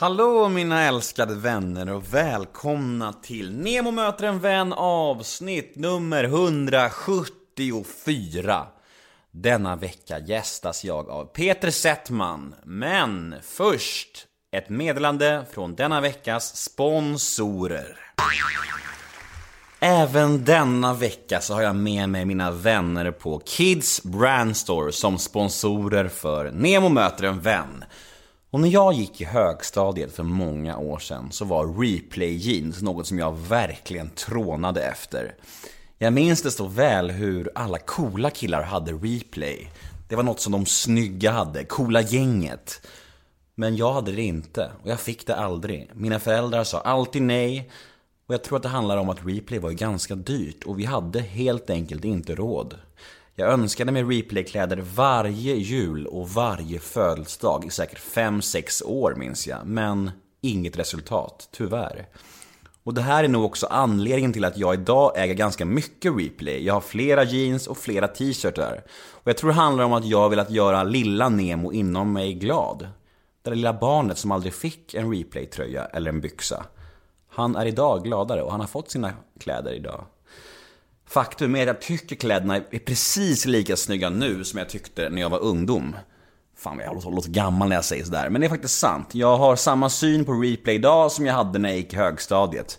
Hallå mina älskade vänner och välkomna till Nemo möter en vän avsnitt nummer 174. Denna vecka gästas jag av Peter Settman, men först ett meddelande från denna veckas sponsorer. Även denna vecka så har jag med mig mina vänner på Kids Brand Store som sponsorer för Nemo möter en vän. Och när jag gick i högstadiet för många år sedan så var replay jeans något som jag verkligen trånade efter. Jag minns det så väl hur alla coola killar hade replay. Det var något som de snygga hade, coola gänget. Men jag hade det inte och jag fick det aldrig. Mina föräldrar sa alltid nej. Och jag tror att det handlar om att replay var ganska dyrt och vi hade helt enkelt inte råd. Jag önskade mig replaykläder varje jul och varje födelsedag i säkert 5-6 år minns jag. Men inget resultat, tyvärr. Och det här är nog också anledningen till att jag idag äger ganska mycket replay. Jag har flera jeans och flera t-shirtar. Och jag tror det handlar om att jag vill att göra lilla Nemo inom mig glad. Det där lilla barnet som aldrig fick en replay-tröja eller en byxa. Han är idag gladare och han har fått sina kläder idag. Faktum är att jag tycker kläderna är precis lika snygga nu som jag tyckte när jag var ungdom. Fan vad jag låter, låter gammal när jag säger sådär, men det är faktiskt sant. Jag har samma syn på replay idag som jag hade när jag gick i högstadiet.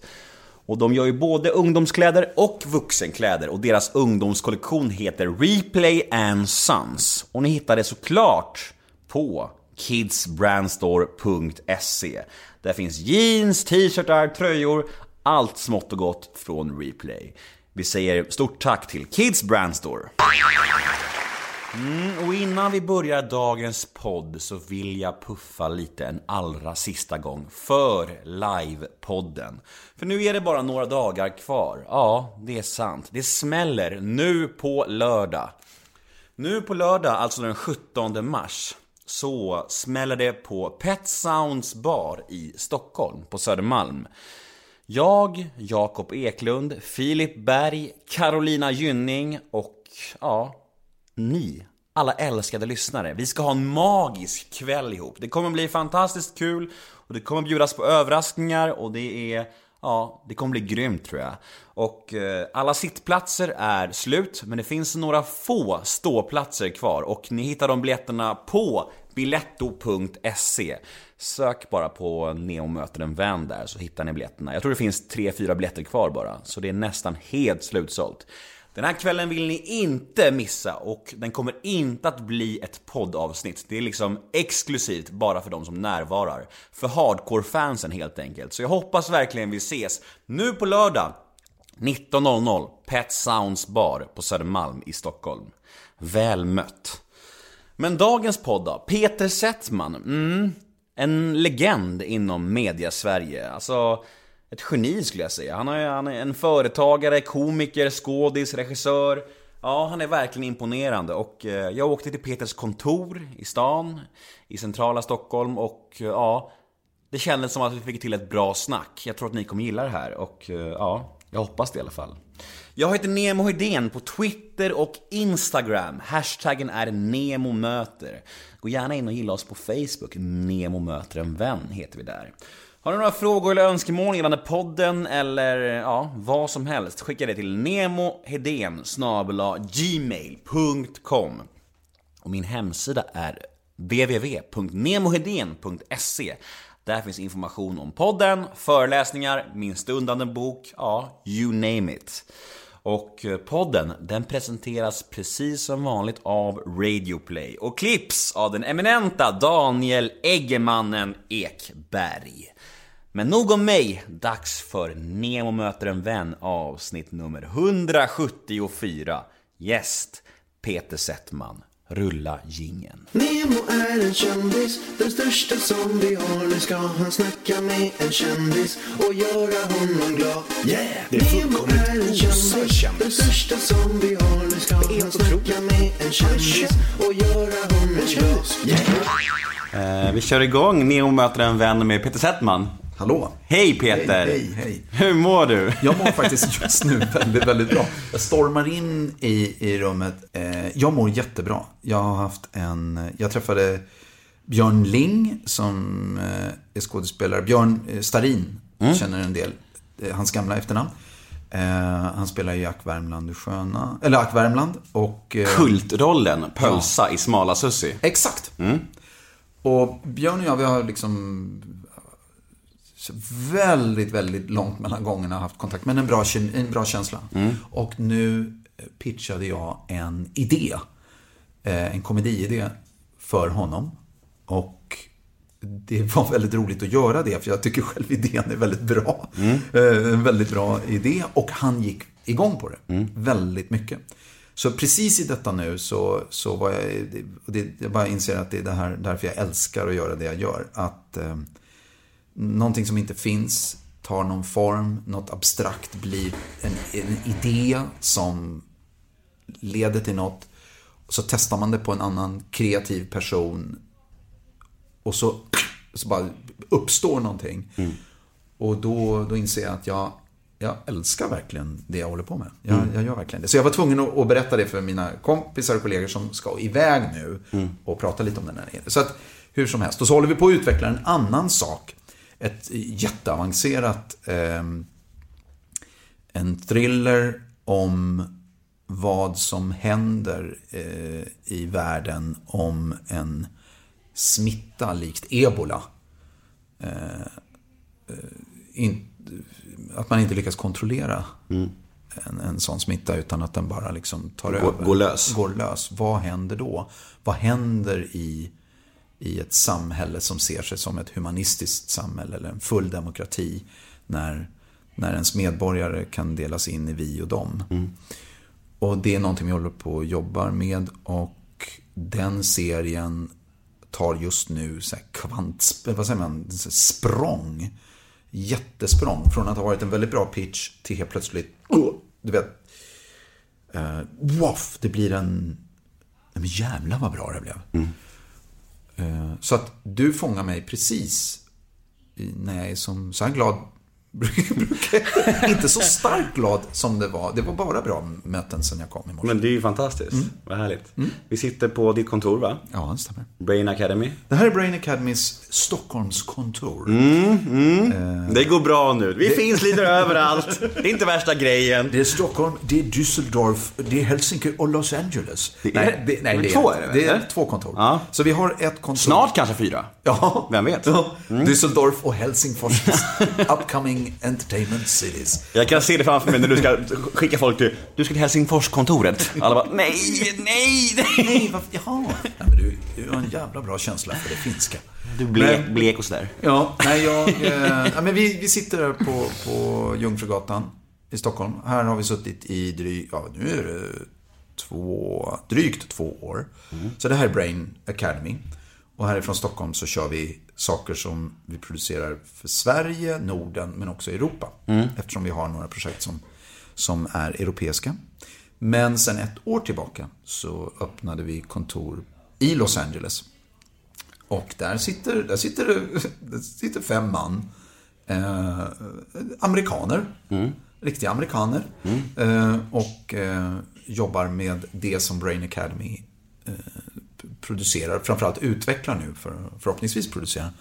Och de gör ju både ungdomskläder och vuxenkläder och deras ungdomskollektion heter Replay and Sons. Och ni hittar det såklart på kidsbrandstore.se. Där finns jeans, t-shirtar, tröjor, allt smått och gott från Replay. Vi säger stort tack till Kids Brand Store. Mm, och innan vi börjar dagens podd så vill jag puffa lite en allra sista gång för livepodden. För nu är det bara några dagar kvar. Ja, det är sant. Det smäller nu på lördag. Nu på lördag, alltså den 17 mars, så smäller det på Pet Sounds bar i Stockholm, på Södermalm. Jag, Jakob Eklund, Filip Berg, Carolina Gynning och ja, ni, alla älskade lyssnare. Vi ska ha en magisk kväll ihop. Det kommer bli fantastiskt kul och det kommer bjudas på överraskningar och det är Ja, det kommer bli grymt tror jag. Och eh, alla sittplatser är slut, men det finns några få ståplatser kvar och ni hittar de biljetterna på biletto.se. Sök bara på Neo möter en vän där så hittar ni biljetterna. Jag tror det finns 3-4 biljetter kvar bara, så det är nästan helt slutsålt. Den här kvällen vill ni inte missa och den kommer inte att bli ett poddavsnitt. Det är liksom exklusivt bara för de som närvarar. För hardcore-fansen helt enkelt. Så jag hoppas verkligen vi ses nu på lördag 19.00 Pet Sounds bar på Södermalm i Stockholm. Väl mött. Men dagens podd då? Peter Settman. Mm, en legend inom media-Sverige. Alltså ett geni skulle jag säga. Han är, han är en företagare, komiker, skådis, regissör. Ja, han är verkligen imponerande och eh, jag åkte till Peters kontor i stan, i centrala Stockholm och eh, ja, det kändes som att vi fick till ett bra snack. Jag tror att ni kommer gilla det här och eh, ja, jag hoppas det i alla fall. Jag heter Nemo Hedén på Twitter och Instagram. Hashtaggen är NEMOMÖTER. Gå gärna in och gilla oss på Facebook. Nemo möter en vän heter vi där. Har du några frågor eller önskemål gällande podden eller ja, vad som helst, skicka det till nemohedén gmail.com Och min hemsida är www.nemoheden.se där finns information om podden, föreläsningar, min stundande bok, ja, you name it. Och eh, podden, den presenteras precis som vanligt av Radioplay och klipps av den eminenta Daniel Eggemannen Ekberg. Men nog om mig, dags för Nemo möter en vän avsnitt nummer 174. Gäst Peter Settman. Rulla gingen. Nemo är en kändis, den största som vi har. Nu ska han snacka med en kändis och göra honom glad. Yeah, det är fullkomligt Nemo är en osar kändis, kändis. den största som vi har. Nu ska han snacka med en kändis och göra honom glad. Yeah. Eh, vi kör igång Nemo möter en vän med Peter Settman. Hallå? Hej Peter! Hej, hej, Hur mår du? Jag mår faktiskt just nu väldigt, väldigt bra. Jag stormar in i, i rummet. Eh, jag mår jättebra. Jag har haft en... Jag träffade Björn Ling som eh, är skådespelare. Björn eh, Starin känner en del. Hans gamla efternamn. Han spelar ju Jack Värmland i Sköna. Eller Jack Värmland. Och, Kultrollen, Pölsa i Smala Sussi. Exakt. Och Björn och jag, vi har liksom så väldigt, väldigt långt mellan gångerna haft kontakt. Men en bra, en bra känsla. Och nu pitchade jag en idé. Eh, En komediidé för honom. Och det var väldigt roligt att göra det, för jag tycker själv idén är väldigt bra. Eh, En väldigt bra idé. Och han gick igång på det. Väldigt mycket. Så precis i detta nu så, så var jag, det, jag bara inser att det är det här, därför jag älskar att göra det jag gör. Att eh, någonting som inte finns tar någon form, något abstrakt blir en, en idé som leder till något. Så testar man det på en annan kreativ person och så, så bara uppstår någonting. Och då, då inser jag att jag, jag älskar verkligen det jag håller på med. Jag, jag gör verkligen det. Så jag var tvungen att, att berätta det för mina kompisar och kollegor som ska iväg nu och prata lite om den här idén. Så att, hur som helst. Och så håller vi på att utveckla en annan sak. Ett jätteavancerat eh, en thriller om vad som händer eh, i världen om en smitta likt ebola. Eh, eh, in, att man inte lyckas kontrollera en, en sån smitta utan att den bara liksom tar Går- över. går lös. Går lös. Vad händer då? Vad händer i, i ett samhälle som ser sig som ett humanistiskt samhälle eller en full demokrati när, när ens medborgare kan delas in i vi och dem? Och det är någonting vi håller på och jobbar med och den serien tar just nu så här kvant, vad säger man, språng. Jättesprång. Från att ha varit en väldigt bra pitch till helt plötsligt, oh, du vet, uh, woff, det blir en, men jävlar vad bra det blev. Eh, Eh, så att du fångar mig precis när jag är som, så här glad inte så starkt glad som det var. Det var bara bra möten sen jag kom i morse. Men det är ju fantastiskt. Vad härligt. Vi sitter på ditt kontor va? Ja, det stämmer. Brain Academy. Det här är Brain Academys Stockholmskontor. Det går bra nu. Vi finns lite överallt. Det är inte värsta grejen. Det är Stockholm, det är Düsseldorf, det är Helsinki och Los Angeles. Det är- nej, det, nej, det är, två är det det är två kontor. Ja. Så vi har ett kontor. Snart kanske fyra. Ja. Vem vet? Ja. Düsseldorf och Helsingfors upcoming entertainment cities. Jag kan se det framför mig när du ska skicka folk till, du ska till Helsingforskontoret. Alla bara, nej, nej, nej. Nej, varför? Jaha. Nej, men du, du har en jävla bra känsla för det finska. Du blek, Men- blek och sådär. Ja, nej, jag, eh, ja, men vi, vi sitter här på, på Jungfrugatan i Stockholm. Här har vi suttit i drygt, ja nu är det två, drygt två år. Så det här är Brain Academy. Och härifrån Stockholm så kör vi saker som vi producerar för Sverige, Norden men också Europa. Eftersom vi har några projekt som, som är europeiska. Men sen ett år tillbaka så öppnade vi kontor i Los Angeles. Och där sitter, där sitter, där sitter fem man. Eh, amerikaner. Riktiga amerikaner. Eh, och eh, jobbar med det som Brain Academy eh, producerar. Framförallt utvecklar nu, för, förhoppningsvis producerar.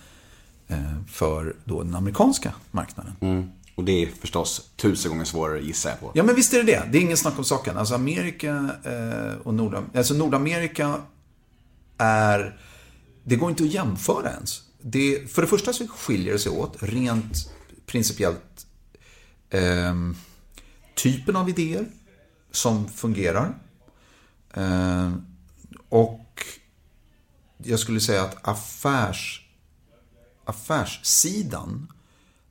Eh, för då den amerikanska marknaden. Mm. Och det är förstås tusen gånger svårare gissar jag på. Ja, men visst är det det. Det är ingen snack om saken. Alltså Amerika eh, och Nordam alltså Nordamerika är... Det går inte att jämföra ens. Det, för det första så skiljer det sig åt rent principiellt ehm, typen av idéer som fungerar. Eh, och jag skulle säga att affärs, affärssidan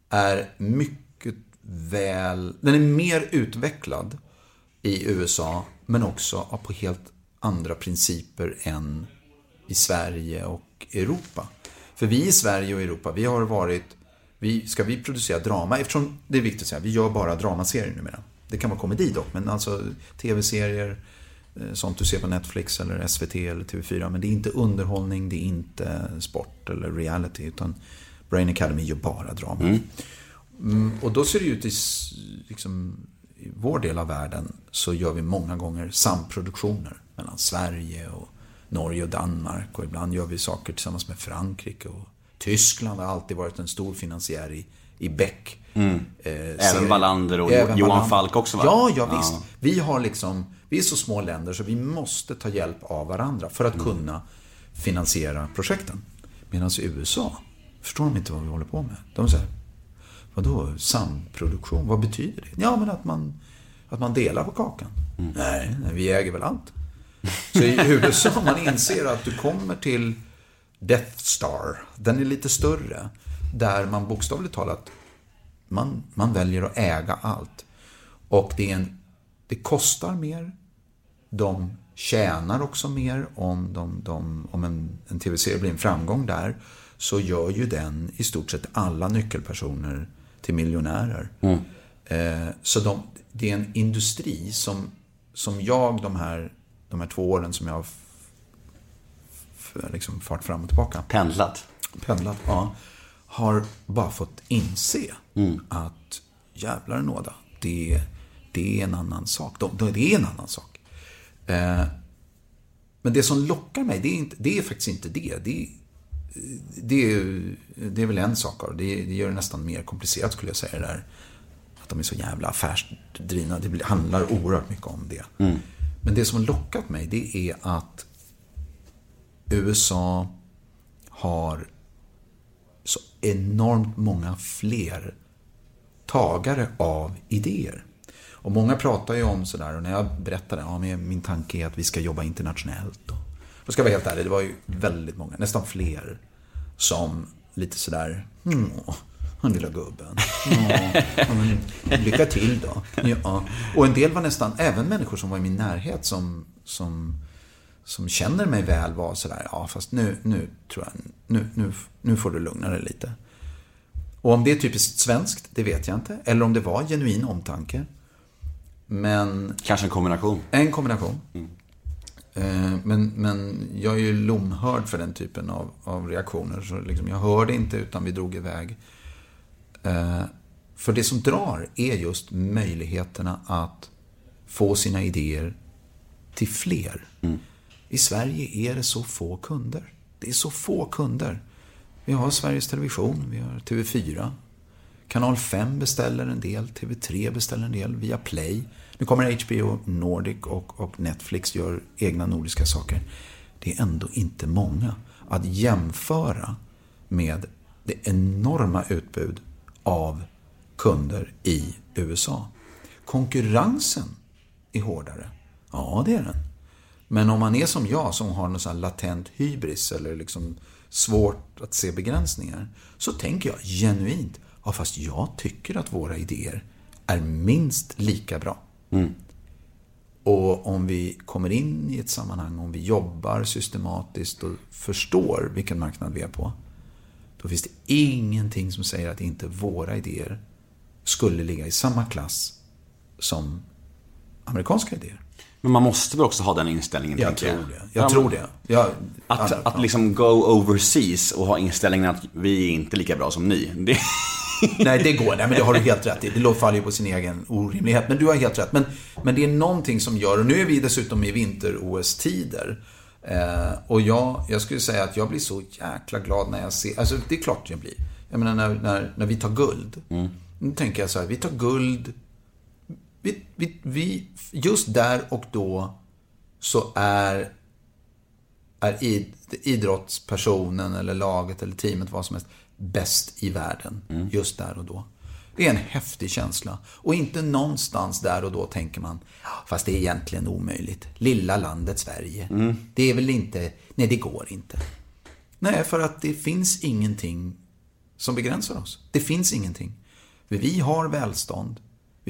är mycket väl, den är mer utvecklad i USA men också på helt andra principer än i Sverige och Europa. För vi i Sverige och Europa, vi har varit, vi, ska vi producera drama, eftersom det är viktigt att säga, vi gör bara dramaserier numera. Det kan vara komedi dock, men alltså tv-serier, eh, sånt du ser på Netflix eller SVT eller TV4. Men det är inte underhållning, det är inte sport eller reality, utan Brain Academy gör bara drama. Mm, och då ser det ut i, liksom, i vår del av världen så gör vi många gånger samproduktioner mellan Sverige och Norge och Danmark och ibland gör vi saker tillsammans med Frankrike. Och Tyskland har alltid varit en stor finansiär i, i Beck. Mm. Eh, Även. Wallander och Johan. Falk också va? Ja, ja visst. Vi har liksom, vi är så små länder så vi måste ta hjälp av varandra för att Mm. kunna finansiera projekten. Medan USA förstår de inte vad vi håller på med. De säger, vadå samproduktion, vad betyder det? Ja, men att man, att man delar på kakan. Mm. Nej, nej, vi äger väl allt. Så i USA man inser att du kommer till Death Star, den är lite större, där man bokstavligt talat man, man väljer att äga allt. Och det, är en, det kostar mer. De tjänar också mer om, de, de, om en, en tv-serie blir en framgång där. Så gör ju den i stort sett alla nyckelpersoner till miljonärer. Eh, så de, det är en industri som, som jag de här, de här två åren som jag har liksom fart fram och tillbaka Pendlat. pendlat, ja, har bara fått inse att jävlar nåda, det, det är en annan sak. De, de, det är en annan sak. Eh, men det som lockar mig, det är, inte, det är faktiskt inte det. Det är, det är, det är väl en sak av det. Det gör det nästan mer komplicerat skulle jag säga. Det där. Att de är så jävla affärsdrivna. Det handlar oerhört mycket om det. Men det som lockat mig, det är att USA har så enormt många fler tagare av idéer. Och många pratar ju om sådär, och när jag berättade, ja, men min tanke är att vi ska jobba internationellt. Och, då ska jag vara helt ärlig, det var ju väldigt många, nästan fler, som lite sådär, mm, han lilla gubben. Ja, men, lycka till då. Ja. Och en del var nästan, även människor som var i min närhet som, som, som känner mig väl var sådär, ja fast nu, nu tror jag, nu, nu, nu får du lugna dig lite. Och om det är typiskt svenskt, det vet jag inte. Eller om det var genuin omtanke. Men Kanske en kombination. en kombination. Eh, Men, men jag är ju lomhörd för den typen av, av reaktioner. Så liksom, jag hörde inte utan vi drog iväg. Eh, För det som drar är just möjligheterna att få sina idéer till fler. I Sverige är det så få kunder. Det är så få kunder. Vi har Sveriges Television, vi har TV4. Kanal 5 beställer en del, TV3 beställer en del, via Play. Nu kommer HBO Nordic och, och Netflix gör egna nordiska saker. Det är ändå inte många. Att jämföra med det enorma utbud av kunder i USA. Konkurrensen är hårdare. Ja, det är den. Men om man är som jag som har någon sån här latent hybris eller liksom svårt att se begränsningar. Så tänker jag genuint, ja fast jag tycker att våra idéer är minst lika bra. Mm. Och om vi kommer in i ett sammanhang, om vi jobbar systematiskt och förstår vilken marknad vi är på. Då finns det ingenting som säger att inte våra idéer skulle ligga i samma klass som amerikanska idéer. Men man måste väl också ha den inställningen, Jag tror det. Jag Ja, tror det. Jag, Att, ja, att liksom go overseas och ha inställningen att vi är inte lika bra som ni. Det, Nej, det går. Nej, men det har du helt rätt i. Det låter- faller ju på sin egen orimlighet. Men du har helt rätt. Men, men det är någonting som gör, och nu är vi dessutom i vinter-OS-tider. Eh, och jag, jag skulle säga att jag blir så jäkla glad när jag ser, alltså det är klart jag blir. Jag menar när, när, när vi tar guld. Nu tänker jag så här, vi tar guld. Vi, vi, vi, just där och då så är är id, idrottspersonen eller laget eller teamet, vad som helst, bäst i världen just där och då. Det är en häftig känsla. Och inte någonstans där och då tänker man, fast det är egentligen omöjligt. Lilla landet Sverige. Det är väl inte, nej det går inte. Nej, för att det finns ingenting som begränsar oss. Det finns ingenting. För vi har välstånd.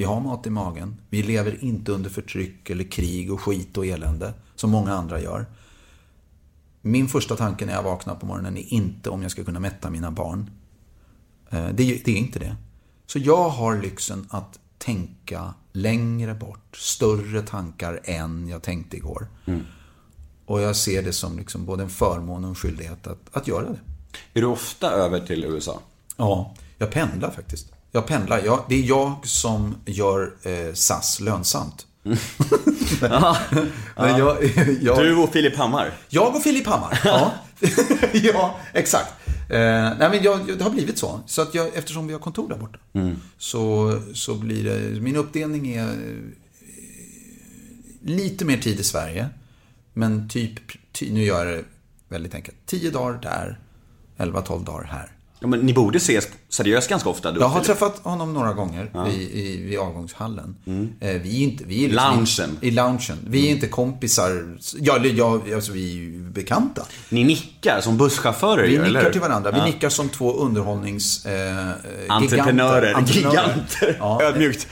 Vi har mat i magen. Vi lever inte under förtryck eller krig och skit och elände som många andra gör. Min första tanke när jag vaknar på morgonen är inte om jag ska kunna mätta mina barn. Eh, Det, är- inte det. Så jag har lyxen att tänka längre bort, större tankar än jag tänkte igår. Och jag ser det som liksom både en förmån och en skyldighet att, att göra det. är du ofta över till USA? Ja, jag pendlar faktiskt. Jag pendlar. Jag, det är jag som gör eh, SAS lönsamt. Men jag, jag, Du och Filip Hammar. Jag och Filip Hammar. Ja, ja exakt. Eh, nej, men jag, det har blivit så. Så att jag, eftersom vi har kontor där borta. Så, så blir det, min uppdelning är eh, lite mer tid i Sverige. Men typ, ty, nu gör jag det väldigt enkelt. 10 dagar där, 11-12 dagar här. Ja, men ni borde ses seriöst ganska ofta. Du Jag har Filip. träffat honom några gånger i, i, vid avgångshallen. Eh, vi är inte... Vi är liksom Loungen. I loungen. Vi är inte kompisar. Ja, eller jag, alltså vi är ju bekanta. Ni nickar som busschaufförer Vi gör, eller nickar hur? till varandra. Vi Ja. nickar som två underhållnings... Eh, eh, Entreprenörer. Entreprenörer. Giganter. Ja. Ödmjukt.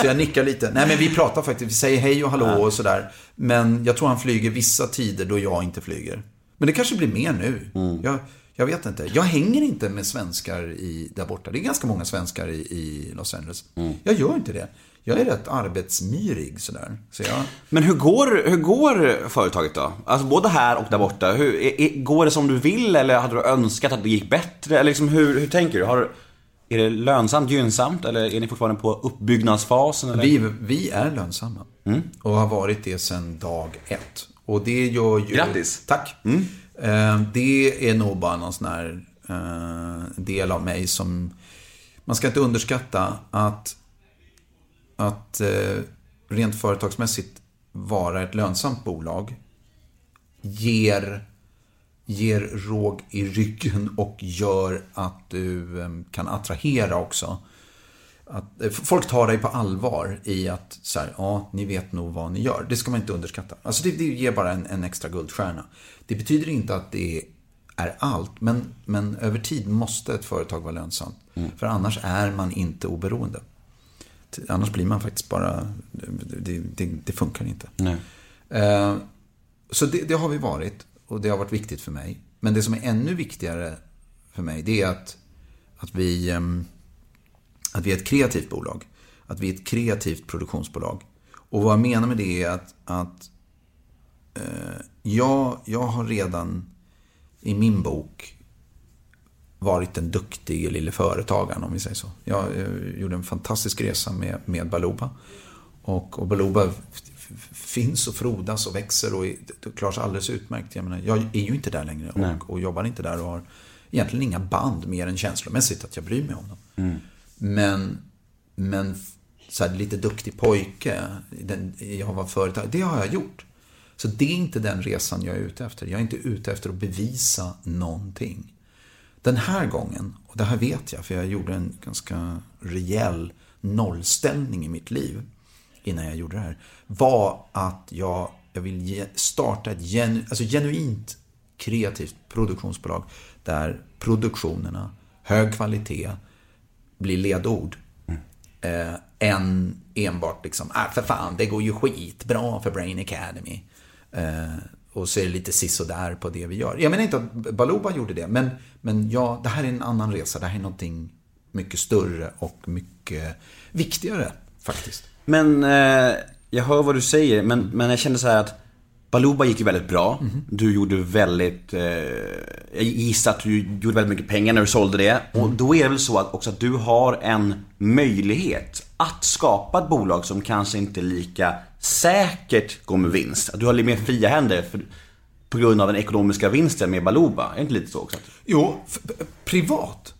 Så jag nickar lite. Nej, men vi pratar faktiskt. Vi säger hej och hallå och sådär. Men jag tror han flyger vissa tider då jag inte flyger. Men det kanske blir mer nu. Jag, jag vet inte. Jag hänger inte med svenskar i, där borta. Det är ganska många svenskar i, i Los Angeles. Jag gör inte det. Jag är rätt arbetsmyrig sådär. Så jag, Men hur går, hur går företaget då? Alltså både här och där borta. Hur, är, går det som du vill eller hade du önskat att det gick bättre? Eller liksom, hur, hur tänker du? Har, är det lönsamt, gynnsamt eller är ni fortfarande på uppbyggnadsfasen? Eller? vi, vi är lönsamma. Och har varit det sedan dag ett. Och det gör ju... Grattis. Tack. Eh, Eh, det är nog bara någon sån här eh, del av mig som... Man ska inte underskatta att, att eh, rent företagsmässigt vara ett lönsamt bolag ger, ger råg i ryggen och gör att du kan attrahera också. Att, eh, folk tar dig på allvar i att så här, ja, ni vet nog vad ni gör. Det ska man inte underskatta. Alltså det, det ger bara en, en extra guldstjärna. Det betyder inte att det är allt, men, men över tid måste ett företag vara lönsamt. För annars är man inte oberoende. Annars blir man faktiskt bara, det, det, det funkar inte. Nej. Eh, Så det, det har vi varit och det har varit viktigt för mig. Men det som är ännu viktigare för mig det är att, att, vi, ehm, att vi är ett kreativt bolag. Att vi är ett kreativt produktionsbolag. Och vad jag menar med det är att, att eh, jag, jag har redan i min bok varit den duktige lille företagaren om vi säger så. Jag, eh, gjorde en fantastisk resa med, med Baluba. Och, och Baluba finns och frodas och växer och är- klarar sig alldeles utmärkt. Jag, menar, jag är ju inte där längre och, och jobbar inte där och har egentligen inga band mer än känslomässigt att jag bryr mig om dem. Men, men så här, lite duktig pojke, den, jag var företag, det har jag gjort. Så det är inte den resan jag är ute efter. Jag är inte ute efter att bevisa någonting. Den här gången, och det här vet jag för jag gjorde en ganska rejäl nollställning i mitt liv innan jag gjorde det här, var att jag, jag vill ge, starta ett genu, alltså genuint kreativt produktionsbolag där produktionerna, hög kvalitet, blir ledord. Eh, än enbart liksom, ah, för fan, det går ju skitbra för Brain Academy. Eh, och så är det lite sisådär på det vi gör. Jag menar inte att Baluba gjorde det, men, men ja, det här är en annan resa. Det här är någonting mycket större och mycket viktigare faktiskt. Men eh, jag hör vad du säger, men, men jag känner så här att Baluba gick ju väldigt bra. Du gjorde väldigt, eh, jag gissar att du gjorde väldigt mycket pengar när du sålde det. Och då är det väl så att också att du har en möjlighet att skapa ett bolag som kanske inte lika säkert går med vinst. Att du har lite mer fria händer för, på grund av den ekonomiska vinsten med Baluba. Är det inte lite så också? Jo, privat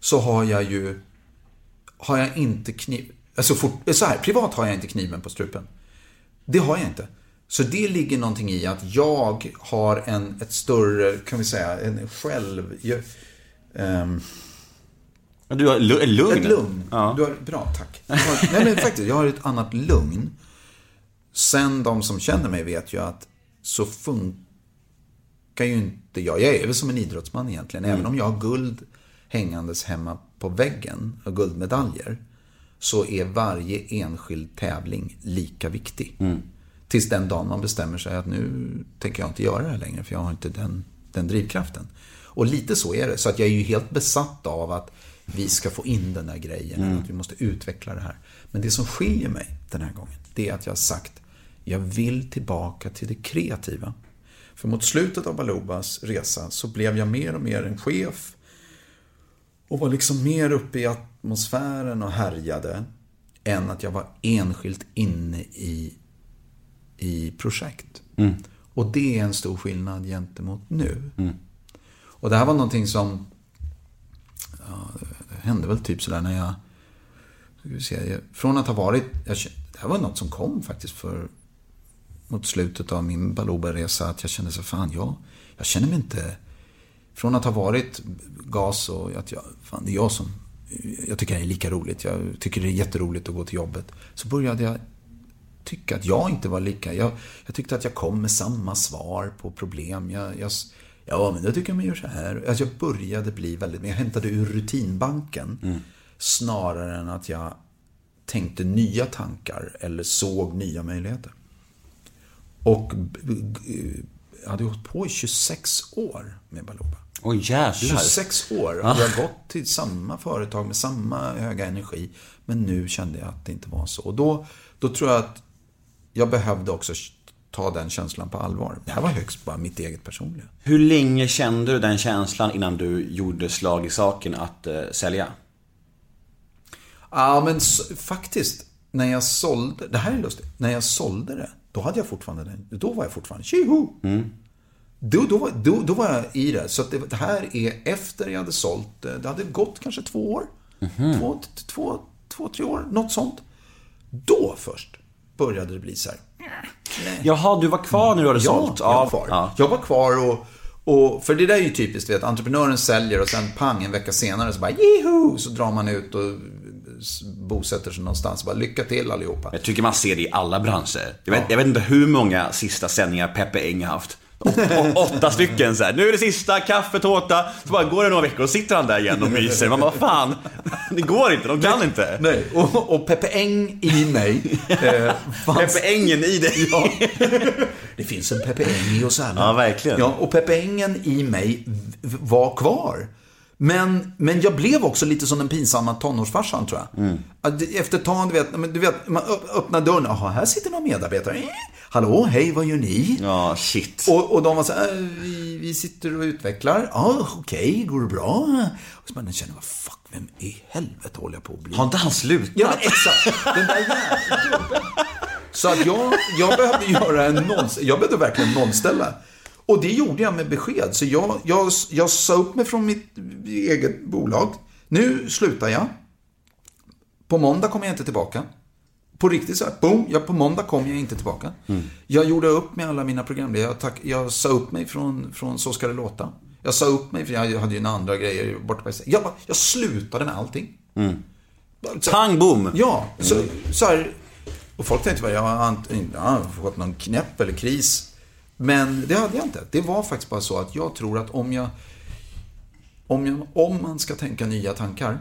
så har jag ju, har jag inte kniv, alltså fort, så här, privat har jag inte kniven på strupen. Det har jag inte. Så det ligger någonting i att jag har en, ett större, kan vi säga, en själv... Jag, ehm, Du har lu- lugn. ett lugn. Ja. Du har, bra, tack. Har, nej men faktiskt, jag har ett annat lugn. Sen de som känner mig vet ju att så funkar ju inte jag. Jag är väl som en idrottsman egentligen. Även om jag har guld hängandes hemma på väggen och guldmedaljer. Så är varje enskild tävling lika viktig. Tills den dagen man bestämmer sig att nu tänker jag inte göra det här längre för jag har inte den, den drivkraften. Och lite så är det. Så att jag är ju helt besatt av att vi ska få in den där grejen. Att vi måste utveckla det här. Men det som skiljer mig den här gången, det är att jag har sagt jag vill tillbaka till det kreativa. För mot slutet av Balubas resa så blev jag mer och mer en chef och var liksom mer uppe i atmosfären och härjade än att jag var enskilt inne i, i projekt. Och det är en stor skillnad gentemot nu. Och det här var någonting som ja, det hände väl typ sådär när jag, ska se, från att ha varit, jag, det här var något som kom faktiskt för mot slutet av min Baluba-resa att jag kände så fan, jag, jag känner mig inte... Från att ha varit gas och att jag, fan det är jag som... Jag tycker det är lika roligt. Jag tycker det är jätteroligt att gå till jobbet. Så började jag tycka att jag inte var lika... Jag, jag tyckte att jag kom med samma svar på problem. Jag, jag, ja, men då tycker jag man gör så här. Alltså jag började bli väldigt... Men jag hämtade ur rutinbanken. Snarare än att jag tänkte nya tankar eller såg nya möjligheter. Och hade hållit på i 26 år med Baluba. Oj jävlar. 26 år. Och jag har gått till samma företag med samma höga energi. Men nu kände jag att det inte var så. Och då, då tror jag att jag behövde också ta den känslan på allvar. Det här var högst bara mitt eget personliga. Hur länge kände du den känslan innan du gjorde slag i saken att eh, sälja? Ja, men faktiskt. När jag sålde, det här är lustigt. När jag sålde det, då hade jag fortfarande den. Då var jag fortfarande tjoho! Då, då, var- då, då var jag i det. Så det, det här är efter jag hade sålt det. Det hade gått kanske två år. Två, t- två, två, tre år. Något sånt. Då först började det bli så här. Jaha, du var kvar när du hade Ja, sålt? jag var kvar. Ja. Jag var kvar och, och... För det där är ju typiskt, vet. Entreprenören säljer och sen pang, en vecka senare så bara Jiho! Så drar man ut och bosätter sig någonstans. Bara lycka till allihopa. Jag tycker man ser det i alla branscher. Jag vet, jag vet inte hur många sista sändningar Peppe Eng har haft. Åtta, åtta stycken så här. Nu är det sista, kaffe, tårta. Så bara går det några veckor och sitter han där igen och myser. Man bara, vad fan. Det går inte, de kan inte. Nej, och, och Peppe Eng i mig eh, fanns... Peppe Engen i dig. Ja. Det finns en Peppe Eng i oss alla. Ja, verkligen. Ja, och Peppe Engen i mig var kvar. Men, men jag blev också lite som den pinsamma tonårsfarsan tror jag. Mm. Efter ett tag, du vet, du vet, man öppnar dörren. Jaha, här sitter några medarbetare. Eh, Hallå, hej, vad gör ni? Ja, shit. Och, och de var så här, "Eh, vi, vi sitter och utvecklar. Ja, okej, går det bra? Och så man känner, vad fuck, vem i helvete håller jag på att bli? Har inte han slutat? Ja, men exakt. Den där jävla. Så att jag, jag behövde göra en noll, Jag behövde verkligen nollställa. Och det gjorde jag med besked. Så jag, jag, jag sa upp mig från mitt eget bolag. Nu slutar jag. På måndag kommer jag inte tillbaka. På riktigt så här, boom, ja, på måndag kom jag inte tillbaka. Jag gjorde upp med alla mina programledare. Jag, tack, jag sa upp mig från, från Så ska det låta. Jag sa upp mig, för jag hade ju några andra grejer borta jag, bara- jag slutade med allting. Så- Pang bom! Ja, så, så här, Och folk tänkte bara, jag har inte jag har fått någon knäpp eller kris. Men det hade jag inte. Det var faktiskt bara så att jag tror att om jag... Om, jag, om man ska tänka nya tankar.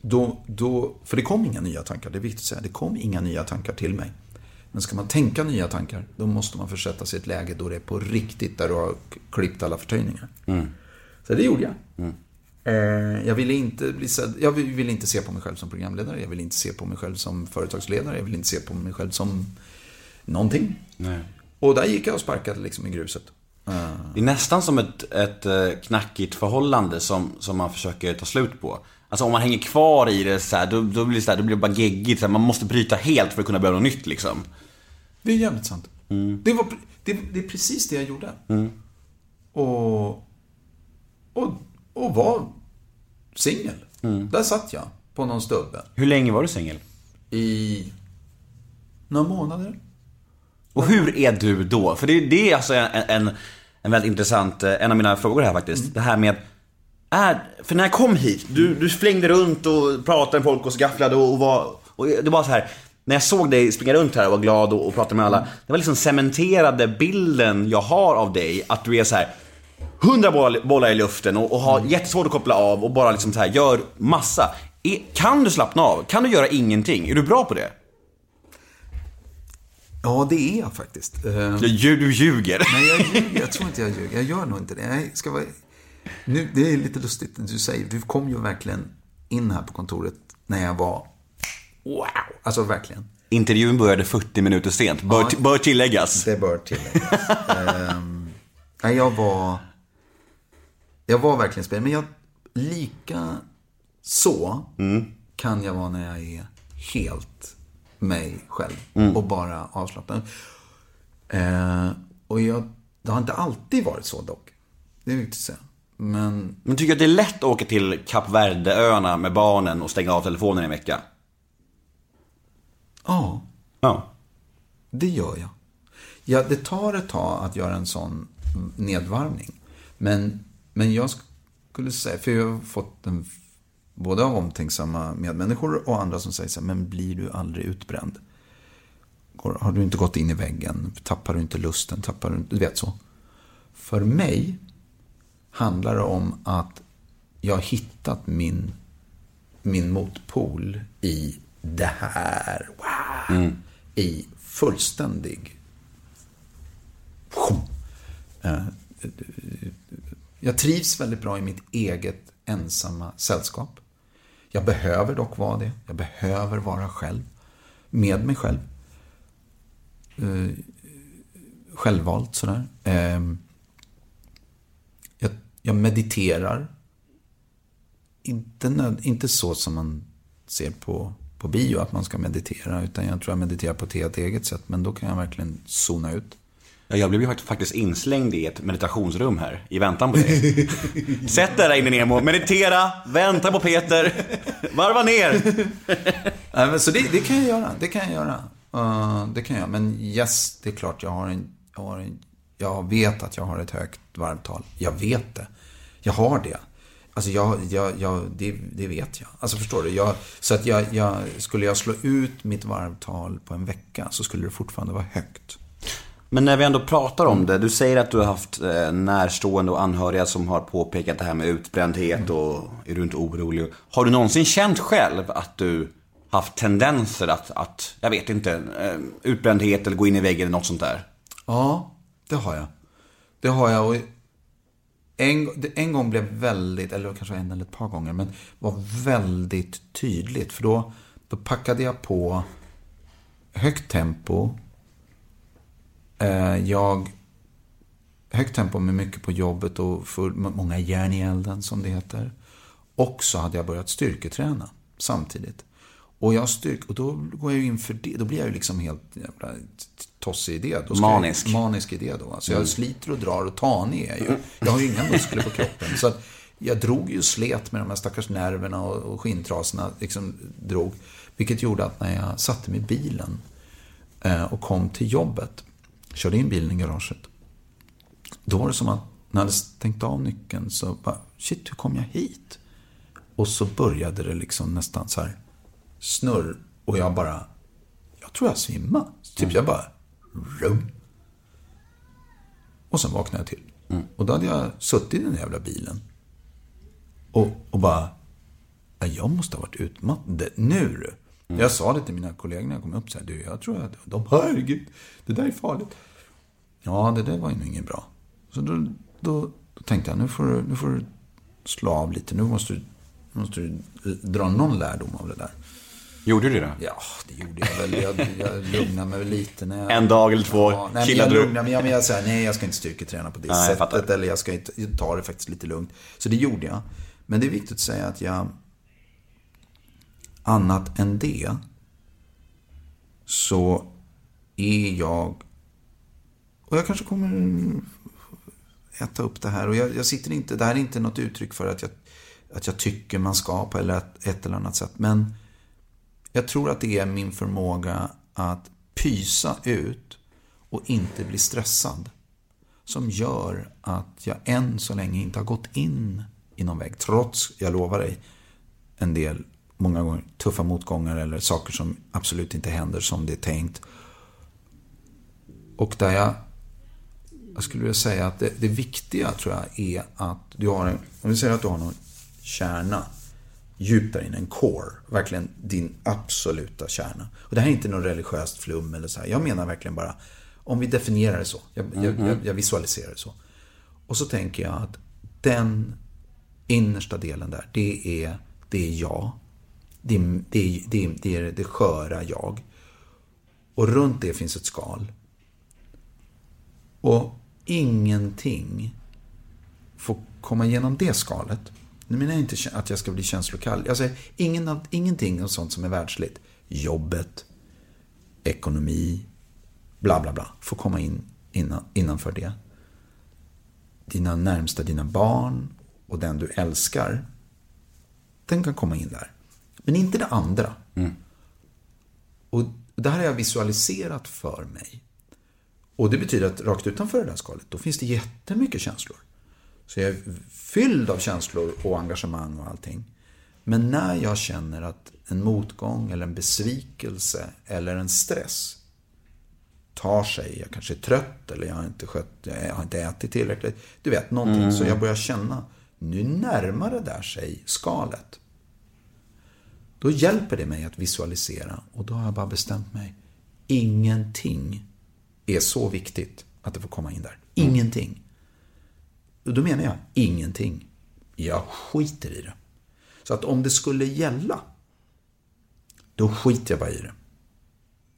Då, då, för det kom inga nya tankar, det är viktigt att säga. Det kom inga nya tankar till mig. Men ska man tänka nya tankar, då måste man försätta sig i ett läge då det är på riktigt, där du har klippt alla förtöjningar. Så det gjorde jag. Eh, Jag ville inte bli sedd, jag ville inte se på mig själv som programledare, jag ville inte se på mig själv som företagsledare, jag ville inte se på mig själv som någonting. Nej. Och där gick jag och sparkade liksom i gruset. Det är nästan som ett, ett eh, knackigt förhållande som, som man försöker ta slut på. Alltså om man hänger kvar i det så här, då, då blir det så här, då blir det bara geggigt. Så här, man måste bryta helt för att kunna börja något nytt liksom. Det är jävligt sant. Det, var, det, det är precis det jag gjorde. Och, och, och var singel. Där satt jag på någon stubbe Hur länge var du singel? i några månader. Och hur är du då? För det, det är alltså en, en, en väldigt intressant, eh, en av mina frågor här faktiskt. Det här med, är, för när jag kom hit, du, du flängde runt och pratade med folk och gafflade och, och var, och det var så här. När jag såg dig springa runt här och var glad och, och prata med alla. Det var liksom cementerade bilden jag har av dig, att du är så här. Hundra boll- bollar i luften och, och har jättesvårt att koppla av och bara liksom så här gör massa. Är, kan du slappna av? Kan du göra ingenting? Är du bra på det? Ja, det är jag faktiskt. Eh, Du, du ljuger. Nej, jag, ljuger. jag tror inte jag ljuger. Jag gör nog inte det. Jag ska vara... nu, det är lite lustigt det du säger. Du kom ju verkligen in här på kontoret när jag var... Wow! Alltså verkligen. Intervjun började 40 minuter sent, bör, Ja. bör tilläggas. Det bör tilläggas. Ehm, nej, jag var... Jag var verkligen spelad. Men jag, lika så kan jag vara när jag är helt mig själv och bara avslappnad. Eh, och jag, det har inte alltid varit så dock. Det är viktigt att säga. Men Men tycker du att det är lätt att åka till Kap Verde-öarna med barnen och stänga av telefonen i en vecka? ja, Ja. det gör jag. Ja, det tar ett tag att göra en sån nedvarvning. Men, men jag skulle säga, för jag har fått en, både av omtänksamma medmänniskor och andra som säger så här, men blir du aldrig utbränd? Går- Har du inte gått in i väggen? Tappar du inte lusten? Tappar du du vet så. För mig handlar det om att jag har hittat min, min motpol i det här. Wow. I fullständig Eh, Jag trivs väldigt bra i mitt eget ensamma sällskap. Jag behöver dock vara det. Jag behöver vara själv. Med mig själv. Eh, Självvalt sådär. Eh, Jag, jag mediterar. Inte, nöd, inte så som man ser på, på bio, att man ska meditera. Utan jag tror jag mediterar på ett helt eget sätt. Men då kan jag verkligen zona ut. Ja, jag blev ju faktiskt inslängd i ett meditationsrum här, i väntan på dig. Sätt dig där inne Nemo, meditera, vänta på Peter, varva ner. Så det, det kan jag göra. Det kan jag göra. Uh, det kan jag. Men yes, det är klart jag har en, jag har en... Jag vet att jag har ett högt varvtal. Jag vet det. Jag har det. Alltså jag, jag, jag, det, det vet jag. Alltså förstår du? Jag, så att jag, jag, skulle jag slå ut mitt varvtal på en vecka så skulle det fortfarande vara högt. Men när vi ändå pratar om det, du säger att du har haft eh, närstående och anhöriga som har påpekat det här med utbrändhet och är du inte orolig? Har du någonsin känt själv att du haft tendenser att, att jag vet inte, eh, utbrändhet eller gå in i väggen eller något sånt där? Ja, det har jag. Det har jag. Och en, en gång blev väldigt, eller kanske en eller ett par gånger, men var väldigt tydligt. För då, då packade jag på högt tempo. Eh, jag, högt tempo med mycket på jobbet och med många järn i elden som det heter. Och så hade jag börjat styrketräna samtidigt. Och, jag styrk, och då går jag in för det. Då blir jag ju liksom helt jävla tossig i det. Då Manisk. Jag, manisk i det då. Alltså jag sliter och drar och tanig är jag ju. Jag har ju inga muskler på kroppen. Så att jag drog ju slet med de här stackars nerverna och, och skinntrasorna. Liksom drog. Vilket gjorde att när jag satte mig i bilen eh, och kom till jobbet. Körde in bilen i garaget. Då var det som att när jag hade stängt av nyckeln så bara, shit hur kom jag hit? Och så började det liksom nästan så här snurr. Och jag bara, jag tror jag svimmade. Typ jag bara, rum. Och sen vaknade jag till. Och då hade jag suttit i den jävla bilen. Och, och bara, ja, jag måste ha varit utmattad. Nu du. Jag sa det till mina kollegor när jag kom upp så här, du, jag tror att de, herregud, det där är farligt. Ja, det där var ju inget bra. Så då, då, då tänkte jag, nu får, du, nu får du slå av lite. Nu måste du, måste du dra någon lärdom av det där. Gjorde du det? Ja, det gjorde jag väl. Jag, jag lugnade mig lite när jag... En dag eller två nej, men chillade jag du? lugnade mig. Ja, men jag säger nej, jag ska inte styrketräna på det Nej, jag sättet. fattar. Eller jag ska inte ta det faktiskt lite lugnt. Så det gjorde jag. Men det är viktigt att säga att jag... Annat än det. Så är jag... Och jag kanske kommer äta upp det här. Och jag, jag sitter inte... Det här är inte något uttryck för att jag, att jag tycker man ska på eller att, ett eller annat sätt. Men jag tror att det är min förmåga att pysa ut och inte bli stressad. Som gör att jag än så länge inte har gått in i någon vägg. Trots, jag lovar dig, en del, många gånger, tuffa motgångar eller saker som absolut inte händer som det är tänkt. Och där jag, jag skulle vilja säga att det, det viktiga tror jag är att du har en, om vi säger att du har någon kärna djupt där inne, en core. Verkligen din absoluta kärna. Och det här är inte något religiöst flum eller så här. Jag menar verkligen bara, om vi definierar det så. Jag, jag, jag, jag visualiserar det så. Och så tänker jag att den innersta delen där, det är, det är jag. Det är det, det, det, är det sköra jag. Och runt det finns ett skal. Och ingenting får komma igenom det skalet. Nu menar jag inte att jag ska bli känslokall. Jag säger ingen av, ingenting av sånt som är världsligt. Jobbet, ekonomi, bla bla bla. Får komma in innan, innanför det. Dina närmsta, dina barn och den du älskar. Den kan komma in där. Men inte det andra. Och det här har jag visualiserat för mig. Och det betyder att rakt utanför det där skalet, då finns det jättemycket känslor. Så jag är fylld av känslor och engagemang och allting. Men när jag känner att en motgång eller en besvikelse eller en stress tar sig, jag kanske är trött eller jag har inte, skött, jag har inte ätit tillräckligt. Du vet, någonting. Så jag börjar känna, nu närmar det där sig skalet. Då hjälper det mig att visualisera och då har jag bara bestämt mig. Ingenting är så viktigt att det får komma in där. Ingenting. Och då menar jag ingenting. Jag skiter i det. Så att om det skulle gälla, då skiter jag bara i det.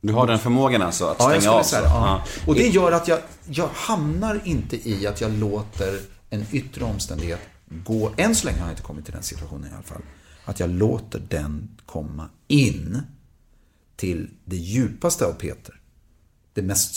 Du har den förmågan alltså att Ja, stänga jag skulle av? säga så. Ja. Ja. Och det gör att jag, jag hamnar inte i att jag låter en yttre omständighet gå. Än så länge har jag inte kommit till den situationen i alla fall. Att jag låter den komma in till det djupaste av Peter. Det mest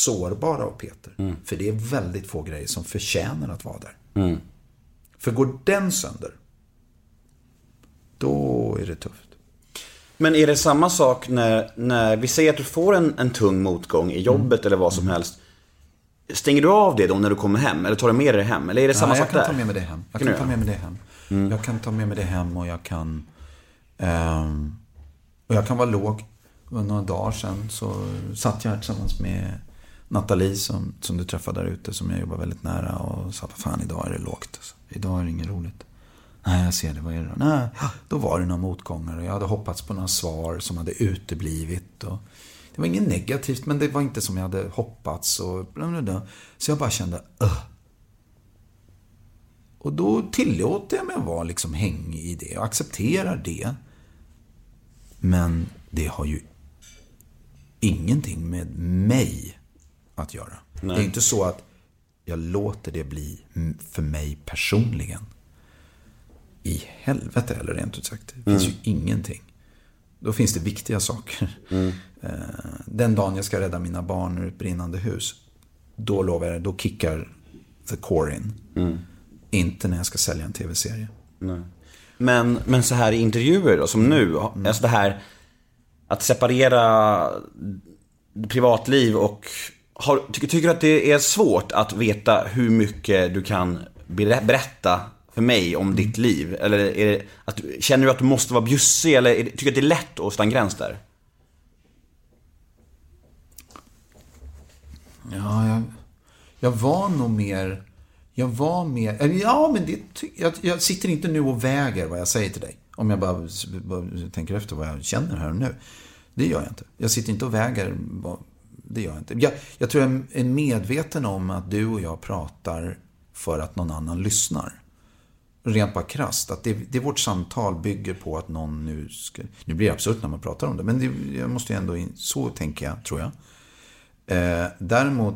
sårbara av Peter. För det är väldigt få grejer som förtjänar att vara där. För går den sönder, då är det tufft. Men är det samma sak när, när vi säger att du får en, en tung motgång i jobbet eller vad som Mm. helst. Stänger du av det då när du kommer hem? Eller tar du med dig det hem? Eller är det samma Ja, jag sak kan där? ta med mig det hem. Jag Kan kan ta med mig det hem. Jag kan ta med mig det hem och jag kan... ehm, och jag kan vara låg. Några dagar sedan så satt jag tillsammans med Nathalie som, som du träffade där ute som jag jobbar väldigt nära och sa, vad fan idag är det lågt. Alltså. Idag är det inget roligt. Nej, jag ser det. Vad är det då? Nej, då var det några motgångar och jag hade hoppats på några svar som hade uteblivit. Och det var inget negativt, men det var inte som jag hade hoppats. Och bla bla bla. Så jag bara kände, Ugh. Och då tillåter jag mig att vara liksom hängig i det och accepterar det. Men det har ju ingenting med mig att göra. Det är inte så att jag låter det bli för mig personligen. I helvete eller rent ut sagt. Det finns ju ingenting. Då finns det viktiga saker. Eh, Den dagen jag ska rädda mina barn ur ett brinnande hus. Då lovar jag, då kickar the core in. Inte när jag ska sälja en tv-serie. Men, men så här i intervjuer då, som nu. Mm. Alltså det här att separera privatliv och... Har, tycker, tycker du att det är svårt att veta hur mycket du kan ber- berätta för mig om ditt Mm. liv? Eller det, att, känner du att du måste vara bjussig eller det, tycker du att det är lätt att sätta en gräns där? Ja, jag, jag var nog mer... Jag var mer... Ja, men det, jag, jag sitter inte nu och väger vad jag säger till dig. Om jag bara, bara tänker efter vad jag känner här och nu. Det gör jag inte. Jag sitter inte och väger. vad- det gör jag inte. Jag, jag tror jag är medveten om att du och jag pratar för att någon annan lyssnar. Rent bara krasst. Att det, det vårt samtal bygger på att någon nu ska... Nu blir det absurt när man pratar om det. Men det, jag måste ju ändå... in- Så tänker jag, tror jag. Eh, däremot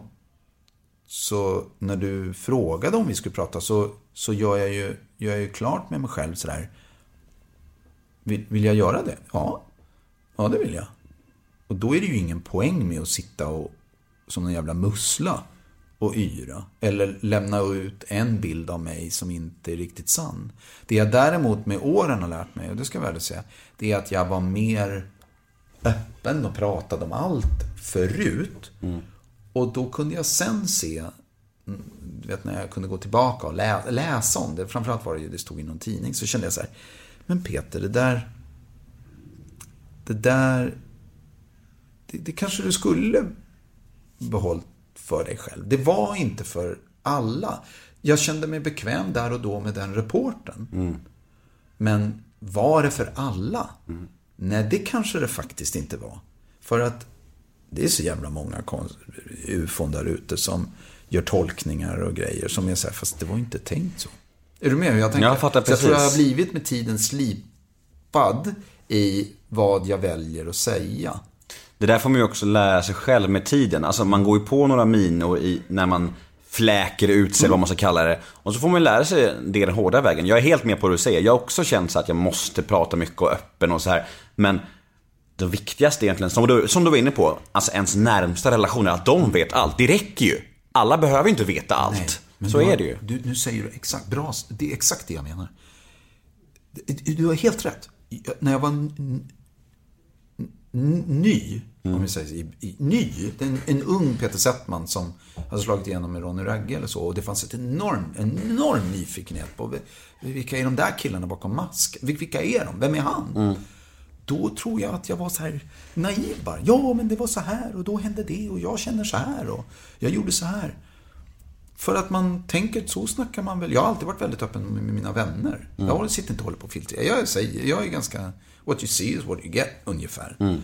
så när du frågade om vi skulle prata så, så gör, jag ju, gör jag ju klart med mig själv sådär. Vill, vill jag göra det? Ja. Ja, det vill jag. Och då är det ju ingen poäng med att sitta och som en jävla mussla och yra. Eller lämna ut en bild av mig som inte är riktigt sann. Det jag däremot med åren har lärt mig, och det ska jag väl säga, det är att jag var mer öppen och pratade om allt förut. Och då kunde jag sen se, mm, vet när jag kunde gå tillbaka och lä- läsa om det, framförallt var det ju, det stod i någon tidning, så kände jag så här, men Peter, det där, det där, det, det kanske du skulle behållit för dig själv. Det var inte för alla. Jag kände mig bekväm där och då med den reporten. Men var det för alla? Nej, det kanske det faktiskt inte var. För att det är så jävla många ufon där ute som gör tolkningar och grejer som är så här, fast det var inte tänkt så. Är du med hur jag tänker? Jag fattar Så jag tror jag har precis. blivit med tiden slipad i vad jag väljer att säga. Det där får man ju också lära sig själv med tiden. Alltså man går ju på några minor i, när man fläker ut sig, eller vad man ska kalla det. Och så får man lära sig det den hårda vägen. Jag är helt med på vad du säger. Jag har också känt så att jag måste prata mycket och öppen och så här. Men det viktigaste egentligen, som du, som du var inne på, alltså ens närmsta relationer, att de vet allt. Det räcker ju. Alla behöver inte veta allt. Men så har- är det ju. Du, nu säger du exakt, bra, det är exakt det jag menar. Du- har helt rätt. Jag- När jag var ny, Mm. om vi säger så, i, i, ny, en, en ung Peter Settman som hade slagit igenom med Ronny Ragge eller så. Och det fanns ett enorm, en enorm nyfikenhet på vilka är de där killarna bakom mask? Vil- Vilka är de? Vem är han? Mm. Då tror jag att jag var så här naiv bara. Ja, men det var så här och då hände det och jag känner så här och jag gjorde så här. För att man tänker, så snackar man väl. Jag har alltid varit väldigt öppen med mina vänner. Jag håller- sitter inte och håller på och filtrerar. Jag, säger, jag är ganska, what you see is what you get, ungefär. Eh,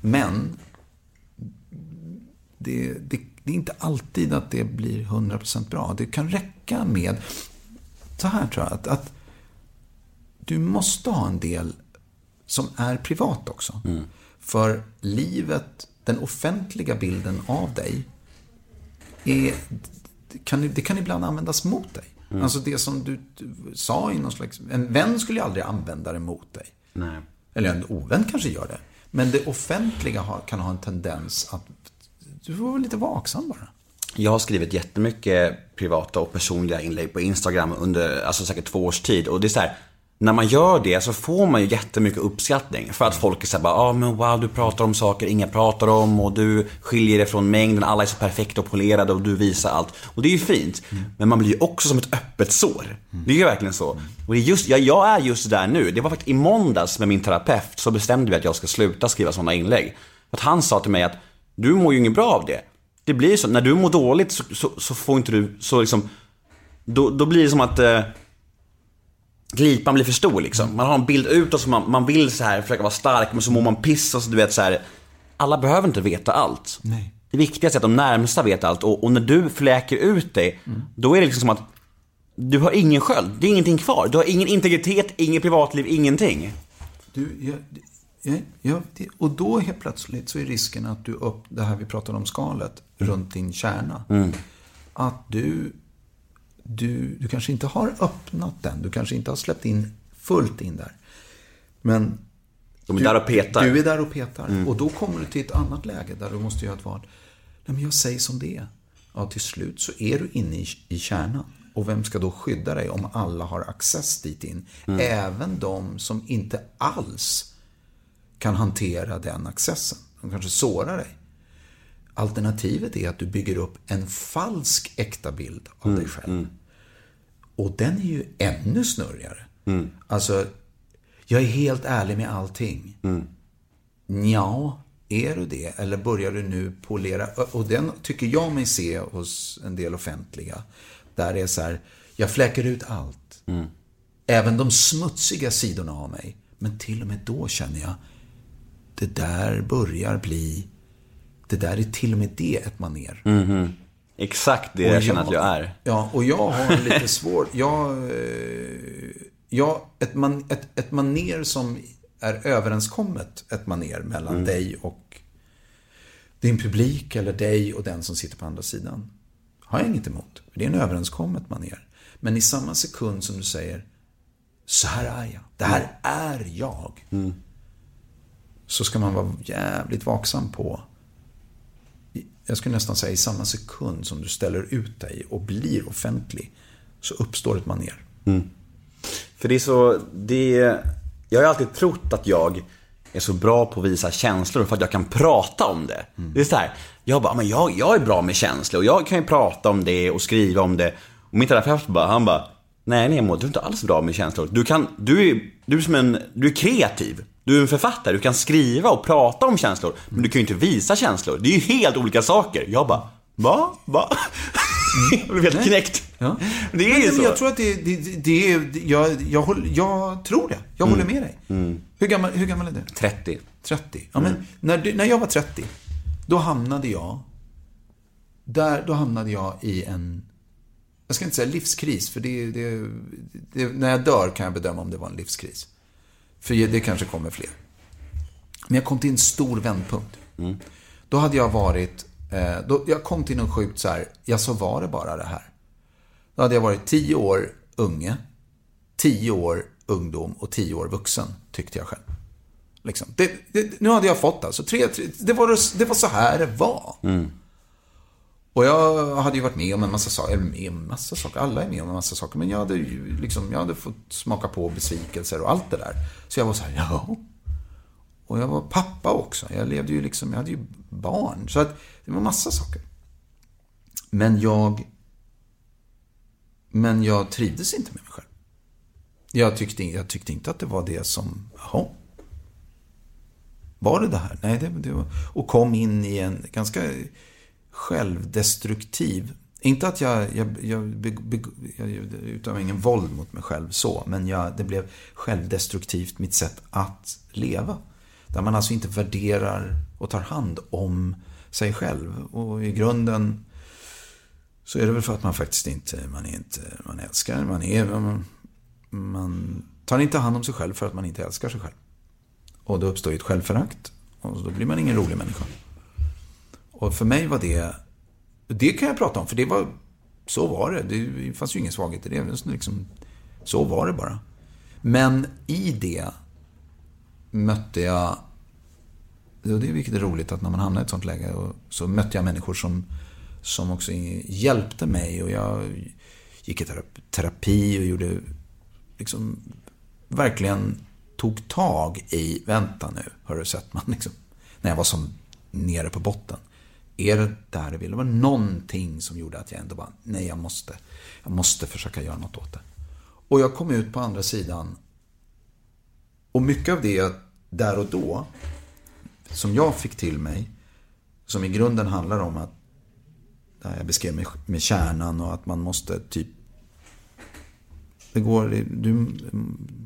men det, det, det är inte alltid att det blir 100% bra. Det kan räcka med, så här tror jag, att, att du måste ha en del som är privat också. För livet, den offentliga bilden av dig, är, det, kan, det kan ibland användas mot dig. Alltså det som du, du sa i någon slags... En vän skulle ju aldrig använda det mot dig. Nej. Eller en ovän kanske gör det. Men det offentliga kan ha en tendens att... Du får vara lite vaksam bara. Jag har skrivit jättemycket privata och personliga inlägg på Instagram under alltså säkert två års tid. Och det är så här, när man gör det så får man ju jättemycket uppskattning. För att folk är såhär bara, ah, men wow du pratar om saker ingen pratar om och du skiljer dig från mängden, alla är så perfekta och polerade och du visar allt. Och det är ju fint. Men man blir ju också som ett öppet sår. Det är ju verkligen så. Och det är just, jag, jag är just där nu. Det var faktiskt i måndags med min terapeut så bestämde vi att jag ska sluta skriva sådana inlägg. För att han sa till mig att du mår ju inget bra av det. Det blir så, när du mår dåligt så, så, så får inte du, så liksom, då, då blir det som att eh, glipan blir för stor liksom. Man har en bild utåt som man, man vill så här försöka vara stark, men så mår man piss och så du vet så här. Alla behöver inte veta allt. Nej. Det viktigaste är att de närmsta vet allt och, och när du fläker ut dig, då är det liksom som att du har ingen sköld, det är ingenting kvar. Du har ingen integritet, inget privatliv, ingenting. Du, jag, jag, jag, och då helt plötsligt så är risken att du upp, det här vi pratade om skalet, runt din kärna. Att du, du, du kanske inte har öppnat den, du kanske inte har släppt in fullt in där. Men De är där och petar. Du är där och petar. Och då kommer du till ett annat läge där du måste göra ett val. Nej, men jag säger som det är. Ja, till slut så är du inne i, i kärnan. Och vem ska då skydda dig om alla har access dit in? Även de som inte alls kan hantera den accessen. De kanske sårar dig. Alternativet är att du bygger upp en falsk äkta bild av dig själv. Och den är ju ännu snurrigare. Alltså, jag är helt ärlig med allting. Ja, är du det? Eller börjar du nu polera? Och den tycker jag mig se hos en del offentliga. Där det är så här, jag fläcker ut allt. Även de smutsiga sidorna av mig. Men till och med då känner jag, det där börjar bli, det där är till och med det ett maner. Exakt det Och jag känner att jag är. Ja, och jag har lite svårt... Jag, eh, jag, ett, man, ett, ett maner som är överenskommet, ett maner mellan Mm. dig och din publik eller dig och den som sitter på andra sidan. Har jag inget emot. Det är en överenskommet maner. Men i samma sekund som du säger så här är jag. Det här är jag. Mm. Så ska man vara jävligt vaksam på jag skulle nästan säga i samma sekund som du ställer ut dig och blir offentlig så uppstår ett maner. För det är så, det, jag har alltid trott att jag är så bra på att visa känslor för att jag kan prata om det. Det är så här, jag bara, men jag, jag är bra med känslor och jag kan ju prata om det och skriva om det. Och min terapeut bara, han bara, Nej Nemo, du är inte alls bra med känslor. Du kan, du är, du är som en, du är kreativ. Du är en författare, du kan skriva och prata om känslor. Men du kan ju inte visa känslor. Det är ju helt olika saker. Jag bara, va? Va? Jag blev helt knäckt. Ja. Det är ju Men så. Jag tror att det, det, det är, jag, jag, håller, jag tror det. Jag Mm. håller med dig. Hur, gammal, hur gammal är du? 30. 30. Ja, men när, du, när jag var 30, då hamnade jag, där, då hamnade jag i en, jag ska inte säga livskris, för det, det, det, när jag dör kan jag bedöma om det var en livskris. För det kanske kommer fler. Men jag kom till en stor vändpunkt. Då hade jag varit, eh, då, jag kom till något sjukt så här, ja så var det bara det här. Då hade jag varit 10 år unge, 10 år ungdom och 10 år vuxen, tyckte jag själv. Liksom. Det, det, nu hade jag fått alltså, tre, tre, det, var, det var så här det var. Och jag hade ju varit med om en massa saker, eller med om en massa saker, alla är med om en massa saker. Men jag hade ju liksom, jag hade fått smaka på besvikelser och allt det där. Så jag var så här, ja. Och jag var pappa också. Jag levde ju liksom, jag hade ju barn. Så att det var massa saker. Men jag, men jag trivdes inte med mig själv. Jag tyckte, jag tyckte inte att det var det som, jaha. Var det det här? Nej, det, det var, och kom in i en ganska självdestruktiv, inte att jag, jag, jag, jag utövade ingen våld mot mig själv så, men jag, det blev självdestruktivt mitt sätt att leva. Där man alltså inte värderar och tar hand om sig själv. Och i grunden så är det väl för att man faktiskt inte, man är inte, man älskar, man är, man, man tar inte hand om sig själv för att man inte älskar sig själv. Och då uppstår ju ett självförakt. Och då blir man ingen rolig människa. Och för mig var det, det kan jag prata om, för det var, så var det. Det fanns ju ingen svaghet i det. det liksom, så var det bara. Men i det mötte jag, och det är vilket är roligt att när man hamnar i ett sånt läge, och så mötte jag människor som, som också hjälpte mig. Och jag gick i terapi och gjorde, liksom, verkligen tog tag i, vänta nu, har du sett man liksom, när jag var som nere på botten. Är det där jag vill? Det var någonting som gjorde att jag ändå bara, nej jag måste, jag måste försöka göra något åt det. Och jag kom ut på andra sidan. Och mycket av det där och då, som jag fick till mig, som i grunden handlar om att, där jag beskrev med, med kärnan och att man måste typ, det går, du,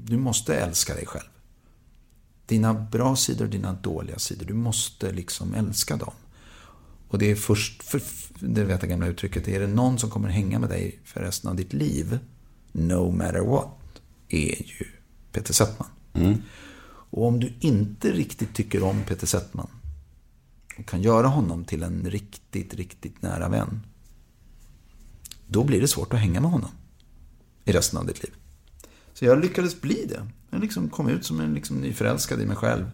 du måste älska dig själv. Dina bra sidor och dina dåliga sidor, du måste liksom älska dem. Och det är först, för, det vet jag gamla uttrycket, är det någon som kommer hänga med dig för resten av ditt liv, no matter what, är ju Peter Settman. Och om du inte riktigt tycker om Peter Settman och kan göra honom till en riktigt, riktigt nära vän, då blir det svårt att hänga med honom i resten av ditt liv. Så jag lyckades bli det. Jag liksom kom ut som en liksom nyförälskad i mig själv.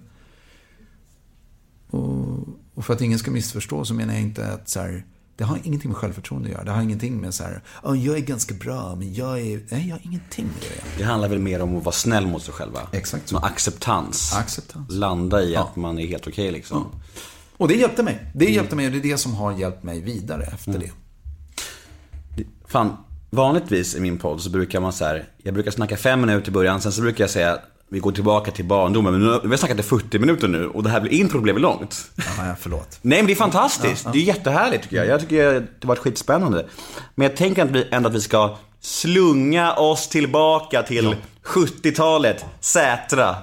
Och, och för att ingen ska missförstå så menar jag inte att så här, det har ingenting med självförtroende att göra. Det har ingenting med så här, oh, jag är ganska bra, men jag är... Nej, jag har ingenting med det. Det handlar väl mer om att vara snäll mot sig själva. Exakt. Med acceptans. Acceptans. Landa i Ja. att man är helt okej liksom. Och det hjälpte mig. Det hjälpte mig och det är det som har hjälpt mig vidare efter det. Fan, vanligtvis i min podd så brukar man så här, jag brukar snacka fem minuter i början, sen så brukar jag säga vi går tillbaka till barndomen, men nu, vi har snackat i 40 minuter nu och det här blir introt blev långt. Ja, förlåt. Nej men det är fantastiskt, det är jättehärligt tycker jag. Jag tycker det har varit skitspännande. Men jag tänker att vi- ändå att vi ska slunga oss tillbaka till 70-talet, Sätra.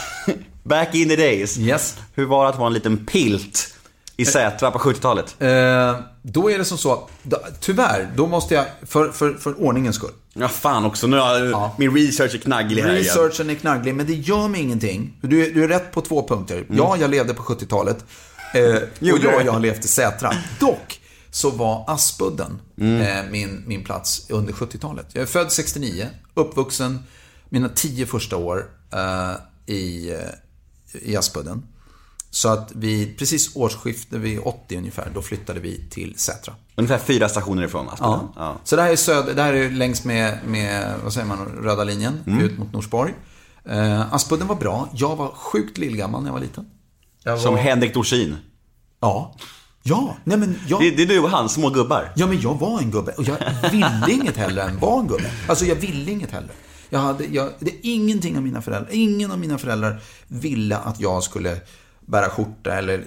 Back in the days. Yes. Hur var det att vara en liten pilt i Sätra på 70-talet? Eh, då är det som så, då, tyvärr, då måste jag, för, för, för ordningens skull. Ja fan också, nu har Ja. min research är knagglig här. Researchen är knagglig, men det gör mig ingenting. Du, är- du är rätt på två punkter. Ja, jag levde på 70-talet. Eh, och ja, jag har levt i Sätra. Dock så var Aspudden eh, min, min plats under 70-talet. Jag är född 69, uppvuxen mina tio första år eh, i, eh, i Aspudden. Så att vi, precis årsskiftet vid 80 ungefär, då flyttade vi till Sätra. Ungefär fyra stationer ifrån Aspudden. Ja. Så det här är, söder, det här är längs med, med, vad säger man, röda linjen ut mot Norsborg. Eh, Aspudden var bra. Jag var sjukt lillgammal när jag var liten. Jag var, Som Henrik Dorsin. Ja. Ja, nej men jag... Det, det är du och han, små gubbar. Ja, men jag var en gubbe. Och jag ville inget hellre än vara en gubbe. Alltså, jag ville inget hellre. Jag hade, jag, det är ingenting av mina föräldrar, ingen av mina föräldrar ville att jag skulle bära skjorta eller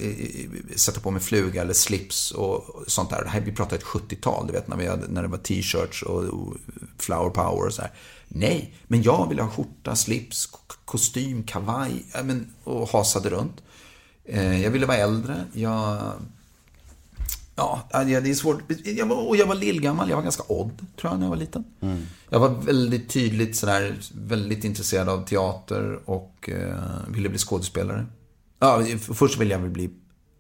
sätta på mig fluga eller slips och sånt där. Det här, vi pratar ett 70-tal, du vet, när, vi hade, när det var t-shirts och, och flower power och så här. Nej, men jag ville ha skjorta, slips, kostym, kavaj men, och hasade runt. Eh, jag ville vara äldre. Jag Ja, det är svårt. Jag var, och jag var lillgammal, jag var ganska odd, tror jag, när jag var liten. Jag var väldigt tydligt sådär, väldigt intresserad av teater och eh, ville bli skådespelare. Ja, först ville jag väl bli,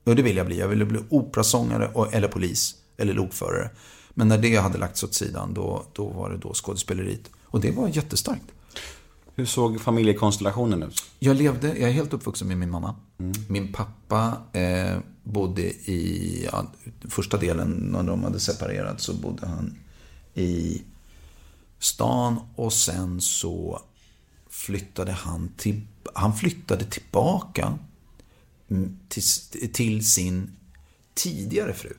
och det ville jag bli, jag ville bli operasångare och, eller polis, eller lokförare. Men när det hade lagts åt sidan, då, då var det då skådespeleriet. Och det var jättestarkt. Hur såg familjekonstellationen ut? Jag levde, jag är helt uppvuxen med min mamma. Min pappa eh, bodde i, ja, första delen när de hade separerat så bodde han i stan och sen så flyttade han till, han flyttade tillbaka mm, till, till sin tidigare fru.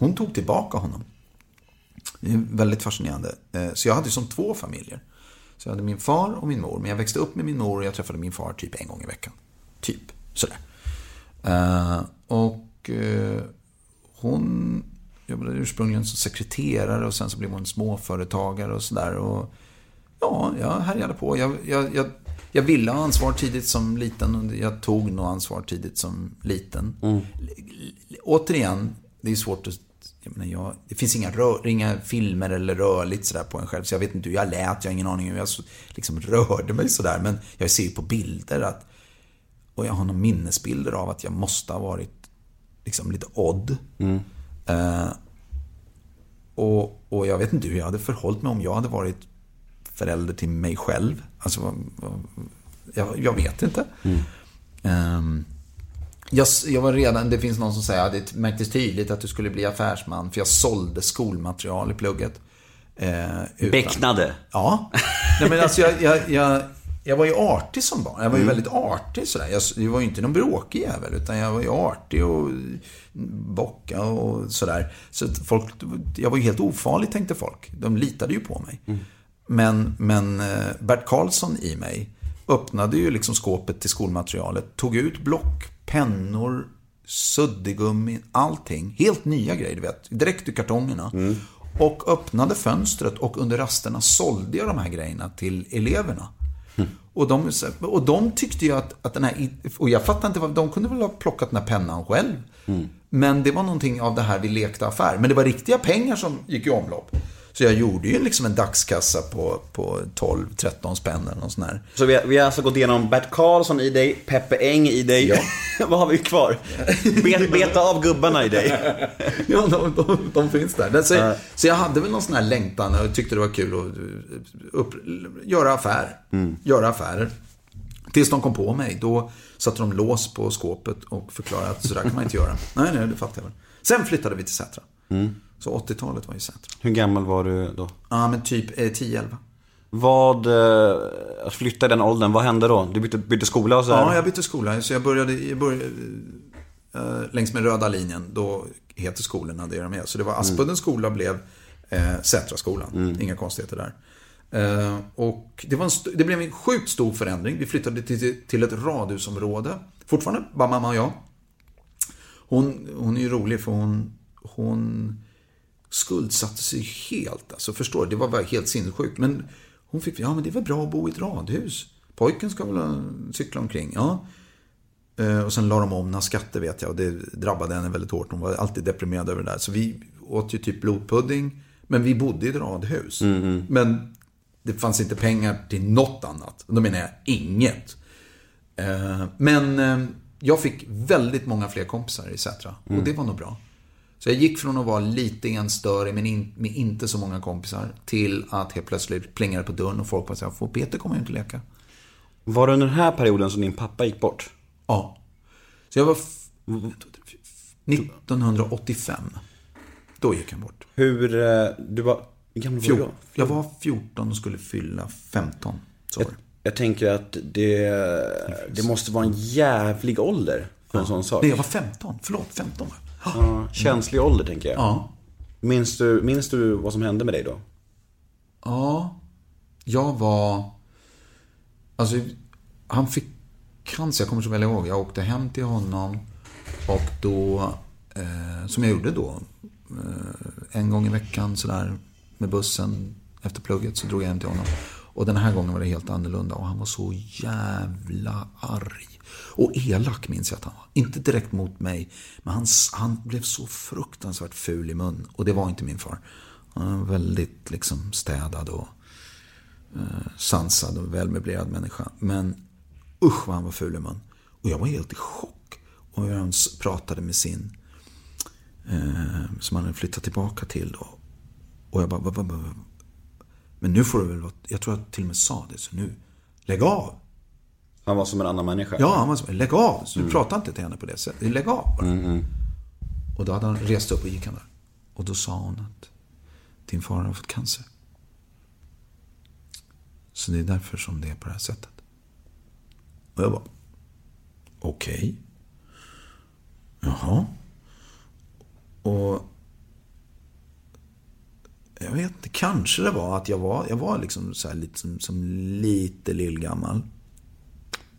Hon tog tillbaka honom. Det är väldigt fascinerande. Eh, Så jag hade som två familjer. Så jag hade min far och min mor. Men jag växte upp med min mor och jag träffade min far typ en gång i veckan. Typ. Sådär. Eh, Och eh, hon jobbade ursprungligen som sekreterare och sen så blev hon småföretagare och sådär. Och ja, jag härjade på. Jag, jag, jag, jag ville ha ansvar tidigt som liten och jag tog nog ansvar tidigt som liten. L- Återigen, det är svårt att jag menar, jag, det finns inga, rör, inga filmer eller rörligt sådär på en själv. Så jag vet inte hur jag lät, jag har ingen aning hur jag liksom rörde mig sådär. Men jag ser ju på bilder att, och jag har några minnesbilder av att jag måste ha varit liksom lite odd. Eh, och, och jag vet inte hur jag hade förhållit mig om jag hade varit förälder till mig själv. Alltså, vad, vad, jag, jag vet inte. Ehm, jag, jag var redan, det finns någon som säger att det märktes tydligt att du skulle bli affärsman för jag sålde skolmaterial i plugget. Eh, utan- Becknade. Ja. Nej, men alltså jag, jag, jag, jag var ju artig som barn. Jag var ju väldigt artig sådär. Jag, jag var ju inte någon bråkig jävel. Utan jag var ju artig och bocka och sådär. Så folk, jag var ju helt ofarlig tänkte folk. De litade ju på mig. Men, men eh, Bert Karlsson i mig öppnade ju liksom skåpet till skolmaterialet. Tog ut block, pennor, suddgummi, allting. Helt nya grejer, du vet. Direkt ur kartongerna. Och öppnade fönstret och under rasterna sålde jag de här grejerna till eleverna. Och, de, och de tyckte ju att, att den här, och jag fattar inte, vad- de kunde väl ha plockat den här pennan själv. Men det var någonting av det här vi lekte affär. Men det var riktiga pengar som gick i omlopp. Så jag gjorde ju liksom en dagskassa på, på 12-13 spänn eller något sånt här. Så vi har, vi har alltså gått igenom Bert Karlsson i dig, Peppe Eng i dig. Vad har vi kvar? Bet, beta av gubbarna i dig. Ja, de, de, de finns där. Så, så jag hade väl någon sån här längtan och tyckte det var kul att eh, upp, göra affär. Göra affärer. Tills de kom på mig. Då satte de lås på skåpet och förklarade att sådär kan man inte göra. Nej, nej, det fattar jag väl. Sen flyttade vi till Sätra. Så 80-talet var ju Sätra. Hur gammal var du då? Ja, men typ eh, 10-11. Vad, eh, att flytta i den åldern, vad hände då? Du bytte, bytte skola och så här? Ja, jag bytte skola. Så jag började, jag började eh, längs med röda linjen. Då heter skolorna det de är. Så det var Aspuddens skola blev eh, Sätraskolan. Inga konstigheter där. Eh, och det, var en det blev en sjukt stor förändring. Vi flyttade till, till ett radhusområde. Fortfarande bara mamma och jag. Hon, hon är ju rolig för hon, hon skuldsatte sig helt. Alltså förstår du? Det var bara helt sinnessjukt. Men hon fick, ja men det är väl bra att bo i ett radhus. Pojken ska väl cykla omkring. Ja. Eh, Och sen la de om några skatter vet jag och det drabbade henne väldigt hårt. Hon var alltid deprimerad över det där. Så vi åt ju typ blodpudding. Men vi bodde i ett radhus. Men det fanns inte pengar till något annat. Då menar jag inget. Eh, Men eh, jag fick väldigt många fler kompisar i Sätra. Och det var nog bra. Så jag gick från att vara lite grann större men in, med inte så många kompisar till att helt plötsligt plingade på dörren och folk bara säga får Peter komma ut och leka? Var det under den här perioden som din pappa gick bort? Ja. Så jag var... f- 1985. Då gick han bort. Hur, eh, du var, hur gammal var du då? Jag var 14 och skulle fylla 15. Så det. Jag tänker att det, det måste vara en jävlig ålder för en sån sak. Nej, jag var 15. Förlåt, 15 var jag. Ja, känslig ålder tänker jag. Ja. Minns, du, minns du vad som hände med dig då? Ja, jag var... Alltså, han fick cancer, jag kommer så väl ihåg. Jag åkte hem till honom och då, eh, som jag gjorde då, eh, en gång i veckan sådär med bussen efter plugget så drog jag hem till honom. Och den här gången var det helt annorlunda och han var så jävla arg. Och elak minns jag att han var. Inte direkt mot mig, men han, han blev så fruktansvärt ful i mun. Och det var inte min far. Han var väldigt liksom städad och eh, sansad och välmöblerad människa. Men usch vad han var ful i mun. Och jag var helt i chock. Och hur han pratade med sin, eh, som han hade flyttat tillbaka till då. Och jag bara, va, va, va?" men nu får du väl vara, jag tror jag till och med sa det, så nu, lägg av. Han var som en annan människa. Ja, han var så, lägg av. Så du pratar inte till henne på det sättet. Lägg av bara. Och då hade han rest upp och gick han där. Och då sa hon att din far har fått cancer. Så det är därför som det är på det här sättet. Och jag bara, okej. Jaha. Och jag vet inte, kanske det var att jag var, jag var liksom så här lite som, som lite lillgammal.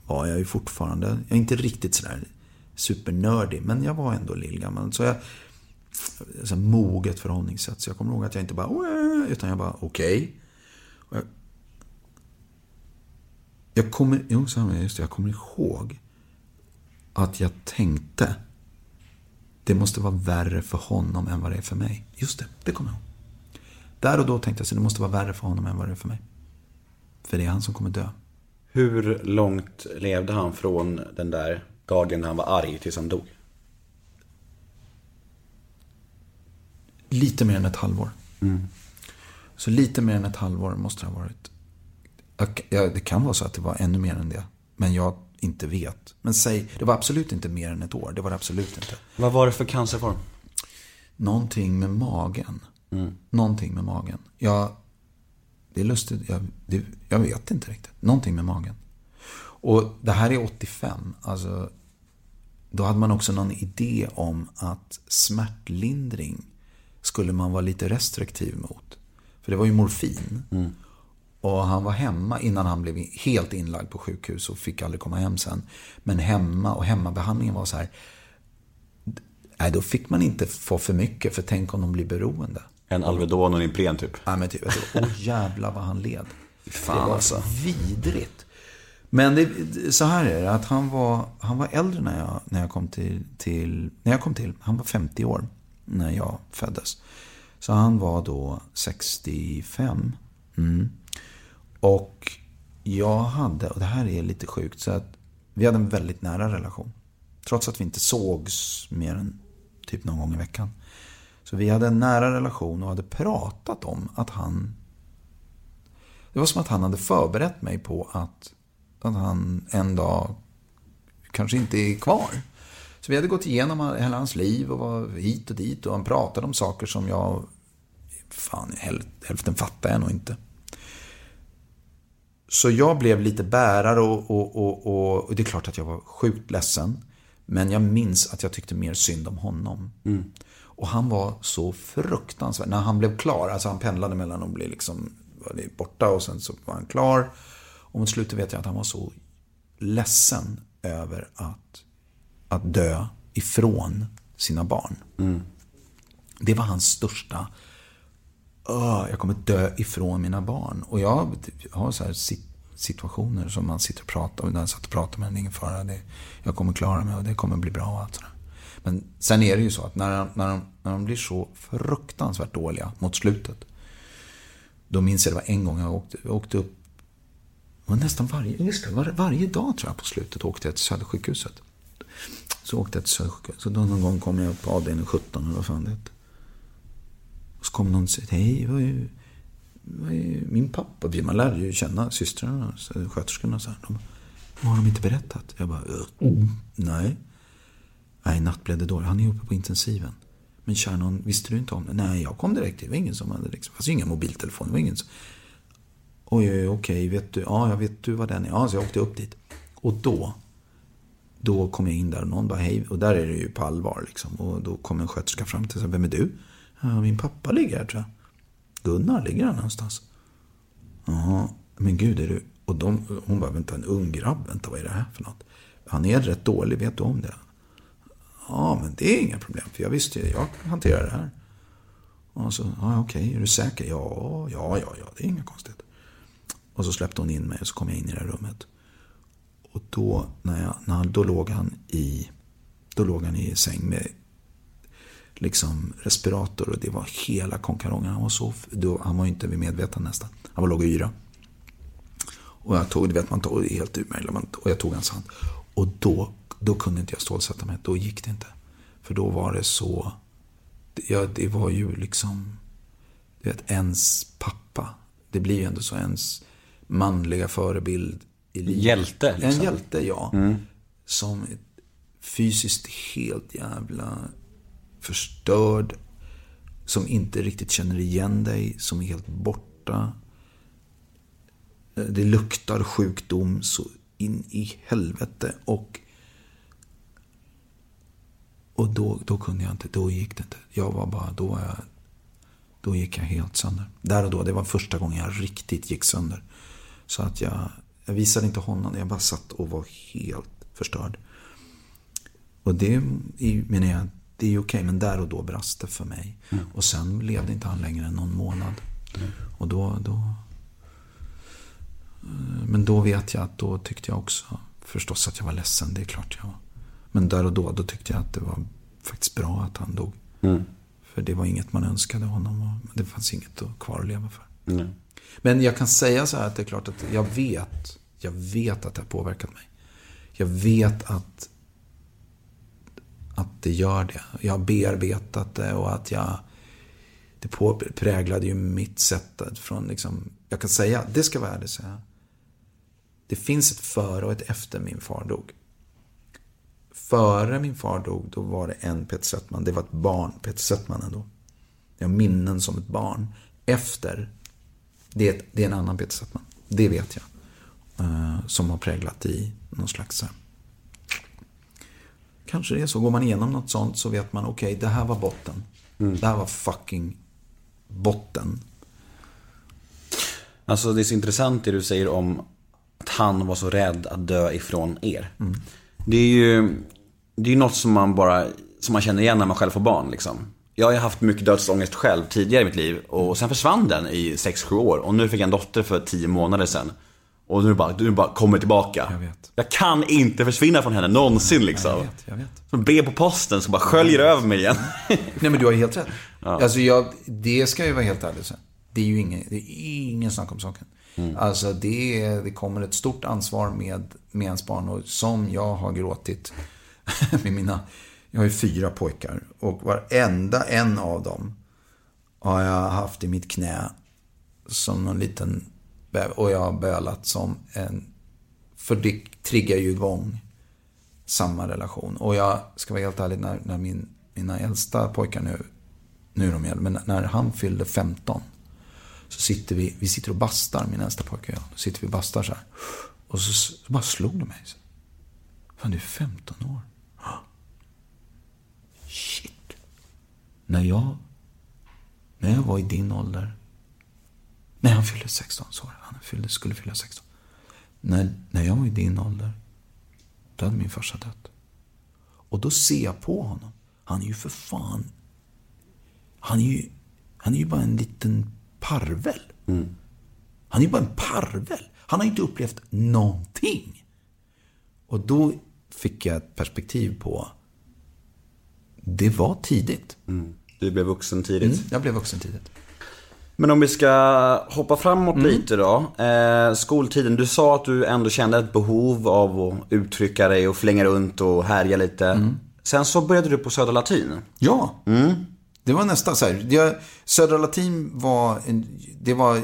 Var jag ju fortfarande. Jag är inte riktigt sådär supernördig, men jag var ändå lillgammal. Så jag, så här moget förhållningssätt. Så jag kommer ihåg att jag inte bara, "Åh", utan jag bara, okej. Okay. Jag, jag kommer, jo, så här, just det, jag kommer ihåg att jag tänkte, det måste vara värre för honom än vad det är för mig. Just det, det kommer jag ihåg. Där och då tänkte jag så det måste vara värre för honom än vad det är för mig. För det är han som kommer dö. Hur långt levde han från den där dagen när han var arg tills han dog? Lite mer än ett halvår. Så lite mer än ett halvår måste det ha varit. Ja, det kan vara så att det var ännu mer än det. Men jag inte vet. Men säg, det var absolut inte mer än ett år. Det var det absolut inte. Vad var det för cancerform? Någonting med magen. Någonting med magen. Jag, det är lustigt. Jag, det, jag vet inte riktigt. Någonting med magen. Och det här är 85. Alltså, då hade man också någon idé om att smärtlindring skulle man vara lite restriktiv mot. För det var ju morfin. Och han var hemma innan han blev helt inlagd på sjukhus och fick aldrig komma hem sen. Men hemma och hemmabehandlingen var så här. Nej, då fick man inte få för mycket för tänk om de blir beroende. En Alvedon och en Ipren typ. Nej, men typ, åh jävlar vad han led. fan, det var alltså. vidrigt. Men det, så här är det, att han var, han var äldre när jag, när, jag kom till, till, när jag kom till. Han var 50 år när jag föddes. Så han var då 65. Mm. Och jag hade, och det här är lite sjukt, så att vi hade en väldigt nära relation. Trots att vi inte sågs mer än typ någon gång i veckan. Så vi hade en nära relation och hade pratat om att han... Det var som att han hade förberett mig på att, att han en dag kanske inte är kvar. Så vi hade gått igenom hela hans liv och var hit och dit och han pratade om saker som jag... Fan, hälften fattar jag nog inte. Så jag blev lite bärare och, och, och, och, och det är klart att jag var sjukt ledsen. Men jag minns att jag tyckte mer synd om honom. Mm. Och han var så fruktansvärd. När han blev klar, alltså han pendlade mellan att bli liksom, borta och sen så var han klar. Och mot slutet vet jag att han var så ledsen över att, att dö ifrån sina barn. Det var hans största "Åh, jag kommer dö ifrån mina barn. Och jag har så här sit- situationer som man sitter och pratar om. När jag satt och pratade med en ingen fara. Det, jag kommer klara mig och det kommer bli bra och allt sådär. Men sen är det ju så att när, de- när, de, när de blir så fruktansvärt dåliga mot slutet. Då minns jag det var en gång jag åkte, jag åkte upp. Det var nästan varje, just det, var, varje dag tror jag på slutet åkte jag till Södersjukhuset. Så åkte jag till Södersjukhuset. Så då någon gång kom jag upp på avdelning 17 eller vad fan det hette. Och så kom någon och sa, hej, vad är, vad är min pappa? Man lärde ju känna systrarna, sköterskorna så här. De, vad har de inte berättat? Jag bara, nej. Nej, natt blev det dåligt. Han är uppe på intensiven. Men kära visste du inte om det? Nej, jag kom direkt. Det var ingen som hade liksom, det fanns ju inga mobiltelefoner. Det var ingen som... Oj, oj, okej, vet du? Ja, jag vet du vad den är. Ja, så jag åkte upp dit. Och då då kom jag in där och någon bara hej. Och där är det ju på allvar liksom. Och då kom en sköterska fram till sig. Vem är du? Ja, min pappa ligger här tror jag. Gunnar, ligger han någonstans? Jaha, men gud är du... Och de, hon bara, vänta en ung grabb, vänta vad är det här för något? Han är rätt dålig, vet du om det? Ja, men det är inga problem. För jag visste ju, jag hanterar det här. Och så, ja okej, är du säker? Ja, ja, ja, ja, det är inga konstigheter. Och så släppte hon in mig och så kom jag in i det här rummet. Och då, när jag, när, då låg han i, då låg han i säng med liksom respirator och det var hela konkarongen. Han var så, då, han var ju inte vid medvetande nästan. Han var låg och yra. Och jag tog, du vet man tog helt ur mig, och jag tog hans hand. Och då, då kunde inte jag stålsätta mig, då gick det inte. För då var det så, ja, det var ju liksom, du vet, ens pappa. Det blir ju ändå så, ens manliga förebild i livet. Hjälte, liksom. En hjälte, ja. Som är fysiskt helt jävla förstörd. Som inte riktigt känner igen dig, som är helt borta. Det luktar sjukdom så in i helvete. Och, och då, då kunde jag inte, då gick det inte. Jag var bara, då var jag, då gick jag helt sönder. Där och då, det var första gången jag riktigt gick sönder. Så att jag, jag visade inte honom, jag bara satt och var helt förstörd. Och det menar jag, det är ju okej, men där och då brast det för mig. Och sen levde inte han längre än någon månad. Och då, då... eh, Men då vet jag att då tyckte jag också förstås att jag var ledsen, det är klart jag var. Men där och då, då tyckte jag att det var faktiskt bra att han dog. För det var inget man önskade honom och det fanns inget att- kvar att leva för. Nej. Men jag kan säga så här att det är klart att jag vet, jag vet att det har påverkat mig. Jag vet att, att det gör det. Jag har bearbetat det och att jag, det präglade ju mitt sätt att från liksom, jag kan säga, det ska vara ärligt säga. Det finns ett före och ett efter min far dog. Före min far dog, då var det en Peter Settman. Det var ett barn, Peter Settman ändå. Jag har minnen som ett barn. Efter, det är, det är en annan Peter Settman. Det vet jag. Eh, som har präglat i någon slags... eh, Kanske det är så. Går man igenom något sånt så vet man, okej, det här var botten. Det här var fucking botten. Alltså det är så intressant det du säger om att han var så rädd att dö ifrån er. Det är ju det är ju något som man bara som man känner igen när man själv får barn. Liksom. Jag har ju haft mycket dödsångest själv tidigare i mitt liv och sen försvann den i 6-7 år. Och nu fick jag en dotter för 10 månader sedan. Och nu bara, nu bara kommer tillbaka. Jag vet. Jag kan inte försvinna från henne någonsin liksom. Jag vet, jag vet. Som brev på posten som bara sköljer över mig igen. Nej men du har helt rätt. Alltså jag, det ska jag ju vara helt ärlig säga. Det är ju ingen, det är ingen snack om saken. Alltså det, det kommer ett stort ansvar med, med ens barn. Och som jag har gråtit med mina, jag har ju fyra pojkar. Och varenda en av dem har jag haft i mitt knä som någon liten. Och jag har bölat som en, för det triggar ju igång samma relation. Och jag ska vara helt ärlig, när, när min, mina äldsta pojkar nu, nu är de äldre, men när han fyllde 15 så sitter vi, vi sitter och bastar, min äldsta pojke och jag. Då sitter vi och bastar så här. Och så, så bara slog det mig. Så, Fan, du är 15 år. När jag, när jag var i din ålder. Nej, han fyllde 16, sorry. Han fyllde, skulle fylla 16. När, när jag var i din ålder, då hade min farsa dött. Och då ser jag på honom. Han är ju för fan... Han är ju, han är ju bara en liten parvel. Han är ju bara en parvel. Han har inte upplevt någonting. Och då fick jag ett perspektiv på... Det var tidigt. Du blev vuxen tidigt. Mm, jag blev vuxen tidigt. Men om vi ska hoppa framåt lite då. Eh, skoltiden, du sa att du ändå kände ett behov av att uttrycka dig och flänga runt och härja lite. Sen så började du på Södra Latin. Ja. Det var nästan så här. Jag, Södra Latin var, en, det var,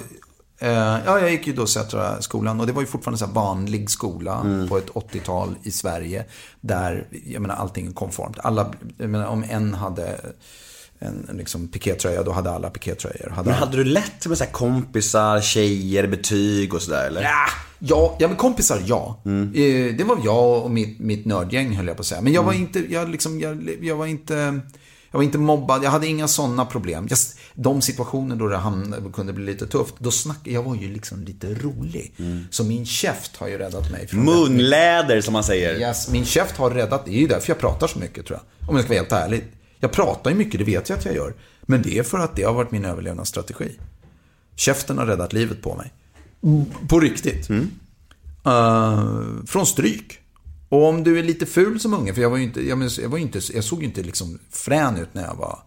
eh, ja jag gick ju då Sätra skolan och det var ju fortfarande så här vanlig skola på ett 80-tal i Sverige. Där, jag menar allting är konformt. Alla, jag menar om en hade en, en liksom pikétröja, då hade alla pikétröjor. Hade Men alla- hade du lätt med så kompisar, tjejer, betyg och sådär eller? Ja, Ja, ja men kompisar, ja. Eh, Det var jag och mitt, mitt nördgäng höll jag på att säga. Men jag var inte, jag liksom, jag, jag var inte, jag var inte mobbad. Jag hade inga sådana problem. Jag, de situationer då det hamnade, kunde bli lite tufft, då snackade jag var ju liksom lite rolig. Så min käft har ju räddat mig från Munläder som man säger. Yes, min käft har räddat, det är ju därför jag pratar så mycket tror jag. Om jag ska vara helt ärlig. Jag pratar ju mycket, det vet jag att jag gör. Men det är för att det har varit min överlevnadsstrategi. Käften har räddat livet på mig. På riktigt. Eh, från stryk. Och om du är lite ful som unge, för jag var ju inte, jag, men, jag, var inte, jag såg ju inte liksom frän ut när jag var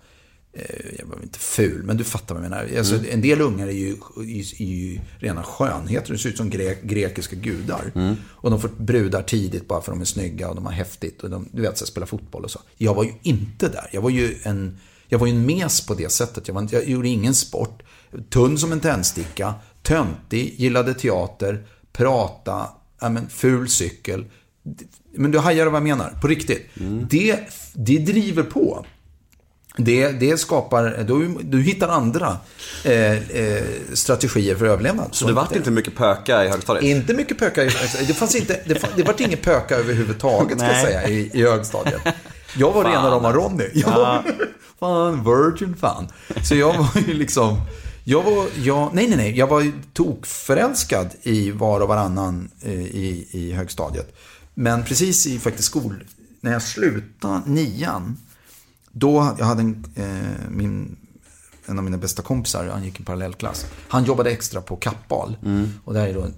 jag var inte ful, men du fattar vad jag menar. Alltså, En del ungar är ju, är, ju rena skönheter. De ser ut som gre grekiska gudar. Och de får brudar tidigt bara för att de är snygga och de har häftigt. Och de, du vet, så spelar fotboll och så. Jag var ju inte där. Jag var ju en, jag var ju en mes på det sättet. Jag, var, jag gjorde ingen sport. Tunn som en tändsticka. Töntig, gillade teater, prata, ja, men, ful cykel. Men du hajar vad jag menar, på riktigt. Det, det driver på. Det, det skapar, du, du hittar andra eh, eh, strategier för överlevnad. Så det vart inte mycket pöka i högstadiet? Inte mycket pöka. i- Det fanns inte, det, fann, det vart inget pöka överhuvudtaget ska jag säga i, i högstadiet. Jag var rena rama Ronny. Jag var, fan, virgin fan. Så jag var ju liksom, jag var, jag, nej nej nej, jag var ju tokförälskad i var och varannan eh, i, i högstadiet. Men precis i faktiskt skol, när jag slutade nian, då, jag hade en, eh, min, en av mina bästa kompisar, han gick i parallellklass. Han jobbade extra på Kappahl. Och det här är då, eh,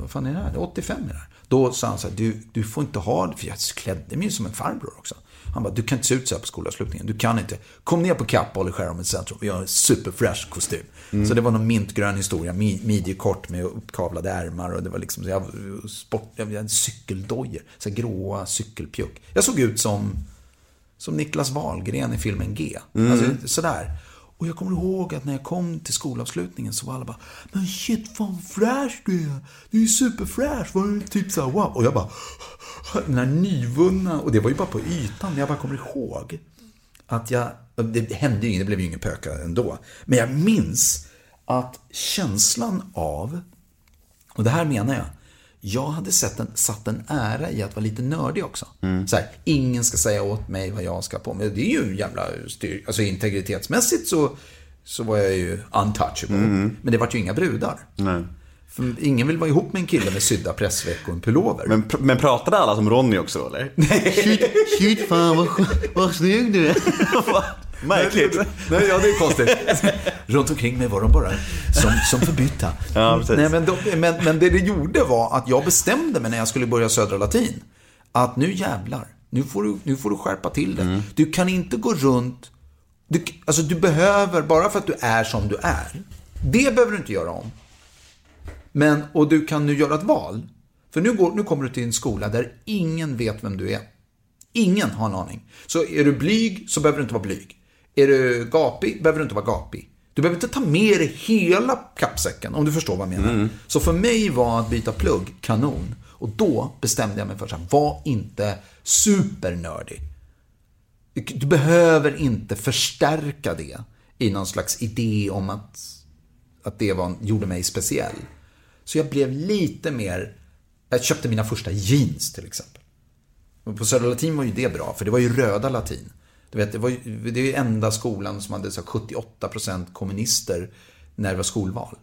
vad fan är det här? Det är 85 är det här. Då sa han så här, du, du får inte ha det, för jag klädde mig ju som en farbror också. Han bara, du kan inte se ut så här på skolavslutningen. Du kan inte. Kom ner på Kappahl i Skärholmens centrum och gör en superfresh kostym. Så det var någon mintgrön historia, mi- midjekort med uppkavlade ärmar och det var liksom, så jag, sport, jag hade cykeldojor, så gråa cykelpjuck. Jag såg ut som som Niklas Wahlgren i filmen G. Alltså, sådär. Och jag kommer ihåg att när jag kom till skolavslutningen så var alla bara Men shit vad fräsch du är. Du är superfräsch. Var du typ såhär wow. Och jag bara Den här nyvunna. Och det var ju bara på ytan. Jag bara kommer ihåg att jag Det hände ju inget. Det blev ju ingen pöka ändå. Men jag minns att känslan av och det här menar jag. Jag hade sett en, satt en ära i att vara lite nördig också. Så här, ingen ska säga åt mig vad jag ska på mig. Det är ju en jävla styr... Alltså integritetsmässigt så, så var jag ju untouchable. Men det var ju inga brudar. Nej. För ingen vill vara ihop med en kille med sydda pressveck och en pullover. Men, pr- men pratade alla som Ronny också då, eller? Shit fan vad, vad snygg du är. Märkligt. Nej, ja, det är konstigt. Runt omkring mig var de bara som, som förbytta. Ja, precis. Nej, men, de, men, men det det gjorde var att jag bestämde mig när jag skulle börja Södra Latin. Att nu jävlar, nu får du, nu får du skärpa till dig. Mm. Du kan inte gå runt... Du, alltså du behöver, bara för att du är som du är. Det behöver du inte göra om. Men, och du kan nu göra ett val. För nu, går, nu kommer du till en skola där ingen vet vem du är. Ingen har en aning. Så är du blyg så behöver du inte vara blyg. Är du gapig behöver du inte vara gapig. Du behöver inte ta med dig hela kappsäcken, om du förstår vad jag menar. Så för mig var att byta plugg kanon. Och då bestämde jag mig för att var inte supernördig. Du behöver inte förstärka det i någon slags idé om att, att det var, gjorde mig speciell. Så jag blev lite mer, jag köpte mina första jeans till exempel. Och på Södra Latin var ju det bra, för det var ju röda latin. Du vet, det, var ju, det är ju enda skolan som hade så här 78% kommunister när det var skolval.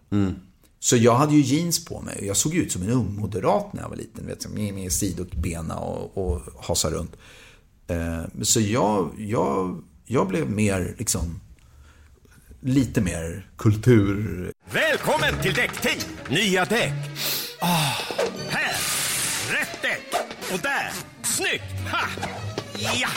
Så jag hade ju jeans på mig. Jag såg ut som en ung moderat när jag var liten. Vet, som med, sidobena och, och hasa runt. Eh, så jag, jag, jag blev mer, liksom, lite mer kultur... Välkommen till Däckteam! Nya däck. Ah, här! Rätt däck! Och där! Snyggt! Ha! Ja!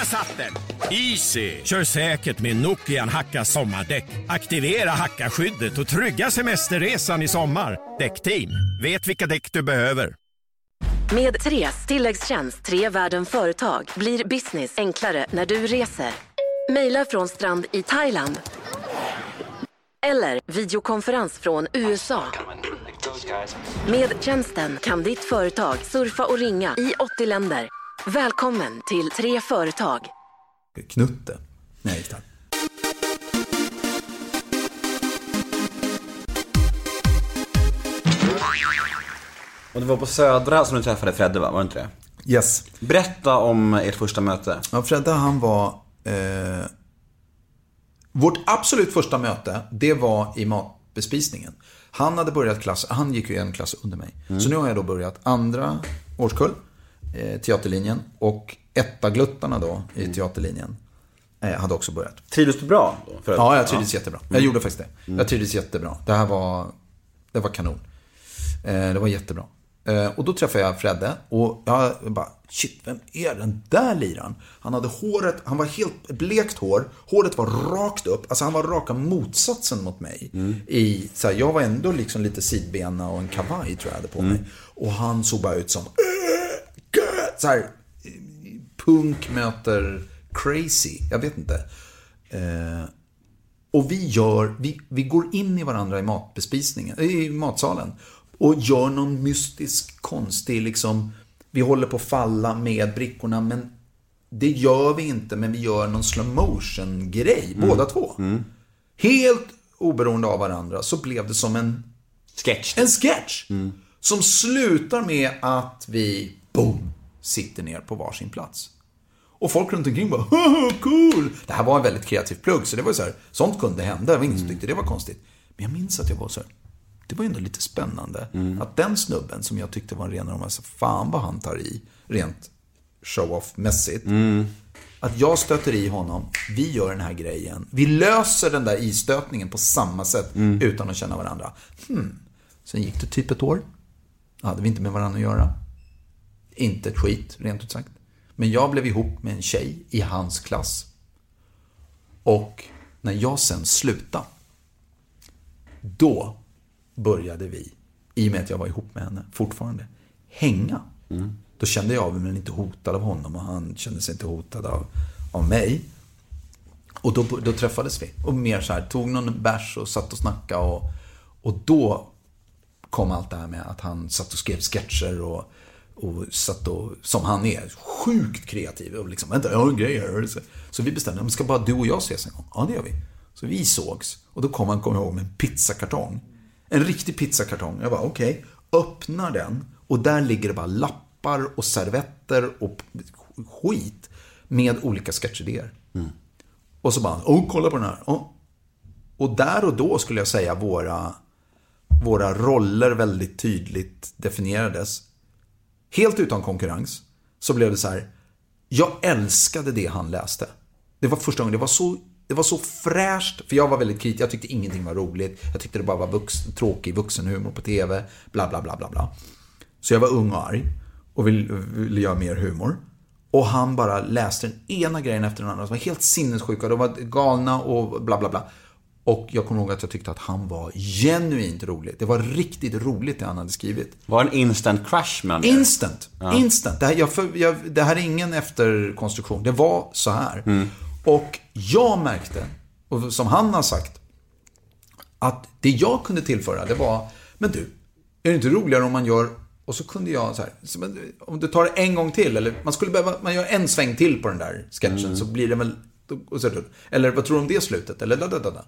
Där satt den! Easy! Kör säkert med Nokian Hacka sommardäck. Aktivera hackaskyddet och trygga semesterresan i sommar. Däckteam, vet vilka däck du behöver. Med Tres tilläggstjänst Tre världen företag blir business enklare när du reser. Mejla från strand i Thailand. Eller videokonferens från USA. Med tjänsten kan ditt företag surfa och ringa i 80 länder. Välkommen till Tre företag. Knutte gick där. Och det var på Södra som du träffade Fredde va? Var det inte det? Yes. Berätta om ert första möte. Ja, Fredde han var... Eh, vårt absolut första möte, det var i matbespisningen. Han hade börjat klass, han gick ju en klass under mig. Så nu har jag då börjat andra årskull, teaterlinjen. Och etta-gluttarna då i teaterlinjen eh, hade också börjat. Trivdes du bra då? Ja, jag trivdes jättebra. Jag gjorde faktiskt det. Jag trivdes jättebra. Det här var, det var kanon. Eh, det var jättebra. Eh, och då träffade jag Fredde och jag bara, shit, vem är den där liraren? Han hade håret, han var helt blekt hår, håret var rakt upp, alltså han var raka motsatsen mot mig. I, så här, jag var ändå liksom lite sidbena och en kavaj tror jag hade på mig. Och han såg bara ut som, "Äh, gö!" så här, punk möter crazy, jag vet inte. Eh, och vi gör, vi, vi går in i varandra i matbespisningen, i matsalen. Och gör någon mystisk, konstig, liksom, vi håller på att falla med brickorna, men det gör vi inte, men vi gör någon slow motion grej båda två. Helt oberoende av varandra så blev det som en Sketch. en sketch. Som slutar med att vi, boom, sitter ner på varsin plats. Och folk runt omkring bara, "Haha, cool! Det här var en väldigt kreativ plugg, så det var så här, sånt kunde hända. Det var ingen som tyckte det var konstigt. Men jag minns att jag var så här, det var ändå lite spännande. Att den snubben som jag tyckte var en renare, alltså, fan vad han tar i, rent show-off-mässigt. Att jag stöter i honom, vi gör den här grejen. Vi löser den där istötningen på samma sätt utan att känna varandra. Hmm. Sen gick det typ ett år. Då hade vi inte med varandra att göra. Inte ett skit, rent ut sagt. Men jag blev ihop med en tjej i hans klass. Och när jag sen slutade, då började vi, i och med att jag var ihop med henne fortfarande, hänga. Då kände jag mig inte hotad av honom och han kände sig inte hotad av, av mig. Och då, då träffades vi. Och mer så här, tog någon bärs och satt och snackade. Och, och då kom allt det här med att han satt och skrev sketcher och, och satt och, som han är, sjukt kreativ. Och liksom, vänta, jag har en grej här. Så, vi bestämde, men ska bara du och jag ses en gång? Ja, det gör vi. Så vi sågs. Och då kom han, kommer jag ihåg, med en pizzakartong. En riktig pizzakartong. Jag bara, okej. Öppnar den och där ligger det bara lappar och servetter och skit med olika sketchidéer. Och så bara, åh, kolla på den här. Åh. Och där och då skulle jag säga våra, våra roller väldigt tydligt definierades. Helt utan konkurrens. Så blev det så här, jag älskade det han läste. Det var första gången, det var så, det var så fräscht. För jag var väldigt kritisk, jag tyckte ingenting var roligt. Jag tyckte det bara var vux, tråkig vuxenhumor på TV. Bla, bla, bla, bla, bla. Så jag var ung och arg och ville, ville göra mer humor. Och han bara läste den ena grejen efter den andra. De var helt sinnessjuka, de var galna och bla bla bla. Och jag kommer ihåg att jag tyckte att han var genuint rolig. Det var riktigt roligt det han hade skrivit. Var en instant crush med er? Instant! Instant! Det här, jag, jag, det här är ingen efterkonstruktion. Det var så här. Och jag märkte, och som han har sagt, att det jag kunde tillföra, det var, men du, är det inte roligare om man gör, och så kunde jag så här, om du tar det en gång till, eller man skulle behöva, man gör en sväng till på den där sketchen, så blir det väl, så, eller vad tror du om det slutet? Eller da, da, da, da.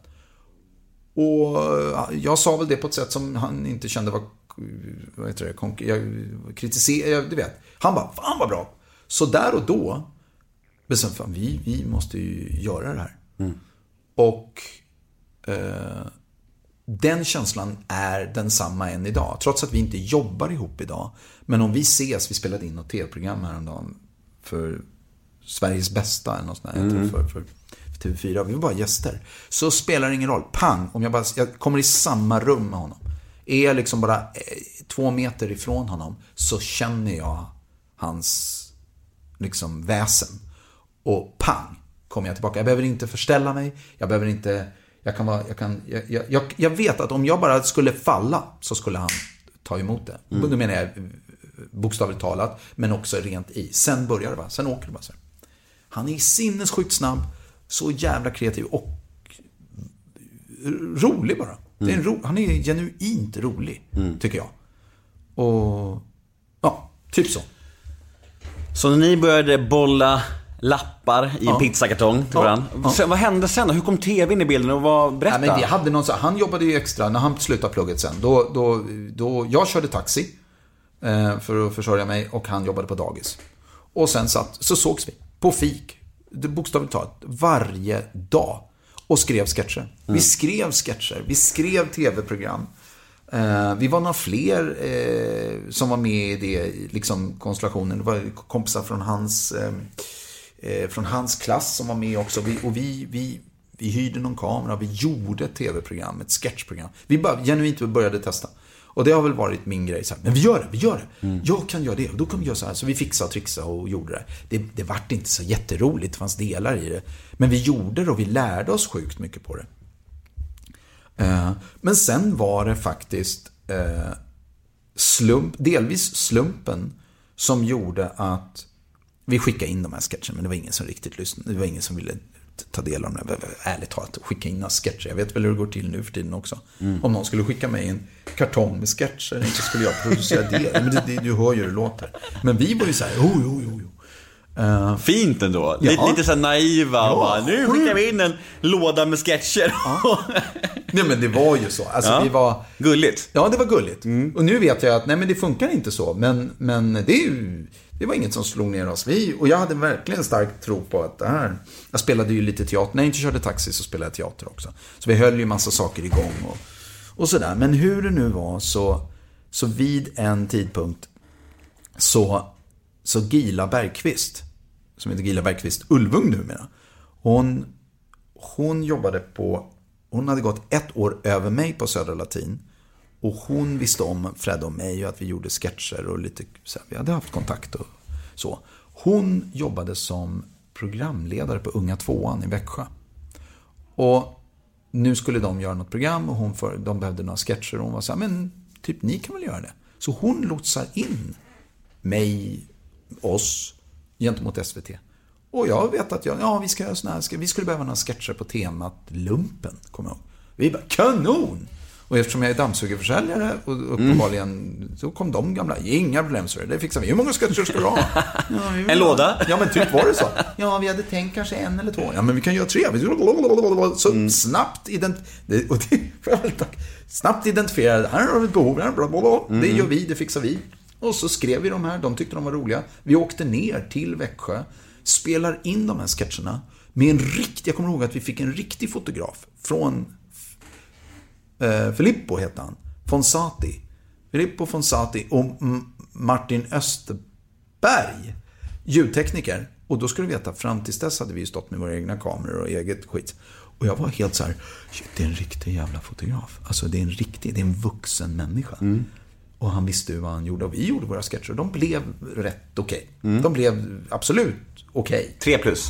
Och ja, jag sa väl det på ett sätt som han inte kände var, vad heter det, konk- jag kritiserade, du vet. Han bara, fan vad bra. Så där och då bestämde jag, vi, vi måste ju göra det här. Och eh, den känslan är densamma än idag. Trots att vi inte jobbar ihop idag. Men om vi ses, vi spelade in något tv-program häromdagen för Sveriges bästa eller något sånt där, för, för, för TV4. Vi var bara gäster. Så spelar det ingen roll. Pang! Om jag bara jag kommer i samma rum med honom. Är jag liksom bara eh, två meter ifrån honom så känner jag hans liksom väsen. Och pang! Kommer jag tillbaka. Jag behöver inte förställa mig. Jag behöver inte... Jag kan vara... Jag, kan, jag, jag, jag, vet att om jag bara skulle falla så skulle han ta emot det. Mm. Då menar jag eh, bokstavligt talat, men också rent i. Sen börjar det bara. Sen åker det bara så här. Han är sinnessjukt snabb, så jävla kreativ och rolig bara. Det är en ro, han är genuint rolig, tycker jag. Och ja, typ så. Så när ni började bolla lappar i en Ja. pizzakartong till varandra. Ja. Sen, vad hände sen då? Hur kom tv in i bilden och vad, berätta? Nej, men vi hade någon så han jobbade ju extra när han slutade plugget sen. Då, då, då, jag körde taxi. eh, för att försörja mig och han jobbade på dagis. Och sen satt, så sågs vi på fik, bokstavligt talat, varje dag. Och skrev sketcher. Vi skrev sketcher, vi skrev tv-program. Eh, vi var några fler eh, som var med i det, liksom konstellationen. Det var kompisar från hans, eh, eh, från hans klass som var med också. Vi, och vi, vi, vi hyrde någon kamera, vi gjorde ett tv-program, ett sketchprogram. Vi bara genuint började testa. Och det har väl varit min grej. Så här, men vi gör det, vi gör det. Jag kan göra det och då kan vi göra så här. Så vi fixade och trixade och gjorde det. Det, det vart inte så jätteroligt, det fanns delar i det. Men vi gjorde det och vi lärde oss sjukt mycket på det. Eh, Men sen var det faktiskt eh, slump, delvis slumpen som gjorde att vi skickade in de här sketcherna, men det var ingen som riktigt lyssnade. Det var ingen som ville ta del av dem. Ärligt talat, skicka in några sketcher. Jag vet väl hur det går till nu för tiden också. Om någon skulle skicka mig en kartong med sketcher, inte skulle jag producera det. Men det, det du hör ju hur det låter. Men vi var ju så här, jo, jo, jo, jo. Eh, Fint ändå. Lite, Ja. lite så här naiva. Ja, bara, nu skickar vi in en låda med sketcher. nej men det var ju så. Alltså Ja. vi var... Gulligt. Ja, det var gulligt. Och nu vet jag att nej, men det funkar inte så. Men, men det, är ju, det var inget som slog ner oss. Vi, och jag hade verkligen stark tro på att det här... Jag spelade ju lite teater. När jag inte körde taxi så spelade jag teater också. Så vi höll ju massa saker igång och, och sådär. Men hur det nu var så, så vid en tidpunkt så, så Gila Bergqvist, som heter Gila Bergqvist Ulvung numera. Hon, hon jobbade på, hon hade gått ett år över mig på Södra Latin. Och hon visste om Fred och mig och att vi gjorde sketcher och lite, så här, vi hade haft kontakt och så. Hon jobbade som programledare på Unga Tvåan i Växjö. Och nu skulle de göra något program och hon för, de behövde några sketcher och hon var så här, men typ ni kan väl göra det. Så hon lotsar in mig, oss, gentemot SVT. Och jag vet att jag, ja, vi ska göra såna här, vi skulle behöva några sketcher på temat lumpen, kommer jag ihåg. Vi bara, kanon! Och eftersom jag är dammsugarförsäljare och uppenbarligen så kom de gamla, inga problem så det fixar vi. Hur många sketcher ska du ha? Ja, En ha- låda? Ja, men typ var det så. Ja, vi hade tänkt kanske en eller två. Ja, men vi kan göra tre. Så snabbt ident... det- och det, tack. Snabbt identifiera, här har vi ett behov, här, bla, bla, bla. det gör vi, det fixar vi. Och så skrev vi de här, de tyckte de var roliga. Vi åkte ner till Växjö, spelar in de här sketcherna med en riktig, jag kommer ihåg att vi fick en riktig fotograf från eh, Filippo hette han. Fonsati. Filippo Fonsati och Martin Österberg. Ljudtekniker. Och då ska du veta, fram tills dess hade vi stått med våra egna kameror och eget skit. Och jag var helt så här, shit, det är en riktig jävla fotograf. Alltså det är en riktig, det är en vuxen människa. Och han visste ju vad han gjorde. Och vi gjorde våra sketcher. De blev rätt okej. De blev absolut okej. Tre plus.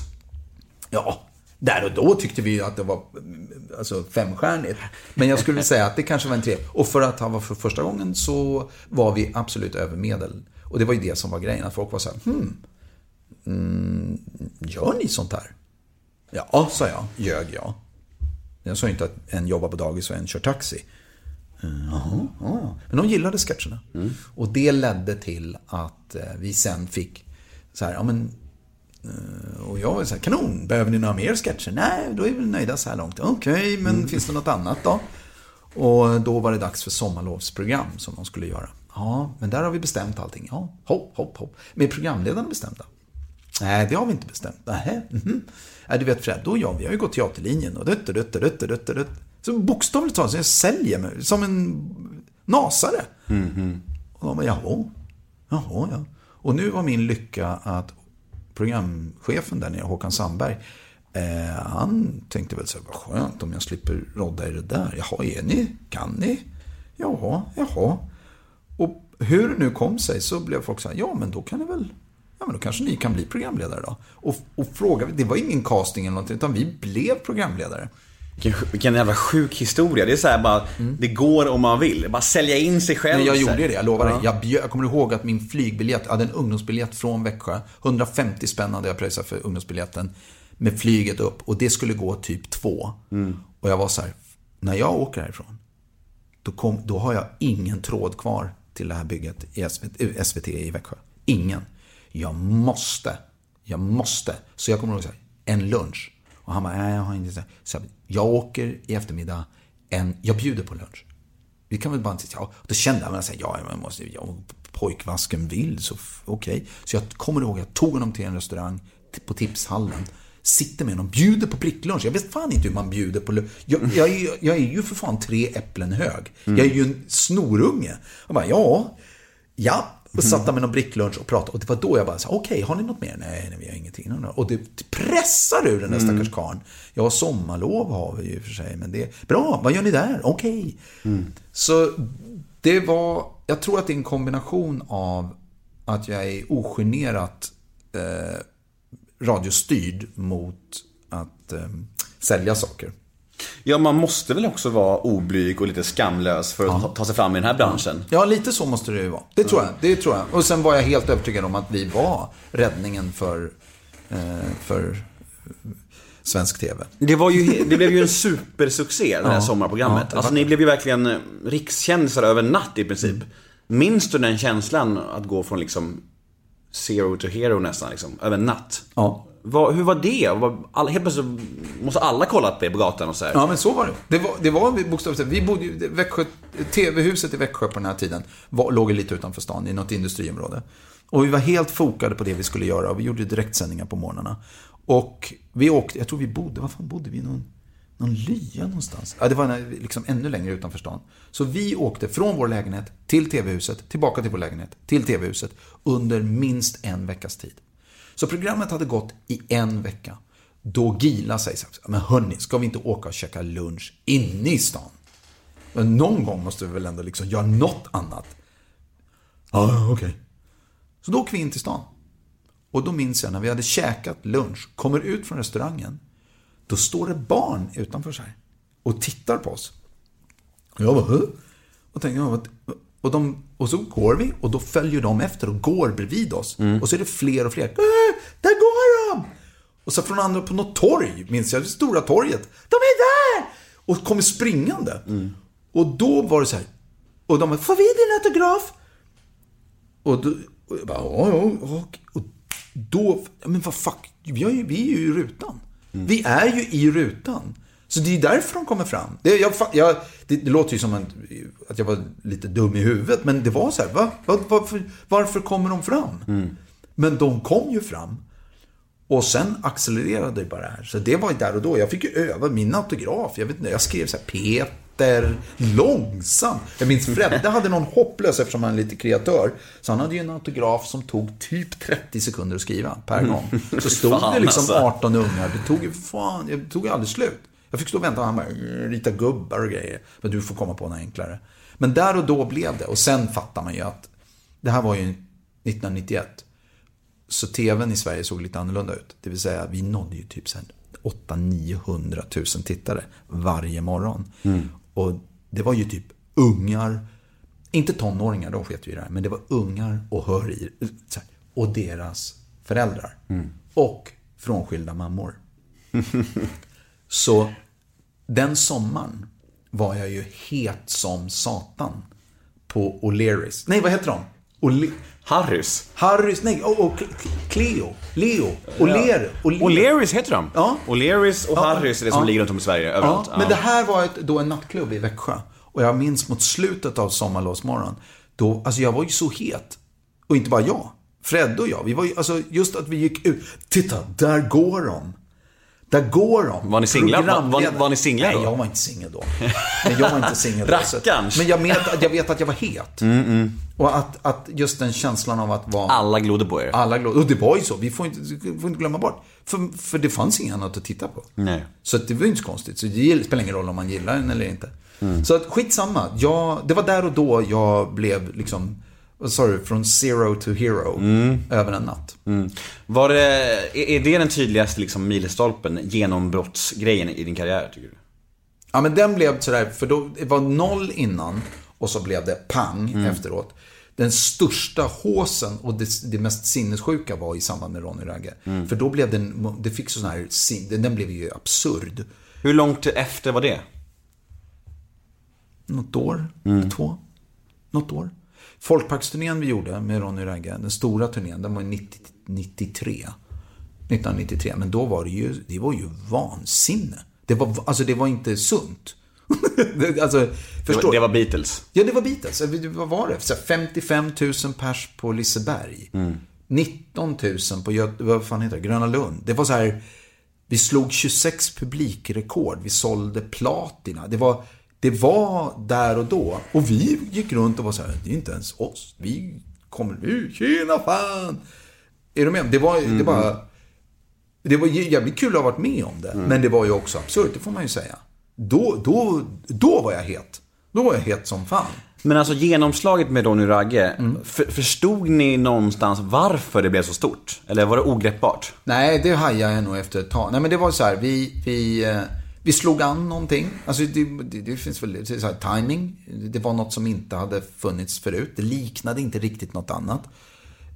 Ja, där och då tyckte vi ju att det var mm, alltså, femstjärnigt. Men jag skulle säga att det kanske var en tre. Och för att han var för första gången så var vi absolut över medel. Och det var ju det som var grejen, att folk var så här, hmm, mm, gör ni sånt här? Ja, sa jag, ljög jag. Jag sa inte att en jobbar på dagis och en kör taxi. Mm, Jaha, ja. Men de gillade sketcherna. Och det ledde till att eh, vi sen fick så här, ja men och jag var så här, kanon, behöver ni några mer sketcher? Nej, då är vi nöjda så här långt. Okej, men finns det något annat då? Och då var det dags för sommarlovsprogram som de skulle göra. Ja, men där har vi bestämt allting. Ja, hopp, hopp, hopp. Men är programledarna bestämda? Nej, det har vi inte bestämt. Nähä, mhm. Nej, du vet Fred, då jag, vi har ju gått teaterlinjen och dutt, dutt, dutt, dutt, dutt. Så bokstavligt talat, så jag säljer mig som en nasare. Och de bara, jaha, jaha, ja. Och nu var min lycka att programchefen där nere, Håkan Sandberg, eh, han tänkte väl så här, vad skönt om jag slipper rodda i det där. Jaha, är ni? Kan ni? Jaha, jaha. Och hur det nu kom sig så blev folk så här, ja men då kan ni väl, ja men då kanske ni kan bli programledare då. Och, och fråga, det var ingen casting eller någonting, utan vi blev programledare. Vilken, vilken jävla sjuk historia. Det är så här bara, det går om man vill. Bara sälja in sig själv. Men jag gjorde det, jag lovar dig. Ja. Jag, bjöd, jag kommer ihåg att min flygbiljett, jag hade en ungdomsbiljett från Växjö. 150 spänn hade jag pröjsat för ungdomsbiljetten. Med flyget upp. Och det skulle gå typ två. Och jag var så här, när jag åker härifrån. Då, kom, då har jag ingen tråd kvar till det här bygget i SVT, eh, SVT i Växjö. Ingen. Jag måste. Jag måste. Så jag kommer ihåg så här, en lunch. Och han bara, nej jag har inte så. Så jag, åker i eftermiddag. En, jag bjuder på lunch. Vi kan väl bara inte... Ja, då kände han mig ja, jag måste, jag, pojkvasken vill så okej. okej. Så jag kommer ihåg, jag tog honom till en restaurang på tipshallen. Sitter med honom, bjuder på pricklunch. Jag vet fan inte hur man bjuder på lunch. Jag, jag, är, ju- jag är ju för fan tre äpplen hög. Jag är ju en snorunge. Jag bara, ja, ja. Och satt där med någon bricklunch och pratade. Och det var då jag bara sa, okej, har ni något mer? Nej, nej, vi har ingenting. Och det pressar ur den där stackars karln. Ja, sommarlov har vi ju för sig, men det är bra. Vad gör ni där? Okej. Så det var, jag tror att det är en kombination av att jag är ogenerat eh, radiostyrd mot att eh, sälja saker. Ja, man måste väl också vara oblyg och lite skamlös för att ta- ta sig fram i den här branschen. Ja, lite så måste det ju vara. Det tror jag. Det tror jag. Och sen var jag helt övertygad om att vi var räddningen för, eh, för svensk TV. Det, var ju, det blev ju en supersuccé, det här Ja. sommarprogrammet. Ja, alltså ni blev ju verkligen eh, rikskändisar över natt i princip. Minns du den känslan att gå från liksom zero to hero nästan, liksom, över natt? Ja. Vad, hur var det? All, helt plötsligt måste alla kolla på er på gatan och så här. Ja, men så var det. Det var, det var bokstavligt. Vi bodde ju, Växjö, TV-huset i Växjö på den här tiden var, låg ju lite utanför stan i något industriområde. Och vi var helt fokade på det vi skulle göra och vi gjorde direktsändningar på morgnarna. Och vi åkte, jag tror vi bodde, var fan bodde vi? Någon, någon lya någonstans? Ja, det var liksom ännu längre utanför stan. Så vi åkte från vår lägenhet till TV-huset, tillbaka till vår lägenhet, till TV-huset under minst en veckas tid. Så programmet hade gått i en vecka. Då Gila säger så här, men hörni, ska vi inte åka och käka lunch inne i stan? Men någon gång måste vi väl ändå liksom göra något annat. Ja, okej. Så då åker vi in till stan. Och då minns jag när vi hade käkat lunch, kommer ut från restaurangen. Då står det barn utanför sig och tittar på oss. Och jag bara, Hö? Och tänker, vad- och, de, och så går vi och då följer de efter och går bredvid oss. Och så är det fler och fler. Äh, där går de! Och så från andra på något torg, minns jag, det stora torget. De är där! Och kommer springande. Och då var det så här. Och de bara, får vi din autograf? Och då, och jag bara, ja, ja, och, och då, men vad fuck, vi, har ju, vi är ju i rutan. Vi är ju i rutan. Så det är därför de kommer fram. Det, jag, jag, det, det låter ju som en, att jag var lite dum i huvudet, men det var så här, va, va, varför, varför kommer de fram? Men de kom ju fram. Och sen accelererade det bara här. Så det var ju där och då. Jag fick ju öva min autograf. Jag vet inte, jag skrev så här Peter, långsamt. Jag minns Fredde hade någon hopplös, eftersom han är lite kreatör. Så han hade ju en autograf som tog typ 30 sekunder att skriva per gång. Så stod det liksom alltså. 18 ungar. Det tog ju fan, det tog ju aldrig slut. Jag fick stå och vänta och han bara, rita gubbar och grejer. Men du får komma på något enklare. Men där och då blev det. Och sen fattar man ju att det här var ju 1991. Så tvn i Sverige såg lite annorlunda ut. Det vill säga, vi nådde ju typ 800-900 tusen tittare varje morgon. Och det var ju typ ungar, inte tonåringar, de sket ju i det här, men det var ungar och hör och deras föräldrar. Och frånskilda mammor. Så den sommaren var jag ju het som satan på O'Learys. Nej, vad heter de? O'Le- Harrys. Harrys, nej, och, och Cleo, Leo, O'Leary. O'Learys heter de. Ja. O'Learys och Ja. Harrys är det som Ja. ligger runt om i Sverige, överallt. Ja, men det här var ett, då en nattklubb i Växjö. Och jag minns mot slutet av sommarlovsmorgon. Då, alltså jag var ju så het. Och inte bara jag. Fred och jag. Vi var ju, alltså just att vi gick ut. Titta, där går de. Där går de. Var ni singlar? Var- var- ni singlar Nej, då? jag var inte singel då. Men jag var inte singel då. Rackarns. Men jag, vet, att jag vet att jag var het. Och att, att just den känslan av att vara... Alla glodde på er. Alla glada. Och det var ju så. Vi får inte, vi får inte glömma bort. För, för det fanns inget annat att titta på. Nej. Så det var ju inte så konstigt. Så det spelar ingen roll om man gillar den eller inte. Så att skitsamma. Jag, det var där och då jag blev liksom, vad sa du, från zero to hero över en natt. Var det, är det den tydligaste liksom, milstolpen, genombrottsgrejen i din karriär, tycker du? Ja men den blev sådär, för då, det var noll innan och så blev det pang efteråt. Den största håsen och det, det mest sinnessjuka var i samband med Ronny Ragge. För då blev den, det fick sån här, den blev ju absurd. Hur långt efter var det? något år, eller två. Något år. Folkparksturnén vi gjorde med Ronny Ragge, den stora turnén, den var 90, 93. 1993. Men då var det ju, det var ju vansinne. Det var, alltså det var inte sunt. Det- alltså, Det förstår var, det var Beatles. Ja, det var Beatles. Vad var det? Så här 55 000 pers på Liseberg. 19 000 på Göt- vad fan heter det? Gröna Lund. Det var så här, vi slog 26 publikrekord. Vi sålde platina. Det var, det var där och då. Och vi gick runt och var så här, det är inte ens oss. Vi kommer nu, tjena fan. Är du med? Det var, det var, det var jävligt kul att ha varit med om det. Men det var ju också absurt, det får man ju säga. Då, då, då var jag het. Då var jag het som fan. Men alltså genomslaget med Ronny Ragge, Mm. för, förstod ni någonstans varför det blev så stort? Eller var det ogreppbart? Nej, det hajade jag nog efter ett tag. Nej, men det var så här, vi, vi, eh, vi slog an någonting. Alltså det, det, det finns väl så här, timing. Det var något som inte hade funnits förut. Det liknade inte riktigt något annat.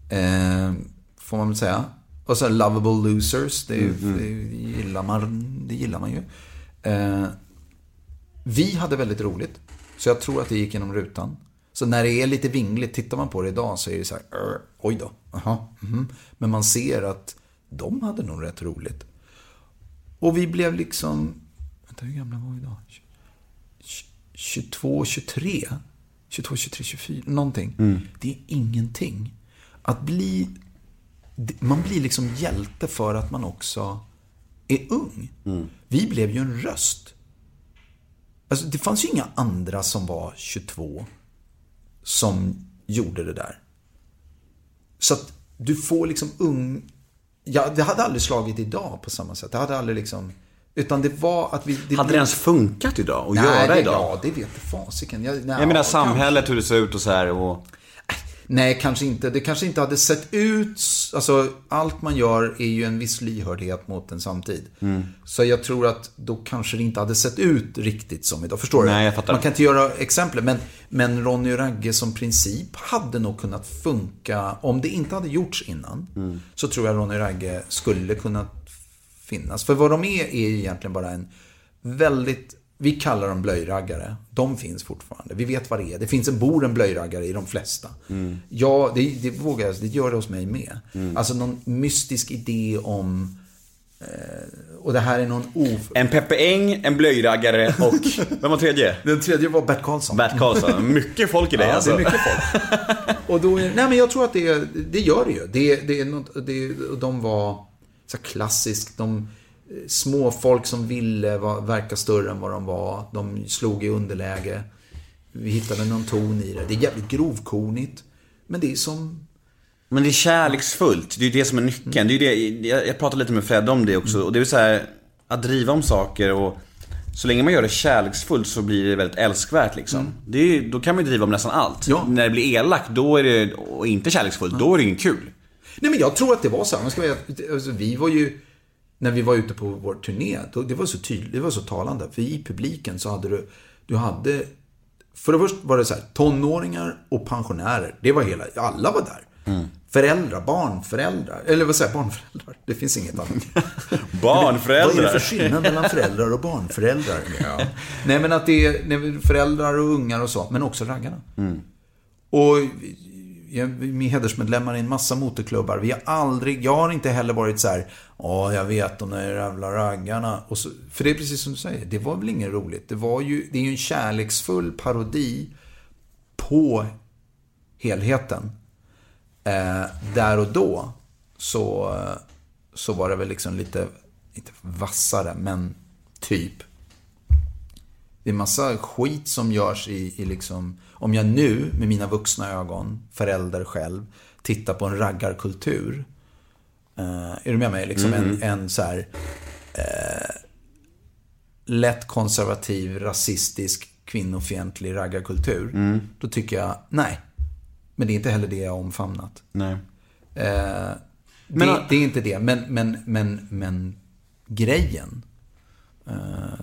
Eh, får man väl säga. Och så lovable losers, det, det, gillar, man, det gillar man ju. Eh, vi hade väldigt roligt. Så jag tror att det gick genom rutan. Så när det är lite vingligt, tittar man på det idag så är det så här, "Ör, oj då, aha, mhm." Men man ser att de hade nog rätt roligt. Och vi blev liksom, vänta hur gamla var vi då? 22, 23? 22, 23, 24, någonting. Det är ingenting. Att bli, man blir liksom hjälte för att man också är ung. Vi blev ju en röst. Alltså, det fanns ju inga andra som var 22 som gjorde det där. Så att du får liksom ung... Ja, det hade aldrig slagit idag på samma sätt. Det hade aldrig liksom... Utan det var att vi... Hade det ens funkat idag att Nej, göra det, idag? Ja, det vet fasiken. Jag, nej, Jag menar ja, samhället, hur det ser ut och så här och... Nej, kanske inte. Det kanske inte hade sett ut... Alltså, allt man gör är ju en viss lyhördhet mot en samtid. Mm. Så jag tror att då kanske det inte hade sett ut riktigt som idag. Förstår du? Nej, jag fattar. Man kan inte göra exempel. Men, men Ronny och Ragge som princip hade nog kunnat funka. Om det inte hade gjorts innan. Mm. Så tror jag Ronny och Ragge skulle kunna finnas. För vad de är, är egentligen bara en väldigt... Vi kallar dem blöjraggare. De finns fortfarande. Vi vet vad det är. Det finns en, bor en blöjraggare i de flesta. Ja, det, det vågar jag. Det gör det hos mig med. Alltså någon mystisk idé om... Eh, och det här är någon of... En Peppe Eng, en blöjraggare och... Vem var tredje? Den tredje var Bert Karlsson. Bert Karlsson. Mycket folk i det Ja, alltså. det är mycket folk. Och då är, nej men jag tror att det, det gör det ju. Det, det är något, det, och de var så klassiskt. De eh, små folk som ville var, verka större än vad de var. De slog i underläge. Vi hittade någon ton i det. Det är jävligt grovkornigt. Men det är som... Men det är kärleksfullt, det är ju det som är nyckeln. Det är ju det, jag, jag pratade lite med Fred om det också. Och det är så här, att driva om saker och så länge man gör det kärleksfullt så blir det väldigt älskvärt liksom. Det är, då kan man ju driva om nästan allt. Ja. När det blir elakt, då är det, och inte kärleksfullt, då är det inget kul. Nej men jag tror att det var så ska vara, alltså, vi var ju... När vi var ute på vår turné, då, det var så tydligt, det var så talande. För i publiken så hade du, du hade... För det första var det så här, tonåringar och pensionärer. Det var hela, alla var där. Föräldrar, barnföräldrar. Eller vad säger jag, barnföräldrar? Det finns inget annat. Vad är Barnföräldrar. det för skillnad mellan föräldrar och barnföräldrar? Ja. Nej men att det är föräldrar och ungar och så, men också raggarna. Och med vi är hedersmedlemmar i en massa motorklubbar. Vi har aldrig, jag har inte heller varit så här, ja jag vet de där jävla raggarna. Och så, för det är precis som du säger, det var väl inget roligt. Det var ju, det är ju en kärleksfull parodi på helheten. Eh, där och då så, eh, så var det väl liksom lite, inte vassare, men typ. Det är massa skit som görs i, i liksom, om jag nu med mina vuxna ögon, förälder själv, tittar på en raggarkultur. Eh, är du med mig? Liksom en, en så här eh, lätt konservativ, rasistisk, kvinnofientlig raggarkultur. Då tycker jag, nej. Men det är inte heller det jag har omfamnat. Nej. Eh, Men- det, det är inte det, men, men, men, men grejen,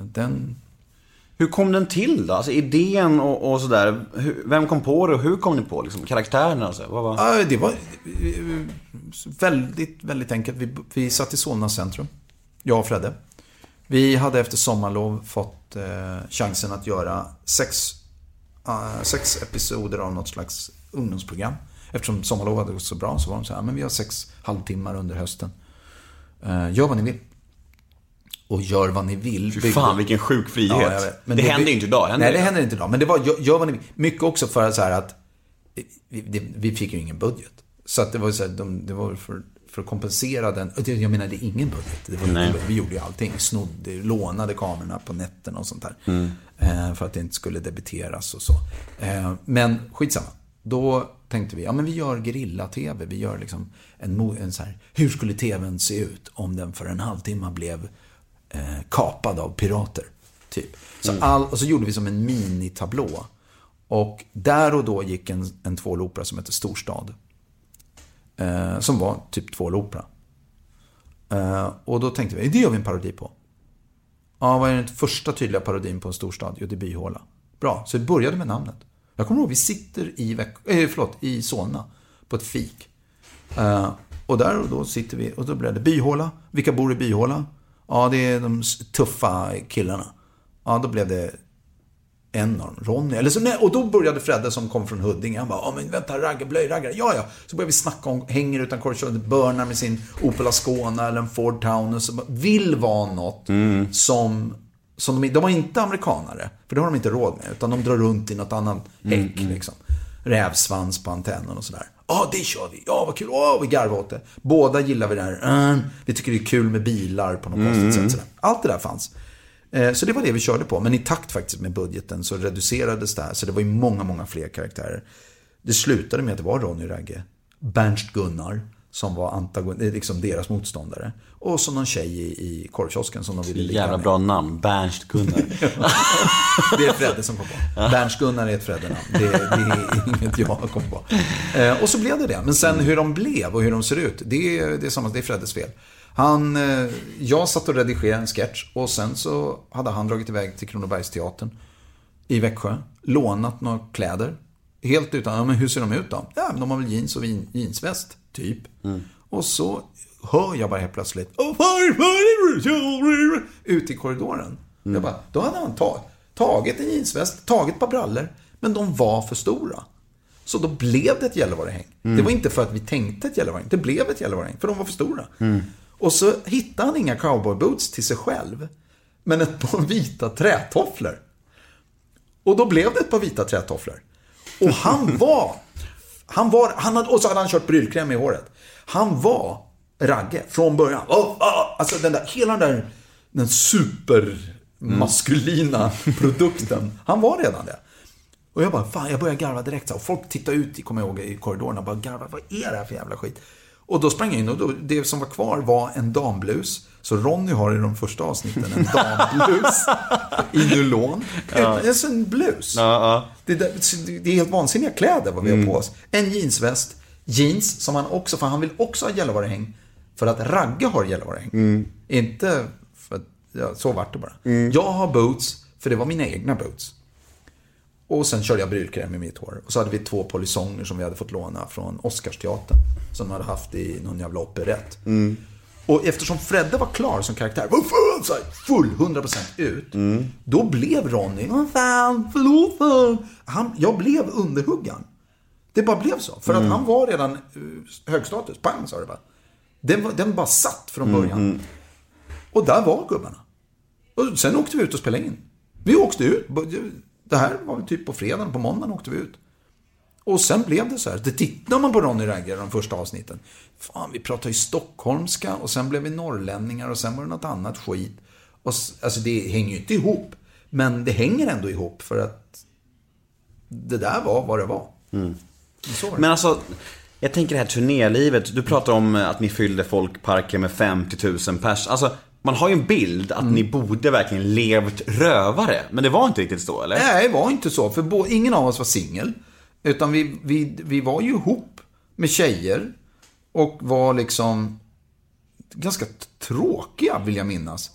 den... Hur kom den till då? Alltså idén och, och sådär. Vem kom på det och hur kom ni på liksom, karaktärerna Alltså. Vad var... Det var väldigt, väldigt enkelt. Vi, vi satt i Solna centrum, jag och Fredde. Vi hade efter sommarlov fått eh, chansen att göra sex, eh, sex episoder av något slags ungdomsprogram. Eftersom sommarlov hade gått så bra så var de så här, men vi har sex halvtimmar under hösten. Eh, gör vad ni vill och gör vad ni vill. Fy fan vilken sjuk frihet. Ja. Men det, händer ju inte idag, händer Nej, det händer inte idag. Men det var, gör, gör vad ni vill. Mycket också för så här att vi, det, vi fick ju ingen budget. Så att det var så här, de, det var för, för att kompensera den. det- Jag menar, det är ingen budget. Det var, Nej. Vi gjorde ju allting. Snodde, lånade kamerorna på nätterna och sånt där. Mm. Eh, för att det inte skulle debiteras och så. Eh, men skitsamma. Då tänkte vi, ja men vi gör gerilla-tv. Vi gör liksom en, en så här, hur skulle tvn se ut om den för en halvtimme blev eh, kapad av pirater? Typ. Så all, och så gjorde vi som en minitablå. Och där och då gick en, en tvålopera som hette Storstad. Eh, som var typ tvålopera. Eh, och då tänkte vi, det gör vi en parodi på. Ja, vad är den första tydliga parodin på en storstad? Jo, det är Byhåla. Bra, så vi började med namnet. Jag kommer ihåg, vi sitter i, Väck- eh, förlåt, i Solna på ett fik. Eh, och där och då sitter vi och då blev det Byhåla. Vilka bor i Byhåla? Ja, det är de tuffa killarna. Ja, då blev det en av dem, Ronny. Eller så, nej, och då började Fredde som kom från Huddinge. Han bara, ja men vänta, raggar, blöjraggare. Ja, ja. Så började vi snacka om, hänger utan korvkiosk, börnar med sin Opel Ascona eller en Ford Town. Bara, vill vara något som, som de, de har inte amerikanare. För det har de inte råd med. Utan de drar runt i något annat häck liksom. Rävsvans på antennen och sådär. Ja, det kör vi. Ja, vad kul. Ja, vi garvar åt det. Båda gillar vi det här. Mm, vi tycker det är kul med bilar på något konstigt sätt. Sådär. Allt det där fanns. Eh, Så det var det vi körde på. Men i takt faktiskt med budgeten så reducerades det här. Så det var ju många, många fler karaktärer. Det slutade med att det var Ronny Ragge, Bernst Gunnar, som var antagon, liksom deras motståndare. Och så någon tjej i, i korvkiosken som de ville ligga Jävla med. bra namn, Bernst Gunnar. Det är Fredde som kom på. Bernst Gunnar är ett Fredde-namn. Det, det är inget jag kom på. Eh, och så blev det det. Men sen hur de blev och hur de ser ut, det är, det är, samma, det är Freddes fel. Han, eh, jag satt och redigerade en sketch och sen så hade han dragit iväg till Kronobergsteatern i Växjö, lånat några kläder. Helt utan, ja men hur ser de ut då? Ja, de har väl jeans och jeansväst, typ. Och så hör jag bara helt plötsligt, "Oh, ut i korridoren. Jag bara, då hade han tag, tagit en jeansväst, tagit ett par brallor, men de var för stora. Så då blev det ett Gällivarehäng. Det var inte för att vi tänkte ett Gällivarehäng, det blev ett Gällivarehäng, för de var för stora. Och så hittade han inga cowboyboots till sig själv, men ett par vita trätofflor. Och då blev det ett par vita trätofflor. Och han var, han var, han hade, och så hade han kört brylkräm i håret. Han var Ragge från början. Oh, oh, alltså den där, hela den där, den supermaskulina produkten. Han var redan det. Och jag bara, fan jag började garva direkt. Så, och folk tittade ut, kommer jag ihåg, i korridorerna och bara garva, vad är det här för jävla skit? Och då sprang jag in och då, det som var kvar var en damblus. Så Ronny har i de första avsnitten en damblus i nylon. Ja. Alltså en blus. Det, där, det är helt vansinniga kläder vad vi har på oss. En jeansväst, jeans som han också, för han vill också ha Gällivarehäng. För att Ragge har Gällivarehäng. Inte för att, ja, så vart det bara. Jag har boots, för det var mina egna boots. Och sen körde jag brylkräm i mitt hår. Och så hade vi två polisonger som vi hade fått låna från Oscarsteatern. Som de hade haft i någon jävla operett. Och eftersom Fredde var klar som karaktär, var full, så här, full 100% ut. Då blev Ronny, vad fan, förlåt fan. Han, jag blev underhuggan. Det bara blev så. För att han var redan uh, högstatus. Pang sa det bara. Den, den bara satt från början. Och där var gubbarna. Och sen åkte vi ut och spelade in. Vi åkte ut. Det här var typ på fredagen, på måndagen åkte vi ut. Och sen blev det så här. Det tittar man på Ronny Ragge de första avsnitten. Fan, vi pratar ju stockholmska och sen blev vi norrlänningar och sen var det något annat skit. Och, alltså det hänger ju inte ihop. Men det hänger ändå ihop för att det där var vad det var. Så var det. Men alltså, jag tänker det här turnélivet. Du pratar om att ni fyllde folkparker med 50 000 pers. Alltså, man har ju en bild att ni borde verkligen levt rövare. Men det var inte riktigt så, eller? Nej, det var inte så. För ingen av oss var singel. Utan vi, vi, vi var ju ihop med tjejer. Och var liksom ganska tråkiga, vill jag minnas.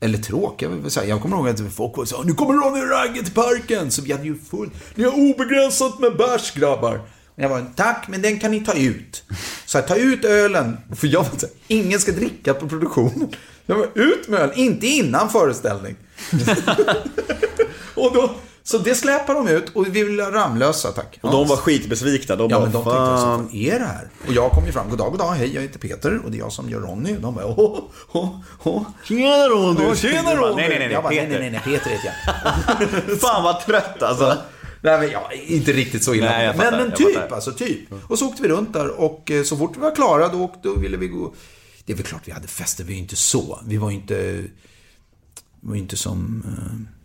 Eller tråkiga, vill jag säga. Jag kommer ihåg att folk var så nu kommer Ronny Ragge till parken. Så vi hade ju fullt, ni har obegränsat med bärs grabbar. Och jag var tack, men den kan ni ta ut. Så jag ta ut ölen. För jag var här, ingen ska dricka på produktionen. Jag var ut med öl, inte innan föreställning. Och då så det släpar de ut och vi vill ha Ramlösa, tack. Och de var skitbesvikna. De Ja, bara, men de tänkte vad är det här? Och jag kom ju fram, god dag, god dag, hej, jag heter Peter och det är jag som gör Ronny. Och de bara, åh, åh, åh. Tjena Ronny, tjena Ronny. Nej, nej, nej, Jag bara, nej, Peter. nej, nej, Peter heter jag. Fan vad trött alltså. Nej, men ja, inte riktigt så illa. Nej, men, fattar, men jag typ, alltså typ. Och så åkte vi runt där och eh, så fort vi var klara då, då ville vi gå. Det är väl klart vi hade fester, vi är ju inte så. Vi var ju inte, vi var inte som eh,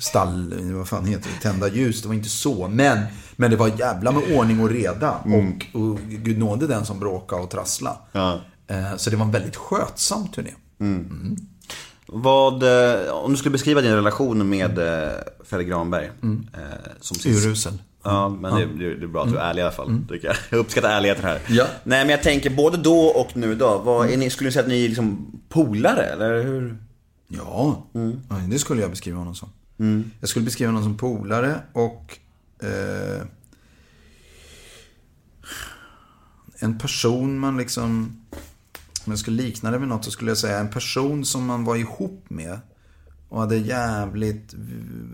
stall, vad fan heter det, tända ljus. Det var inte så. Men, men det var jävla med ordning och reda. Och, och gud nåde den som bråkade och trassla. Ja. Eh, Så det var en väldigt skötsam turné. Vad, eh, om du skulle beskriva din relation med eh, Fredrik Granberg. Eh, som sist- Urusel. Ja, men det, det, det är bra att du är ärlig i alla fall. tycker Jag. jag uppskattar ärligheten här. Ja. Nej, men jag tänker både då och nu idag. Vad, ni, skulle ni säga att ni är liksom polare, eller hur? Ja, ja, det skulle jag beskriva honom som. Jag skulle beskriva honom som polare och eh, en person man liksom, om jag skulle likna det med något så skulle jag säga en person som man var ihop med och hade jävligt,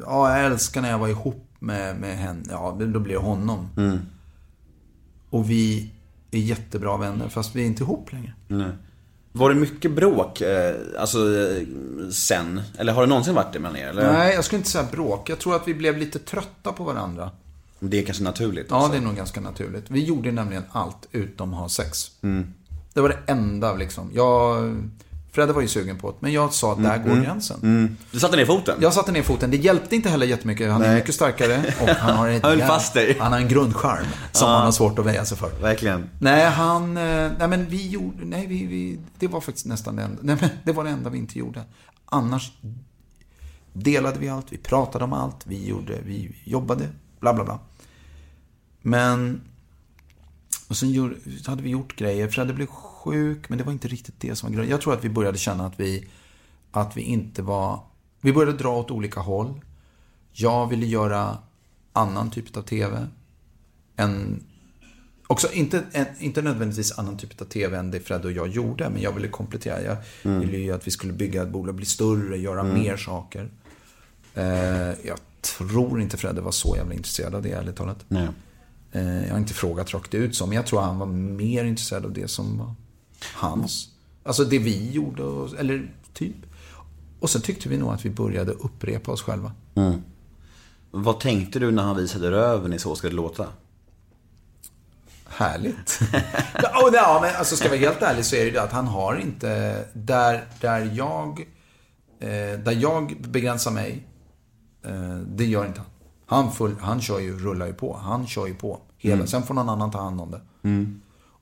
ja jag älskar när jag var ihop med, med henne, ja då blir det honom. Och vi är jättebra vänner fast vi är inte ihop längre. Var det mycket bråk, eh, alltså sen? Eller har det någonsin varit det mellan er? Eller? Nej, jag skulle inte säga bråk. Jag tror att vi blev lite trötta på varandra. Det är kanske naturligt Ja, det är nog ganska naturligt. Vi gjorde nämligen allt utom ha sex. Det var det enda liksom. Jag... Fredde var ju sugen på det, men jag sa att där går gränsen. Du satte ner foten? Jag satte ner foten. Det hjälpte inte heller jättemycket. Han är mycket starkare och han har, ett Han höll fast dig. Han har en grundcharm som han har svårt att väja sig för. Verkligen. Nej, han... eh, Nej, men vi gjorde... Nej, vi, vi... Det var faktiskt nästan det enda... Nej, men det var det enda vi inte gjorde. Annars delade vi allt, vi pratade om allt, vi gjorde... Vi jobbade, bla, bla, bla. Men... Och sen gjorde, hade vi gjort grejer. Fredde blev sjuk, men det var inte riktigt det som var grejen. Jag tror att vi började känna att vi... Att vi inte var... Vi började dra åt olika håll. Jag ville göra annan typ av TV. En Också inte, en, inte nödvändigtvis annan typ av TV än det Fred och jag gjorde, men jag ville komplettera. Jag ville ju att vi skulle bygga ett bolag, bli större, göra mer saker. Eh, jag tror inte Fredde var så jävla intresserad av det, ärligt talat. Nej. Eh, jag har inte frågat rakt ut så, men jag tror han var mer intresserad av det som var hans. Alltså det vi gjorde, eller typ. Och sen tyckte vi nog att vi började upprepa oss själva. Vad tänkte du när han visade röven i Så ska det låta? Härligt. ja, och, ja, men alltså ska jag vara helt ärlig så är det det att han har inte, där, där jag, eh, där jag begränsar mig, eh, det gör inte han. Han, full, han kör ju, rullar ju på. Han kör ju på. Hela. Sen får någon annan ta hand om det.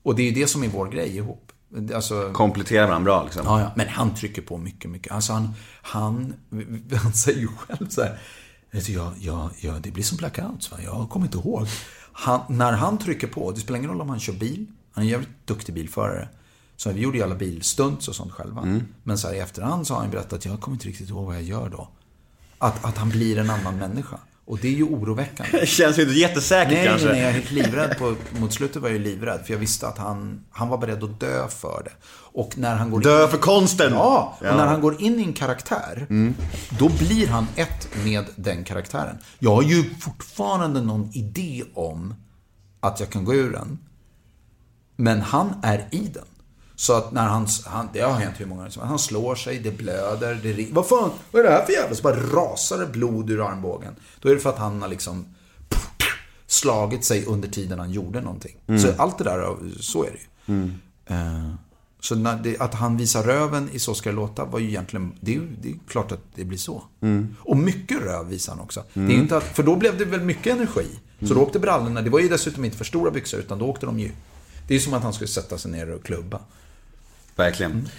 Och det är ju det som är vår grej ihop. Alltså, Kompletterar varandra bra liksom? Ja, ja. Men han trycker på mycket, mycket. Alltså han, han, han säger ju själv så här. Du, jag, jag, jag, det blir som blackouts, va? jag kommer inte ihåg. Han, när han trycker på, det spelar ingen roll om han kör bil. Han är en jävligt duktig bilförare. Så vi gjorde ju alla bilstunts och sånt själva. Men så här i efterhand så har han berättat att jag kommer inte riktigt ihåg vad jag gör då. Att, att han blir en annan människa. Och det är ju oroväckande. Det känns ju inte jättesäkert Nej, kanske. nej, nej, jag är helt livrädd. På, mot slutet var jag ju livrädd. För jag visste att han, han var beredd att dö för det. Och när han går Dö in, för konsten! Ja, och Ja. när han går in i en karaktär. Då blir han ett med den karaktären. Jag har ju fortfarande någon idé om att jag kan gå ur den. Men han är i den. Så att när han, han det har hänt hur många gånger som. Han slår sig, det blöder, det ring- Vad fan, vad är det här för jävla? Så bara rasar det blod ur armbågen. Då är det för att han har liksom slagit sig under tiden han gjorde någonting. Så allt det där, så är det ju. Eh, Så när det, att han visar röven i Så ska det låta var ju egentligen, det är, det är klart att det blir så. Och mycket röv visar han också. Det är ju inte att, för då blev det väl mycket energi. Så då åkte brallorna, det var ju dessutom inte för stora byxor utan då åkte de ju. Det är som att han skulle sätta sig ner och klubba. Verkligen.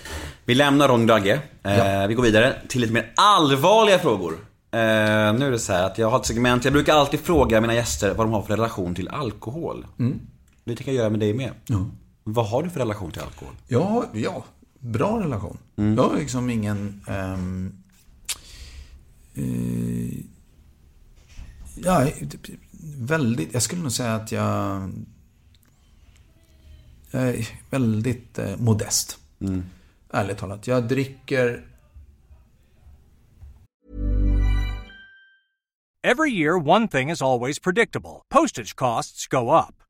Vi lämnar Ron Dagge. Eh, Ja. Vi går vidare till lite mer allvarliga frågor. Eh, nu är det så här att jag har ett segment, jag brukar alltid fråga mina gäster vad de har för relation till alkohol. Det tänker jag göra med dig med. Vad har du för relation till alkohol? Ja, ja. Bra relation. Jag har liksom ingen... ehm, eh, ja, väldigt... Jag skulle nog säga att jag... Jag är väldigt eh, modest. Mm. Ärligt talat. Jag dricker... Every year, one thing is always predictable postage costs go up.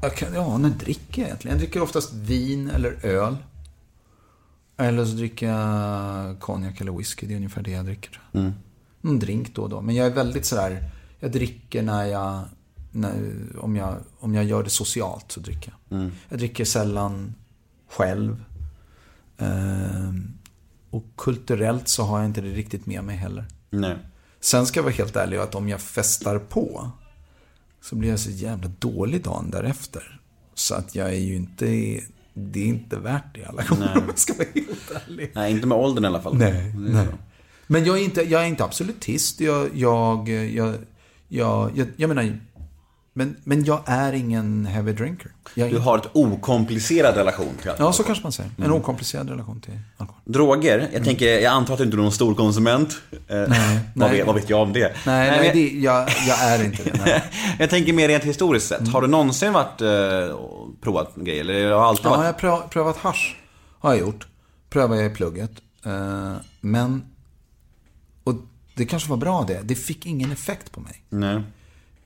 Jag kan, ja, när dricker jag egentligen? Jag dricker oftast vin eller öl. Eller så dricker jag konjak eller whisky. Det är ungefär det jag dricker. Mm. En drink då och då. Men jag är väldigt sådär, jag dricker när jag, när, om, jag om jag gör det socialt så dricker jag. Mm. Jag dricker sällan själv. Ehm, och kulturellt så har jag inte det riktigt med mig heller. Nej. Sen ska jag vara helt ärlig att om jag festar på så blir jag så jävla dålig dagen därefter. Så att jag är ju inte, det är inte värt det alla gånger om jag ska vara helt ärlig. Nej, inte med åldern i alla fall. Nej, nej. Men jag är inte, jag är inte absolutist. Jag, jag, jag, jag, jag, jag menar, men, men jag är ingen heavy drinker. Jag Du har ett okomplicerad relation till alkohol. Ja, så kanske man säger. En Mm. okomplicerad relation till alkohol. Droger, jag tänker, jag antar att du inte är någon stor konsument. Eh, Nej, vad, nej. vet, vad vet jag om det? Nej, nej, jag, det, jag, jag är inte det. Nej. jag tänker mer rent historiskt sett. Har du någonsin varit eh, provat grejer? Eller har alltid Ja, jag varit... har prövat, hasch. Har jag gjort. Prövade jag i plugget. Eh, men, och det kanske var bra det. Det fick ingen effekt på mig. Nej.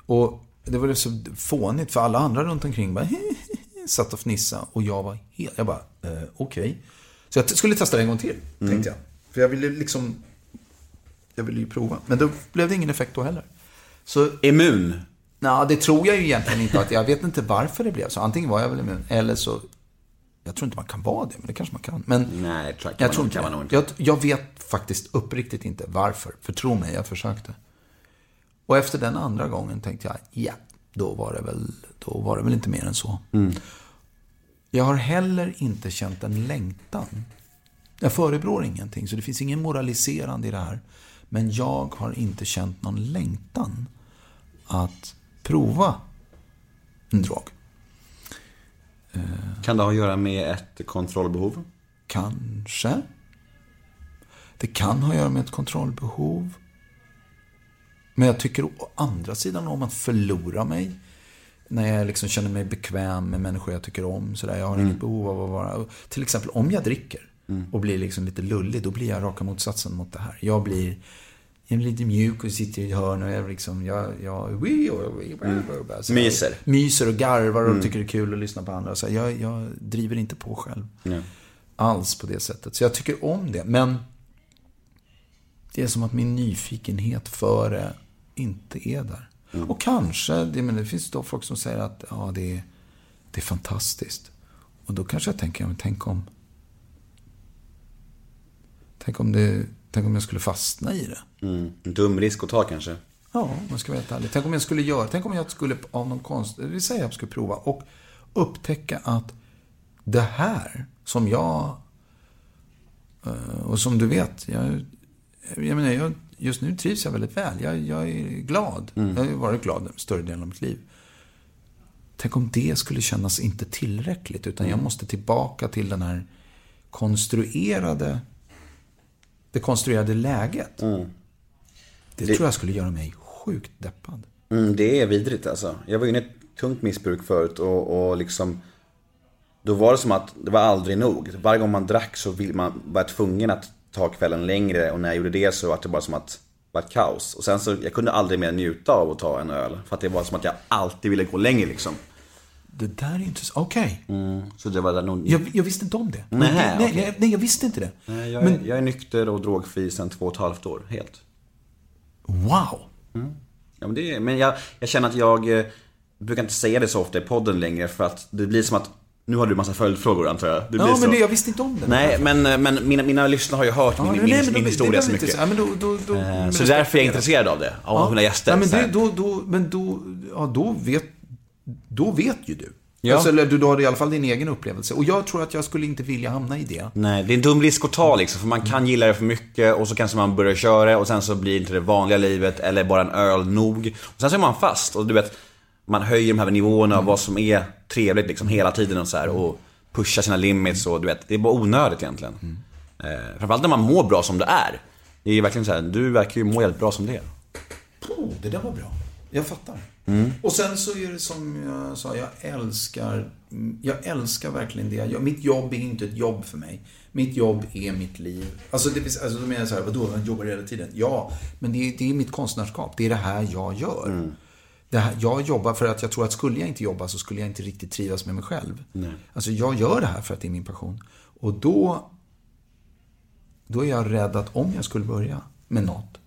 Och det var så fånigt för alla andra runt omkring bara satt och fnissa och jag var helt, jag bara, eh, okej. Så jag skulle testa det en gång till, tänkte jag. För jag ville liksom, jag ville ju prova. Men då blev det ingen effekt då heller. Så, Immun? nej, det tror jag ju egentligen inte att, jag vet inte varför det blev så. Antingen var jag väl immun, eller så, jag tror inte man kan vara det, men det kanske man kan. Men Nej, jag, tror kan man inte. Jag, jag vet faktiskt uppriktigt inte varför. För tro mig, jag försökte. Och efter den andra gången tänkte jag, ja, då var det väl, då var det väl inte mer än så. Mm. Jag har heller inte känt en längtan. Jag förebrår ingenting, så det finns ingen moraliserande i det här. Men jag har inte känt någon längtan att prova en drog. Kan det ha att göra med ett kontrollbehov? Kanske. Det kan ha att göra med ett kontrollbehov. Men jag tycker å andra sidan om att förlora mig. När jag liksom känner mig bekväm med människor jag tycker om. Så där. Jag har inget behov av att vara... Till exempel om jag dricker och blir liksom lite lullig. Då blir jag raka motsatsen mot det här. Jag blir, jag blir lite mjuk och sitter i ett hörn och jag liksom... Jag, jag, jag Myser. Myser och garvar och tycker det är kul att lyssna på andra. Så jag, jag driver inte på själv Nej. alls på det sättet. Så jag tycker om det. Men det är som att min nyfikenhet för det inte är där. Och kanske, det, men det finns då folk som säger att ja, det, är, det är fantastiskt. Och då kanske jag tänker, ja, men tänk om... Tänk om, det, tänk om jag skulle fastna i det. Mm. En dum risk att ta kanske? Ja, om jag ska vara helt ärlig. Tänk om jag skulle göra, tänk om jag skulle av någon konst, det vill säga jag skulle prova och upptäcka att det här som jag, eh, och som du vet, jag, jag menar, jag, just nu trivs jag väldigt väl. Jag, jag är glad. Jag har varit glad större delen av mitt liv. Tänk om det skulle kännas inte tillräckligt, utan jag måste tillbaka till den här konstruerade, det konstruerade läget. Det, tror jag skulle göra mig sjukt deppad. Mm, det är vidrigt alltså. Jag var inne i ett tungt missbruk förut och, och liksom Då var det som att det var aldrig nog. Varje gång man drack så vill man, var jag tvungen att ta kvällen längre och när jag gjorde det så var det bara som att det var ett kaos. Och sen så, jag kunde aldrig mer njuta av att ta en öl. För att det var som att jag alltid ville gå längre liksom. Det där är intressant. Okej. Så det var där nog... Jag, jag visste inte om det. Nej, nej, nej, okej. jag, nej, jag visste inte det. Nej, jag, är, Men jag är nykter och drogfri sedan två och ett halvt år, helt. wow. Ja, men det är, men jag, jag känner att jag eh, brukar inte säga det så ofta i podden längre för att det blir som att Nu har du massa följdfrågor antar jag? Det Ja, så. men det, jag visste inte om det. Nej, men, men mina, mina lyssnare har ju hört Ja, min, nej, min, nej, min historia det så mycket. inte- Ja, men då, då, då, Eh, men så därför är jag respektera. intresserad av det, av mina gäster. Ja, men, så det, då, då, men då, ja, då vet, då vet ju du. Ja. Alltså, eller du, du har i alla fall din egen upplevelse. Och jag tror att jag skulle inte vilja hamna i det. Nej, det är en dum risk att ta liksom, för man kan gilla det för mycket och så kanske man börjar köra det och sen så blir inte det vanliga livet eller bara en öl nog. Och sen så är man fast och du vet, man höjer de här nivåerna av vad som är trevligt liksom hela tiden och så här och pushar sina limits och du vet, det är bara onödigt egentligen. Eh, framförallt när man mår bra som det är. Det är ju verkligen så här, du verkar ju må jävligt bra som det är. Oh, det där var bra. Jag fattar. Och sen så är det som jag sa, jag älskar, jag älskar verkligen det jag gör. Mitt jobb är inte ett jobb för mig. Mitt jobb är mitt liv. Alltså, det, finns- alltså då menar jag så här, vadå, man jobbar hela tiden? Ja, men det är, det är mitt konstnärskap. Det är det här jag gör. Det här, jag jobbar för att jag tror att skulle jag inte jobba så skulle jag inte riktigt trivas med mig själv. Alltså jag gör det här för att det är min passion. Och då, då är jag rädd att om jag skulle börja med något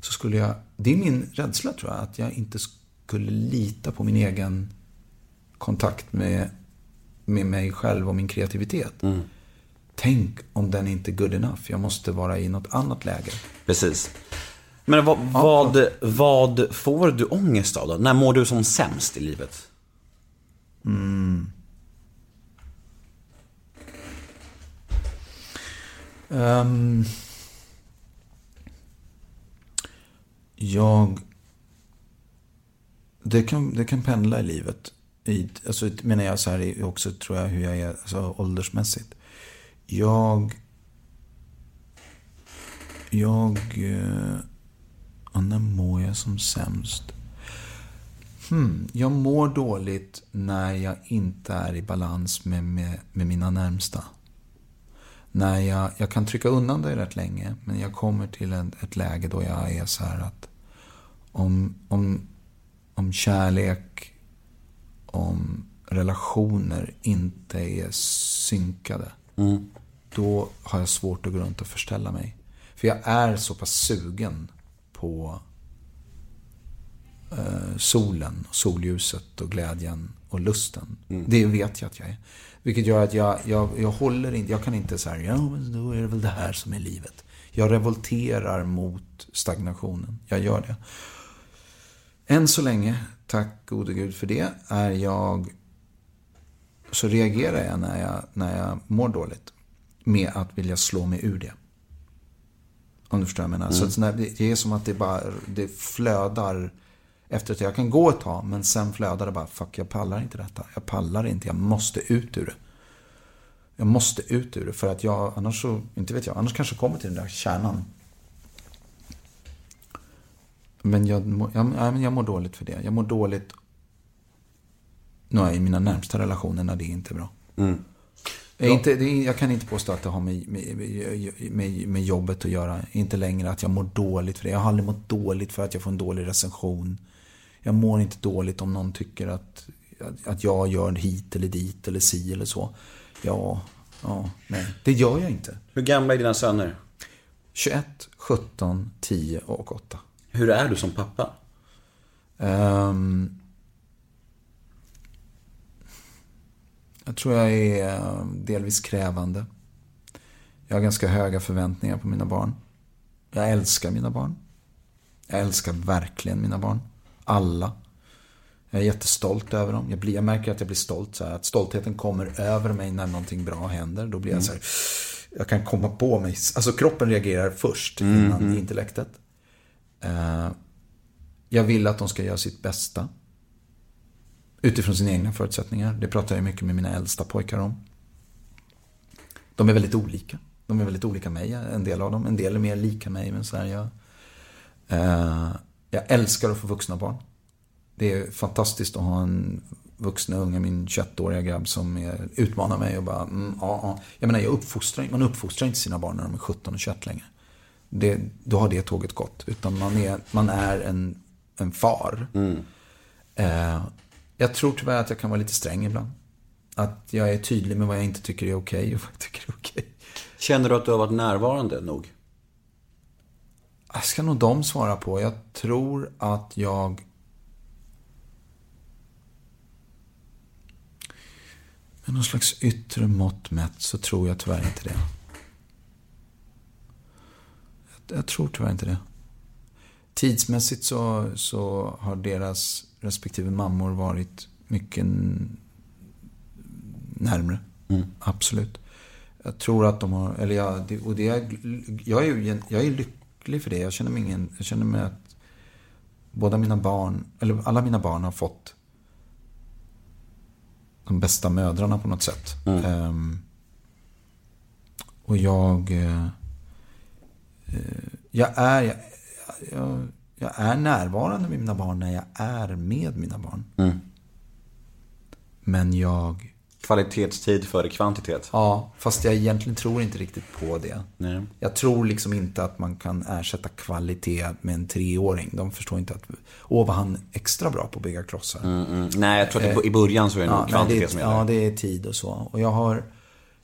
så skulle jag, det är min rädsla tror jag, att jag inte skulle lita på min egen kontakt med, med mig själv och min kreativitet. Tänk om den inte är good enough. Jag måste vara i något annat läge. Precis. Men vad, vad, vad får du ångest av då? När mår du som sämst i livet? Ehm, jag... Det kan, det kan pendla i livet. I, alltså, menar jag så här är också, tror jag, hur jag är alltså, åldersmässigt. Jag... Jag... Eh, ja, när mår jag som sämst? Hmm, jag mår dåligt när jag inte är i balans med, med, med mina närmsta när jag, jag kan trycka undan det rätt länge, men jag kommer till en, ett läge då jag är så här att om, om, om kärlek, om relationer inte är synkade, då har jag svårt att gå runt och förställa mig. För jag är så pass sugen på eh, solen, solljuset och glädjen och lusten. Det vet jag att jag är. Vilket gör att jag, jag, jag håller inte, jag kan inte säga ja men då är det väl det här som är livet. Jag revolterar mot stagnationen. Jag gör det. Än så länge, tack gode gud för det, är jag så reagerar jag när jag, när jag mår dåligt. Med att vilja slå mig ur det. Om du förstår vad jag menar. Så att det är som att det bara det flödar efter att jag kan gå ett tag, men sen flödar det bara, fuck jag pallar inte detta. Jag pallar inte, jag måste ut ur det. Jag måste ut ur det för att jag, annars så, inte vet jag, annars kanske jag kommer till den där kärnan. Men jag, jag, men jag mår dåligt för det. Jag mår dåligt nu i mina närmsta relationer när det inte är bra. Jag, inte, jag kan inte påstå att det har med, med, med, med, jobbet att göra. Inte längre att jag mår dåligt för det. Jag har aldrig mått dåligt för att jag får en dålig recension. Jag mår inte dåligt om någon tycker att, att, jag gör hit eller dit eller si eller så. Ja, ja, nej. Det gör jag inte. Hur gamla är dina söner? 21, 17, 10 och 8. Hur är du som pappa? Ehm, jag tror jag är eh, delvis krävande. Jag har ganska höga förväntningar på mina barn. Jag älskar mina barn. Jag älskar verkligen mina barn. Alla. Jag är jättestolt över dem. Jag, blir, jag märker att jag blir stolt. Så här, att stoltheten kommer över mig när någonting bra händer. Då blir jag så här, jag kan komma på mig. Alltså kroppen reagerar först innan intellektet. Eh, jag vill att de ska göra sitt bästa. Utifrån sina egna förutsättningar. Det pratar jag mycket med mina äldsta pojkar om. De är väldigt olika. De är väldigt olika mig, en del av dem. En del är mer lika mig, men så här, jag... Eh, jag älskar att få vuxna barn. Det är fantastiskt att ha en vuxna unge, min 21-åriga grabb som är, utmanar mig och bara, mm, ja, ja. Jag menar, jag uppfostrar, man uppfostrar inte sina barn när de är 17 och 21 längre. Det, då har det tåget gått. Utan man är, man är en, en far. Eh, jag tror tyvärr att jag kan vara lite sträng ibland. Att jag är tydlig med vad jag inte tycker är okej och vad jag tycker är okej. Känner du att du har varit närvarande nog? Det ska nog de svara på. Jag tror att jag... Med någon slags yttre mått mätt så tror jag tyvärr inte det. Jag, jag tror tyvärr inte det. Tidsmässigt så, så har deras respektive mammor varit mycket närmre. Absolut. Jag tror att de har, eller jag, och det är, jag, är, jag är lycklig för det. Jag känner mig ingen, jag känner mig att båda mina barn, eller alla mina barn har fått de bästa mödrarna på något sätt. Ehm, och jag, eh, jag är, jag, jag, jag är närvarande med mina barn när jag är med mina barn. Men jag, Kvalitetstid före kvantitet. ja, fast jag egentligen tror inte riktigt på det. Nej. Jag tror liksom inte att man kan ersätta kvalitet med en treåring. De förstår inte att, åh vad han är extra bra på att bygga klossar. Mm. Nej, jag tror att i början så är det nog nej, kvantitet det, som gäller. Ja, det är tid och så. Och jag har,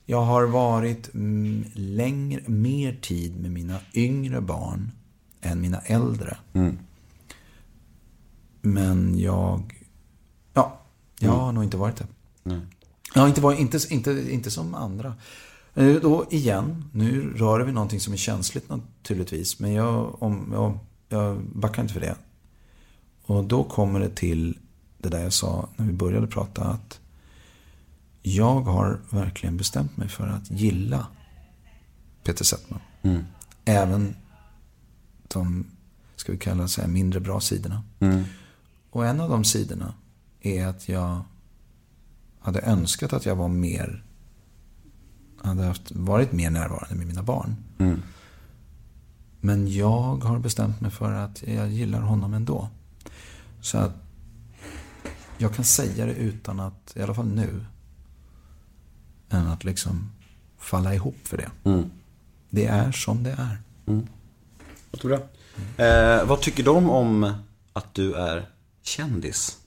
jag har varit mm, längre, mer tid med mina yngre barn än mina äldre. Mm. Men jag, ja, jag Mm. har nog inte varit det. Jag har inte varit, inte, inte, inte som andra. Eh, Då igen, nu rör vi någonting som är känsligt naturligtvis. Men jag, om, jag, jag backar inte för det. Och då kommer det till det där jag sa när vi började prata. Att jag har verkligen bestämt mig för att gilla Peter Settman. Även de, ska vi kalla det mindre bra sidorna. Och en av de sidorna är att jag hade önskat att jag var mer hade haft, varit mer närvarande med mina barn. Men jag har bestämt mig för att jag gillar honom ändå. Så att jag kan säga det utan att, i alla fall nu, än att liksom falla ihop för det. Det är som det är. Låter bra. Eh, vad tycker de om att du är kändis?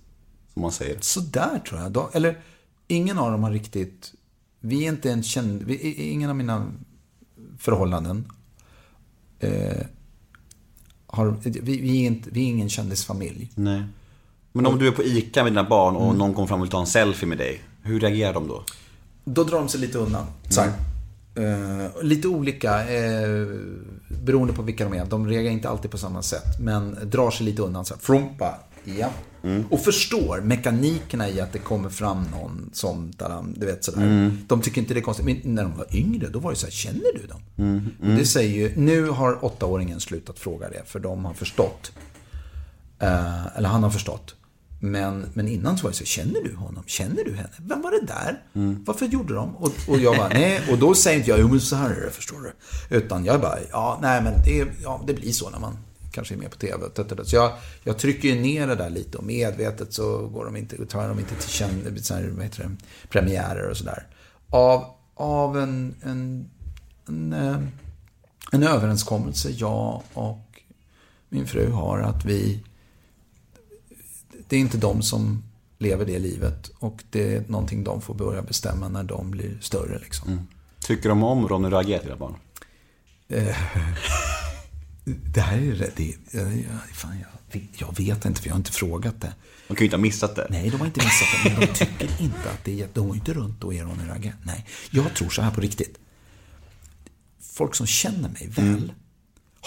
Som man säger. Sådär tror jag. De, eller, ingen av dem har riktigt... Vi är inte en känd... Vi, ingen av mina förhållanden eh, har... Vi, vi, är inte, vi är ingen kändisfamilj. Nej. Men om du är på ICA med dina barn och någon kommer fram och vill ta en selfie med dig. Hur reagerar de då? Då drar de sig lite undan. Så här. Eh, lite olika eh, beroende på vilka de är. De reagerar inte alltid på samma sätt. Men drar sig lite undan. Så här. Frumpa. Ja. Och förstår mekanikerna i att det kommer fram någon som, taram, du vet sådär. De tycker inte det är konstigt. Men när de var yngre, då var det så här, känner du dem? Och det säger ju, nu har åttaåringen slutat fråga det, för de har förstått. Eh, eller han har förstått. Men, men innan så var det så, känner du honom? Känner du henne? Vem var det där? Varför gjorde de? Och, och jag bara, nej. Och då säger inte jag, jo men så här är det, förstår du. Utan jag bara, ja, nej men det, ja, det blir så när man kanske är med på TV. Så jag, jag trycker ju ner det där lite och medvetet så går de inte, tar de inte till det, premiärer och sådär. Av, av en, en, en, eh, en överenskommelse jag och min fru har att vi det är inte de som lever det livet och det är någonting de får börja bestämma när de blir större. Liksom. Tycker de om Ronny Ragge, dina barn? Det här är ju. Det, jag, fan, jag, jag vet inte, för jag har inte frågat det. De kan ju inte ha missat det. Nej, de har inte missat det, men de tycker inte att det är... De går inte runt och är Ronny Ragge. Nej, jag tror så här på riktigt. Folk som känner mig väl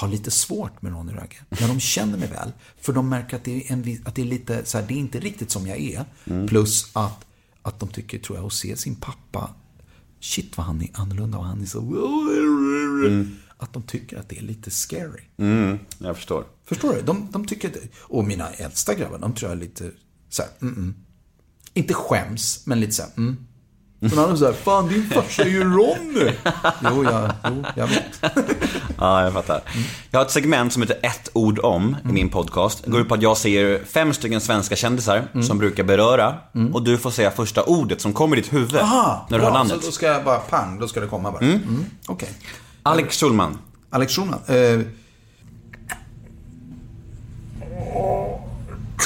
har lite svårt med Ronny Ragge. När de känner mig väl, för de märker att det är, en, att det är lite så här, det är inte riktigt som jag är. Plus att, att de tycker, tror jag, att se sin pappa, shit vad han är annorlunda och han är så... Att de tycker att det är lite scary. Mm, jag förstår. Förstår du? De, de tycker och mina äldsta grabbar, de tror jag är lite så här, mm, mm. Inte skäms, men lite så här, mm. Sen har de så här, fan din farsa är ju Ronny. jo, jag, jo, jag vet. Ja, jag fattar. Jag har ett segment som heter ett ord om i min podcast. Det går ut på att jag säger fem stycken svenska kändisar som brukar beröra. Och du får säga första ordet som kommer i ditt huvud Aha, när du hör bra, namnet. Så då ska jag bara, pang, då ska det komma bara. Mm. Okej. Alex Schulman. Alex Schulman. Eh,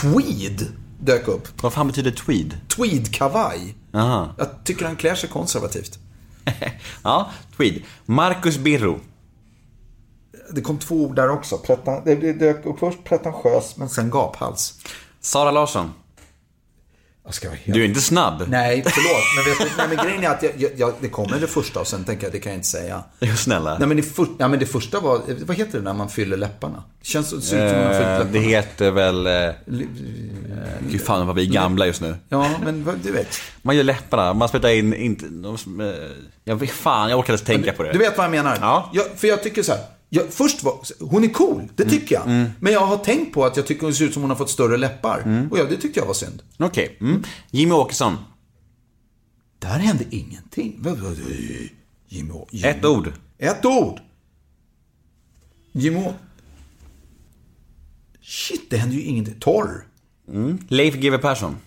tweed dök upp. Vad fan betyder tweed? Tweed-kavaj. Aha. Jag tycker han klär sig konservativt. Ja, tweed. Marcus Birro. Det kom två ord där också. Pretan, det dök upp först pretentiös, men sen gaphals. Sara Larsson. Ja, Jag ska vara helt... Du är inte snabb. Nej, förlåt. Men, vet nej, men grejen är att jag, jag, jag, det kommer det första och sen tänker jag, det kan jag inte säga. Snälla. Nej, men det, för, ja, men det första var, vad heter det när man fyller läpparna? Det känns det ser ut som man har fyllt Eh, läpparna. det heter väl... Eh, Gud fan vad vi är gamla just nu. Ja, men du vet. Man gör läpparna, man sprutar in, inte... eh, Jag vet fan, jag orkar inte tänka på det. Du vet vad jag menar? Ja. Jag, för jag tycker så här. Jag, först var, hon är cool, det Mm. tycker jag. Men jag har tänkt på att jag tycker hon ser ut som hon har fått större läppar. Mm. Och ja, det tyckte jag var synd. Okej. Mm. Jimmy Åkesson. Där hände ingenting. Jimmy, Jimmy. Ett ord. Ett ord. Jimmy. Shit, det hände ju ingenting. Torr. Leif GW Persson.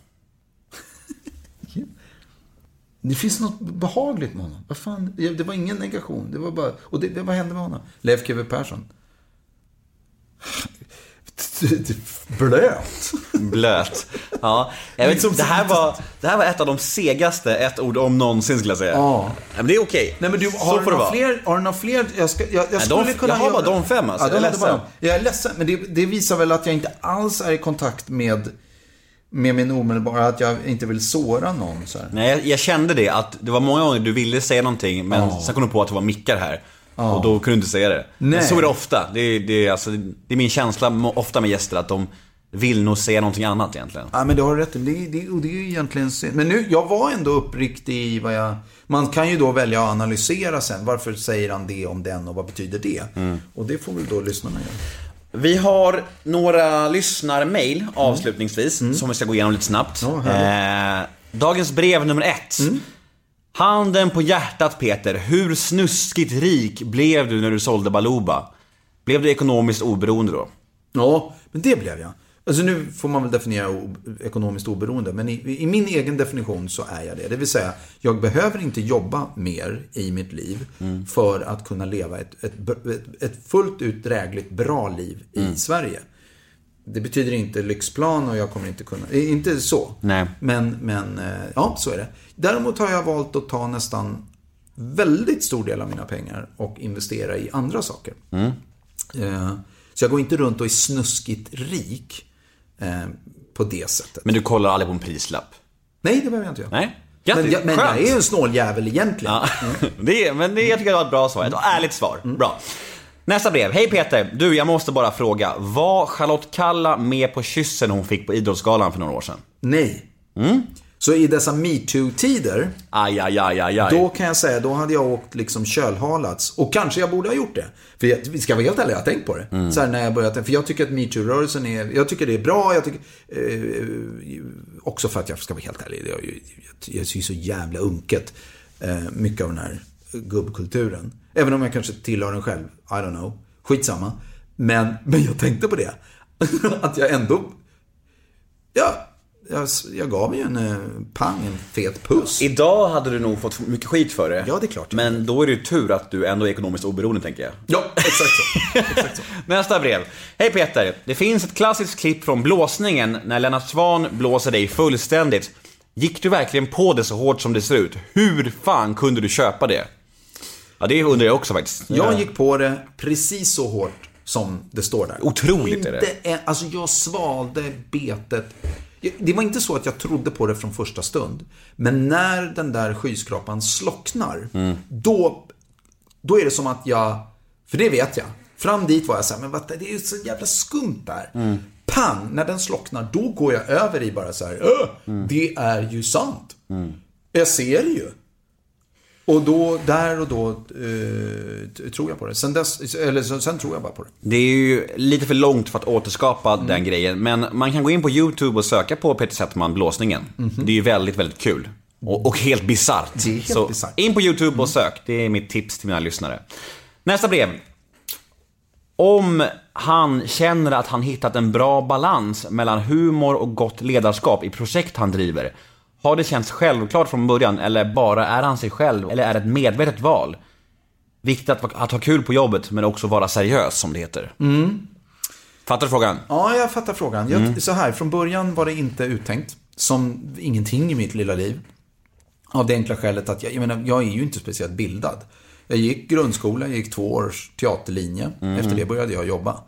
Det finns något behagligt med honom. Vad fan? Det var ingen negation. Det var bara... Och det, det, vad hände med honom? Leif GW Persson. Blöt. Blöt. Ja. Jag vet, det, här var, det här var ett av de segaste ett ord om någonsin skulle jag säga. Ja. Men det är okej. Nej men du, Så har får det vara. fler? Har du några fler? Jag, ska, jag, jag Nej, skulle de- kunna jag har bara de fem, alltså. Ja, Jag är ledsen. Jag är ledsen, men det, det visar väl att jag inte alls är i kontakt med, med min omedelbara, att jag inte vill såra någon så här. Nej, jag, jag kände det att det var många gånger du ville säga någonting men Ja. sen kom du på att det var mickar här. Och då kunde du inte säga det. Men Nej. så är det ofta. Det är, det, är, alltså, det är min känsla ofta med gäster att de vill nog säga någonting annat egentligen. Ja, men du har rätt. Det, det, och det är ju egentligen synd. Men nu, jag var ändå uppriktig i vad jag... Man kan ju då välja att analysera sen. Varför säger han det om den och vad betyder det? Mm. Och det får väl då lyssnarna göra. Vi har några lyssnarmail avslutningsvis som vi ska gå igenom lite snabbt. Härligt. eh, dagens brev nummer ett. Handen på hjärtat Peter, hur snuskigt rik blev du när du sålde Baluba? Blev du ekonomiskt oberoende då? Ja, men det blev jag. Alltså nu får man väl definiera ekonomiskt oberoende, men i, i min egen definition så är jag det. Det vill säga, jag behöver inte jobba mer i mitt liv för att kunna leva ett, ett, ett, ett fullt ut drägligt bra liv i Sverige. Det betyder inte lyxplan och jag kommer inte kunna, inte så. Nej. Men, men eh, ja, så är det. Däremot har jag valt att ta nästan väldigt stor del av mina pengar och investera i andra saker. Eh, Så jag går inte runt och är snuskigt rik eh, på det sättet. Men du kollar aldrig på en prislapp? Nej, det behöver jag inte göra. Nej? Men, jag, men jag är ju en snåljävel egentligen. Ja, det är, men det, jag tycker det var ett bra svar. Ett ärligt svar. Bra. Nästa brev. Hej Peter! Du, jag måste bara fråga. Var Charlotte Kalla med på kyssen hon fick på Idrottsgalan för några år sedan? Nej. Så i dessa metoo-tider, Aj, aj, aj, aj, aj. då kan jag säga, då hade jag åkt liksom kölhalats. Och kanske jag borde ha gjort det. För jag, vi ska vara helt ärliga, jag har tänkt på det. Så här när jag börjat, för jag tycker att metoo-rörelsen är, jag tycker det är bra, jag tycker, eh, också för att jag ska vara helt ärlig, jag, jag, jag ser så jävla unket, eh, mycket av den här gubbkulturen. Även om jag kanske tillhör den själv, I don't know, skitsamma. Men, men jag tänkte på det. att jag ändå, ja, jag, jag gav ju en eh, pang, en fet puss. Idag hade du nog fått mycket skit för det. Ja, det är klart. Men då är det ju tur att du ändå är ekonomiskt oberoende, tänker jag. Ja, exakt så. Exakt så. Nästa brev. Hej Peter! Det finns ett klassiskt klipp från blåsningen när Lennart Svan blåser dig fullständigt. Gick du verkligen på det så hårt som det ser ut? Hur fan kunde du köpa det? Ja, det undrar jag också faktiskt. Jag gick på det precis så hårt som det står där. Otroligt är det. Inte en, alltså jag svalde betet. Det var inte så att jag trodde på det från första stund. Men när den där skyskrapan slocknar, Mm. då, då är det som att jag, för det vet jag. Fram dit var jag så här, men vad, det är ju så jävla skumt där. Mm. Pang, när den slocknar, då går jag över i bara så här, "Öh, Mm. det är ju sant. Jag ser det ju. Och då, där och då eh, tror jag på det. Sen, dess, eller, sen, tror jag bara på det. Det är ju lite för långt för att återskapa Mm. den grejen. Men man kan gå in på YouTube och söka på Peter Settman blåsningen. Det är ju väldigt, väldigt kul. Och, och helt bisarrt. Det är helt Så bisarrt. Mm. in på YouTube och sök. Det är mitt tips till mina lyssnare. Nästa brev. Om han känner att han hittat en bra balans mellan humor och gott ledarskap i projekt han driver. Har det känts självklart från början eller bara är han sig själv eller är det ett medvetet val? Viktigt att, att ha kul på jobbet men också vara seriös som det heter. Fattar du frågan? Ja, jag fattar frågan. Jag, Så här, från början var det inte uttänkt. Som ingenting i mitt lilla liv. Av det enkla skälet att jag, jag menar, jag är ju inte speciellt bildad. Jag gick grundskola, jag gick två års teaterlinje. Efter det började jag jobba.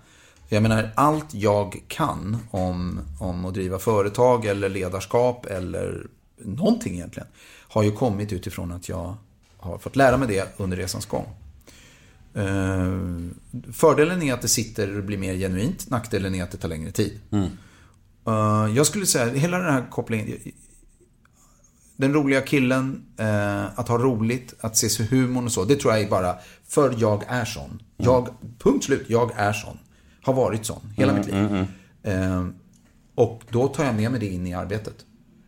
Jag menar, allt jag kan om, om att driva företag eller ledarskap eller någonting egentligen, har ju kommit utifrån att jag har fått lära mig det under resans gång. Eh, fördelen är att det sitter och blir mer genuint, nackdelen är att det tar längre tid. Eh, jag skulle säga, hela den här kopplingen, den roliga killen, eh, att ha roligt, att se sig humorn och så. Det tror jag är bara, för jag är sån. Jag, punkt slut, jag är sån. Har varit sån hela mitt liv. Eh, och då tar jag med mig det in i arbetet.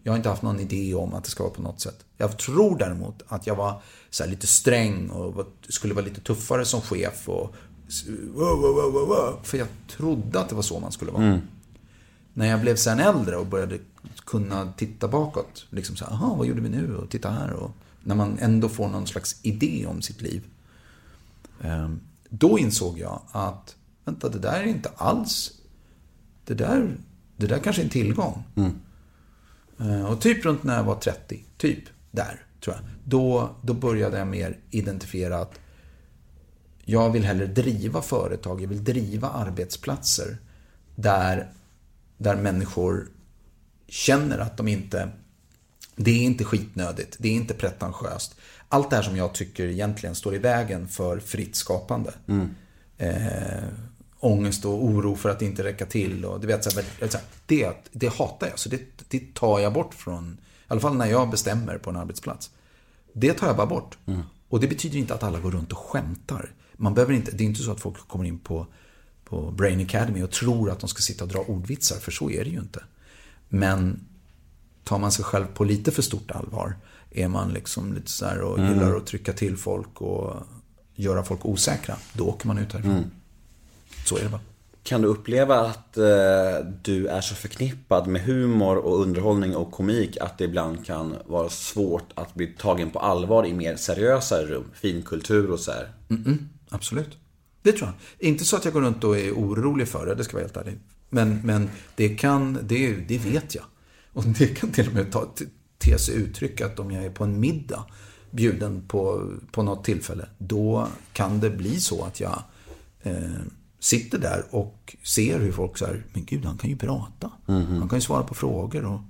Jag har inte haft någon idé om att det ska vara på något sätt. Jag tror däremot att jag var så lite sträng och skulle vara lite tuffare som chef. Och, för jag trodde att det var så man skulle vara. När jag blev sen äldre och började kunna titta bakåt. Liksom så här, aha, vad gjorde vi nu? Och titta här. Och när man ändå får någon slags idé om sitt liv. Eh, Då insåg jag att, vänta, det där är inte alls... Det där, det där kanske är en tillgång. Eh, Och typ runt när jag var 30, typ där, tror jag. Då, då började jag mer identifiera att jag vill hellre driva företag, jag vill driva arbetsplatser där, där människor känner att de inte... Det är inte skitnödigt, det är inte pretentiöst. Allt det här som jag tycker egentligen står i vägen för fritt skapande. Eh, ångest och oro för att inte räcka till. Och, du vet, så här, det, det hatar jag, så det, det tar jag bort från... I alla fall när jag bestämmer på en arbetsplats. Det tar jag bara bort. Och det betyder inte att alla går runt och skämtar. Man behöver inte, det är inte så att folk kommer in på, på Brain Academy och tror att de ska sitta och dra ordvitsar, för så är det ju inte. Men tar man sig själv på lite för stort allvar, är man liksom lite så här och gillar att trycka till folk och göra folk osäkra, då åker man ut härifrån. Så är det bara. Kan du uppleva att eh, du är så förknippad med humor och underhållning och komik att det ibland kan vara svårt att bli tagen på allvar i mer seriösa rum? Finkultur och så här. Absolut. Det tror jag. Inte så att jag går runt och är orolig för det, det ska jag vara helt ärlig. Men, men det kan, det, det vet jag. Och det kan till och med ta, te sig uttryck att om jag är på en middag bjuden på, på något tillfälle, då kan det bli så att jag eh, sitter där och ser hur folk säger, men gud, han kan ju prata. Han kan ju svara på frågor och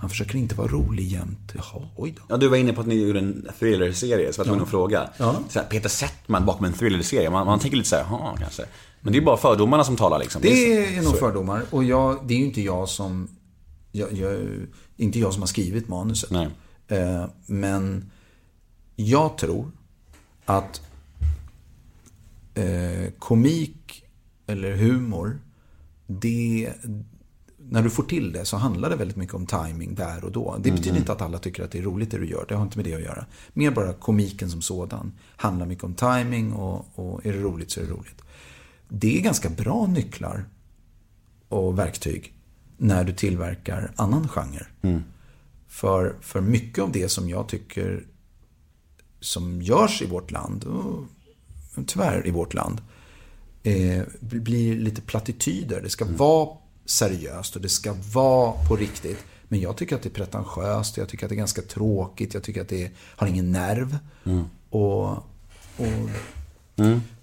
han försöker inte vara rolig jämt. Jaha, oj då. Ja, du var inne på att ni gjorde en thriller-serie, så jag var tvungen att fråga. Ja. Så här, Peter Settman bakom en thriller-serie, man, man tänker lite så här, jaha, kanske. Men det är bara fördomarna som talar liksom. Det är nog så. fördomar. Och jag, det är ju inte jag som... Jag, jag, inte jag som har skrivit manuset. Nej. Eh, men jag tror att eh, komik eller humor, det... När du får till det så handlar det väldigt mycket om timing där och då. Det betyder inte att alla tycker att det är roligt det du gör. Det har inte med det att göra. Mer bara komiken som sådan. Handlar mycket om timing och, och är det roligt så är det roligt. Det är ganska bra nycklar och verktyg när du tillverkar annan genre. För, för mycket av det som jag tycker som görs i vårt land, och tyvärr i vårt land, eh, blir lite plattityder. Det ska vara seriöst och det ska vara på riktigt. Men jag tycker att det är pretentiöst, jag tycker att det är ganska tråkigt, jag tycker att det har ingen nerv. Och, och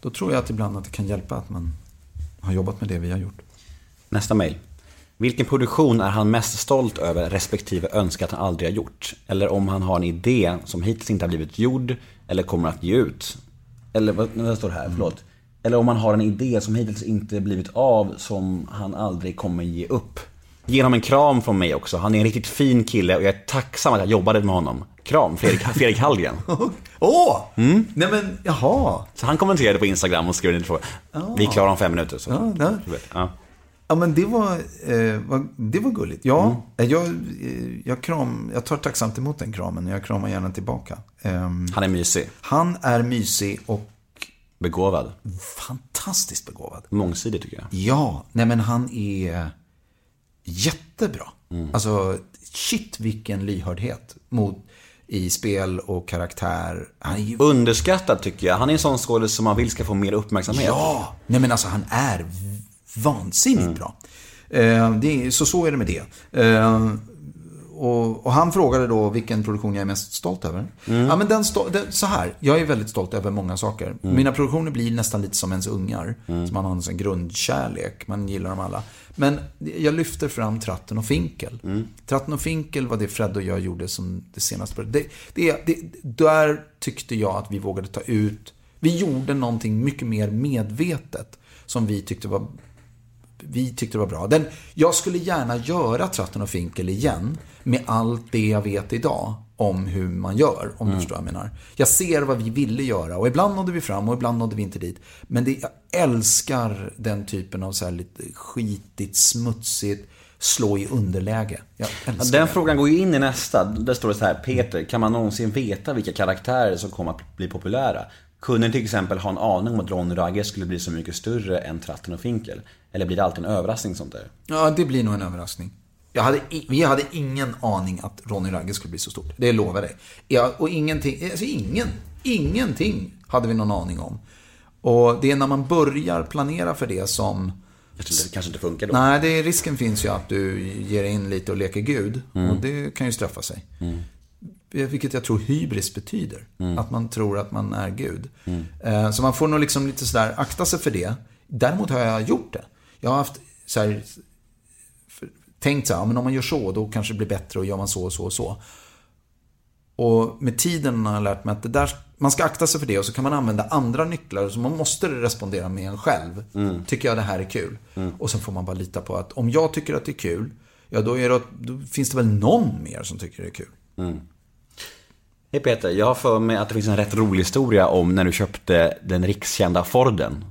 då tror jag att ibland att det kan hjälpa att man har jobbat med det vi har gjort. Nästa mejl. Vilken produktion är han mest stolt över respektive önskar att han aldrig har gjort? Eller om han har en idé som hittills inte har blivit gjord eller kommer att ge ut? Eller vad, vad står det här? Förlåt. Eller om han har en idé som hittills inte blivit av som han aldrig kommer ge upp? Ge honom en kram från mig också. Han är en riktigt fin kille och jag är tacksam att jag jobbade med honom. Kram, Fredrik, Fredrik Hallgren. Åh! Nej men, jaha. Så han kommenterade på Instagram och skrev en liten fråga. Vi är klara om fem minuter. Så. Ja, ja. Ja. Ja, men det var, eh, var, det var gulligt. Ja, jag, eh, jag, kram, jag tar tacksamt emot den kramen och jag kramar gärna tillbaka. Ehm, Han är mysig. han är mysig och Begåvad. fantastiskt begåvad. Mångsidig tycker jag. Ja, nej men han är jättebra. Alltså, shit vilken lyhördhet mot, i spel och karaktär. Ju Underskattad tycker jag. Han är en sån skådis som man vill ska få mer uppmärksamhet. Ja, nej men alltså han är vansinnigt bra. Eh, är, så så är det med det. Eh, och, och han frågade då vilken produktion jag är mest stolt över. Ja, men den den, så här, jag är väldigt stolt över många saker. Mina produktioner blir nästan lite som ens ungar. Så man har en sån grundkärlek, man gillar dem alla. Men jag lyfter fram Tratten och Finkel. Tratten och Finkel var det Fred och jag gjorde som det senaste. Det, det, det, där tyckte jag att vi vågade ta ut, vi gjorde någonting mycket mer medvetet. Som vi tyckte var vi tyckte det var bra. Den, jag skulle gärna göra Tratten och Finkel igen med allt det jag vet idag om hur man gör, om du förstår vad jag menar. Jag ser vad vi ville göra och ibland nådde vi fram och ibland nådde vi inte dit. Men det, jag älskar den typen av så här lite skitigt, smutsigt, slå i underläge. Jag älskar Den frågan går ju in i nästa. Där står det så här, Peter, kan man någonsin veta vilka karaktärer som kommer att bli populära? Kunde ni till exempel ha en aning om att Ronny Ragge skulle bli så mycket större än Tratten och Finkel? Eller blir det alltid en överraskning sånt där? Ja, det blir nog en överraskning. Jag hade, vi hade ingen aning att Ronny Ragge skulle bli så stort. Det lovar jag dig. Ja, och ingenting, alltså ingen, ingenting hade vi någon aning om. Och det är när man börjar planera för det som... Det kanske inte funkar då. Nej, det risken finns ju att du ger in lite och leker Gud. Och det kan ju straffa sig. Vilket jag tror hybris betyder. Att man tror att man är Gud. Eh, Så man får nog liksom lite sådär akta sig för det. Däremot har jag gjort det. Jag har haft så här, tänkt så här, ja, men om man gör så, då kanske det blir bättre och gör man så och så och så. Och med tiden har jag lärt mig att det där, man ska akta sig för det och så kan man använda andra nycklar. Så man måste respondera med en själv. Tycker jag det här är kul? Och sen får man bara lita på att om jag tycker att det är kul, ja då, det, då finns det väl någon mer som tycker det är kul. Hej Peter, jag har för mig att det finns en rätt rolig historia om när du köpte den rikskända Forden.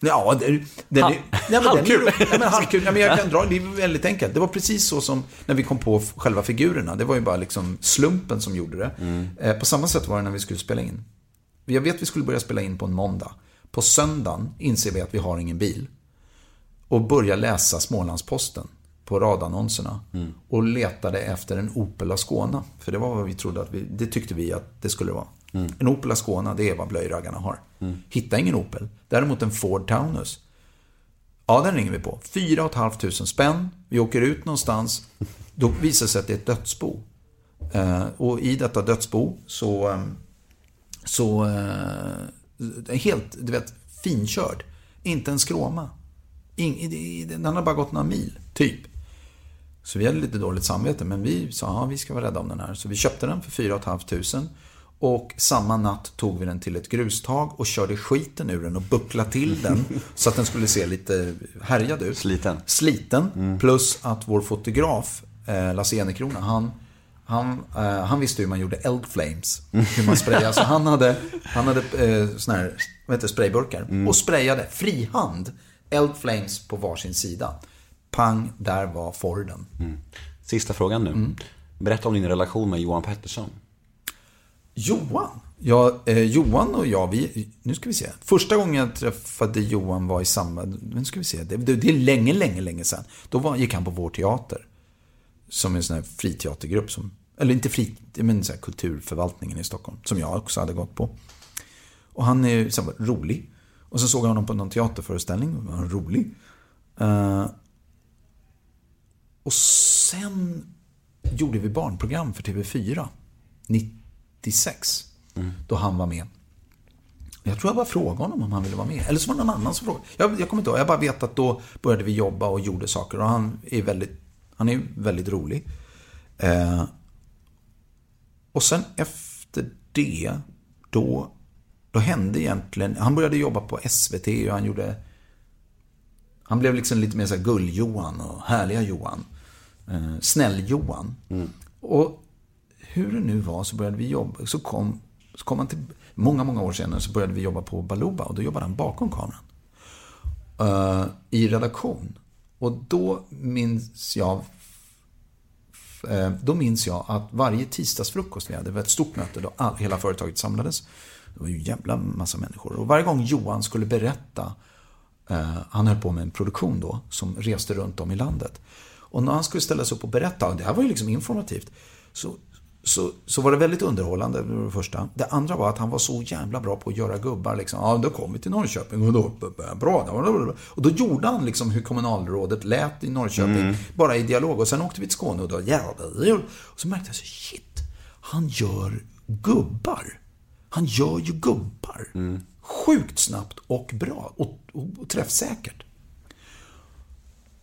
Ja, det, den Ha- är, nej, halvkul. Den är, ja, men halvkul. Ja, men jag kan dra, det är väldigt enkelt. Det var precis så som när vi kom på själva figurerna. Det var ju bara liksom slumpen som gjorde det. Eh, på samma sätt var det när vi skulle spela in. Jag vet att vi skulle börja spela in på en måndag. På söndagen inser vi att vi har ingen bil. Och börjar läsa Smålandsposten på radannonserna. Och letade efter en Opel Ascona. För det var vad vi trodde att vi, det tyckte vi att det skulle vara. En Opel Ascona, det är vad blöjraggarna har. Hitta ingen Opel. Däremot en Ford Taunus. Ja, den ringer vi på. 4 500 spänn. Vi åker ut någonstans. Då visar det sig att det är ett dödsbo. Eh, och i detta dödsbo så... eh, Så... Eh, helt, du vet, finkörd. Inte en skråma. Ing, i- i- den har bara gått några mil, typ. Så vi hade lite dåligt samvete, men vi sa ja, vi ska vara rädda om den här. Så vi köpte den för 4 500 Och samma natt tog vi den till ett grustag och körde skiten ur den och bucklade till den. så att den skulle se lite härjad ut. Sliten. Sliten. Plus att vår fotograf, eh, Lasse Enekrona, han, han, eh, han visste hur man gjorde eldflames. Hur man sprayade. Så han hade, han hade eh, såna här, vad heter sprayburkar. Och sprayade frihand eldflames på varsin sida. Pang, där var Forden. Sista frågan nu. Mm. Berätta om din relation med Johan Pettersson. Johan? Ja, eh, Johan och jag, vi, nu ska vi se. Första gången jag träffade Johan var i samband, nu ska vi se, det, det, det är länge, länge, länge sedan. Då var, gick han på Vår Teater. Som en sån här friteatergrupp som, eller inte fri, men så här kulturförvaltningen i Stockholm. Som jag också hade gått på. Och han är ju så här, rolig. Och så såg jag honom på någon teaterföreställning, och var han rolig. Eh, och sen gjorde vi barnprogram för TV4. 96. Då han var med. Jag tror jag bara frågade honom om han ville vara med. Eller så var det någon annan som frågade. Jag, jag kommer inte ihåg. Jag bara vet att då började vi jobba och gjorde saker. Och han är väldigt, han är väldigt rolig. Eh, och sen efter det, då, då hände egentligen... Han började jobba på SVT och han gjorde... Han blev liksom lite mer så gull-Johan och härliga Johan. Eh, Snäll-Johan. Och hur det nu var så började vi jobba. Så kom, så kom han till... Många, många år senare så började vi jobba på Baluba och då jobbade han bakom kameran. Uh, I redaktion. Och då minns jag uh, då minns jag att varje tisdagsfrukost vi hade, det var ett stort möte då all, hela företaget samlades. Det var ju en jävla massa människor. Och varje gång Johan skulle berätta, uh, han höll på med en produktion då, som reste runt om i landet. Och när han skulle ställa sig upp och berätta, och det här var ju liksom informativt, så, så, så var det väldigt underhållande, det det första. Det andra var att han var så jävla bra på att göra gubbar. Liksom. Ja, då kom vi till Norrköping och då, bra. Då, och då gjorde han liksom hur kommunalrådet lät i Norrköping, bara i dialog. Och sen åkte vi till Skåne och då, ja, och så märkte jag så shit, han gör gubbar. Han gör ju gubbar. Sjukt snabbt och bra och, och, och träffsäkert.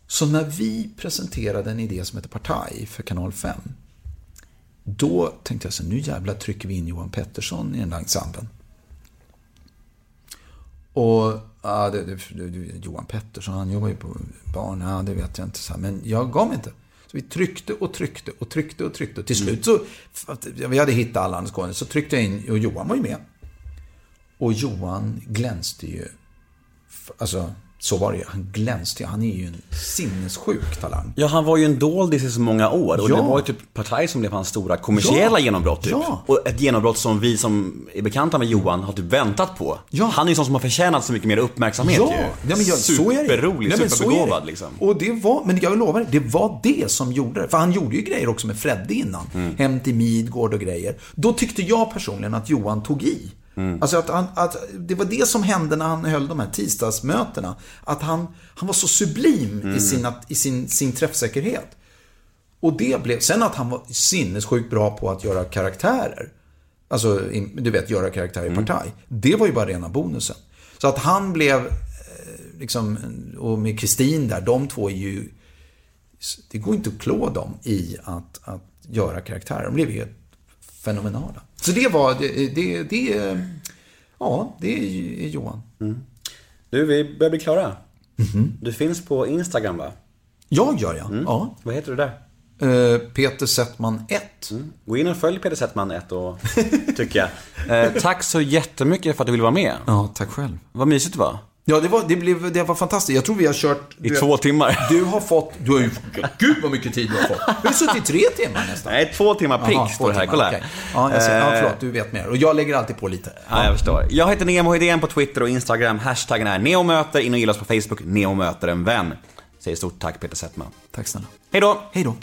Så när vi presenterade en idé som heter Partaj för Kanal 5 då tänkte jag så nu jävlar trycker vi in Johan Pettersson i den där ensemblen. Och ja, det, det, det, Johan Pettersson, han jobbar ju på barn, ja, det vet jag inte. Så här, men jag gav mig inte. Så vi tryckte och tryckte och tryckte och tryckte. Och till slut så, vi hade hittat alla andra skådespelare. så tryckte jag in, och Johan var ju med. Och Johan glänste ju, alltså så var det ju. Han glänste ju. Han är ju en sinnessjuk talang. Ja, han var ju en doldis i så många år. Och Ja. det var ju typ Partaj som blev hans stora kommersiella Ja. genombrott. Typ. Ja. Och ett genombrott som vi som är bekanta med Johan har typ väntat på. Ja. Han är ju sån som har förtjänat så mycket mer uppmärksamhet Ja, ju. ja men jag, så är det. Superrolig, Ja, men superbegåvad det. liksom. Och det var, men jag lovar, det var det som gjorde det. För han gjorde ju grejer också med Fredde innan. Mm. Hem till Midgård och grejer. Då tyckte jag personligen att Johan tog i. Mm. Alltså att, han, att det var det som hände när han höll de här tisdagsmötena. Att han, han var så sublim Mm. i, sin, att- i sin, sin träffsäkerhet. Och det blev, sen att han var sinnessjukt bra på att göra karaktärer. Alltså, du vet, göra karaktärer i Partaj. Det var ju bara rena bonusen. Så att han blev, eh, liksom, och med Kristin där, de två är ju, det går inte att klå dem i att, att göra karaktärer. De blev ju fenomenala. Så det var, det, det, det ja, det är Johan. Du, vi börjar bli klara. Mhm. Du finns på Instagram va? Jag gör jag, ja. Vad heter du där? Eh, Peter Settman 1. Gå in och följ Peter Settman 1 och tycker jag. Eh, tack så jättemycket för att du ville vara med. Ja, tack själv. Vad mysigt det var. Ja, det var, det, blev, det var fantastiskt. Jag tror vi har kört... I två timmar. Du har fått... Du har ju... Gud vad mycket tid du har fått. Du har suttit i tre timmar nästan. Nej, två timmar prick står det här. Kolla timmar, här. Ja, jag ser, ja, Eh, förlåt. Du vet mer. Och jag lägger alltid på lite. Ja, jag förstår. Jag heter Nemo Hedén på Twitter och Instagram. Hashtaggen är neomöter. In och gilla oss på Facebook. Neomöter en vän. Säger stort tack Peter Settman. Tack snälla. Hej då! Hej då.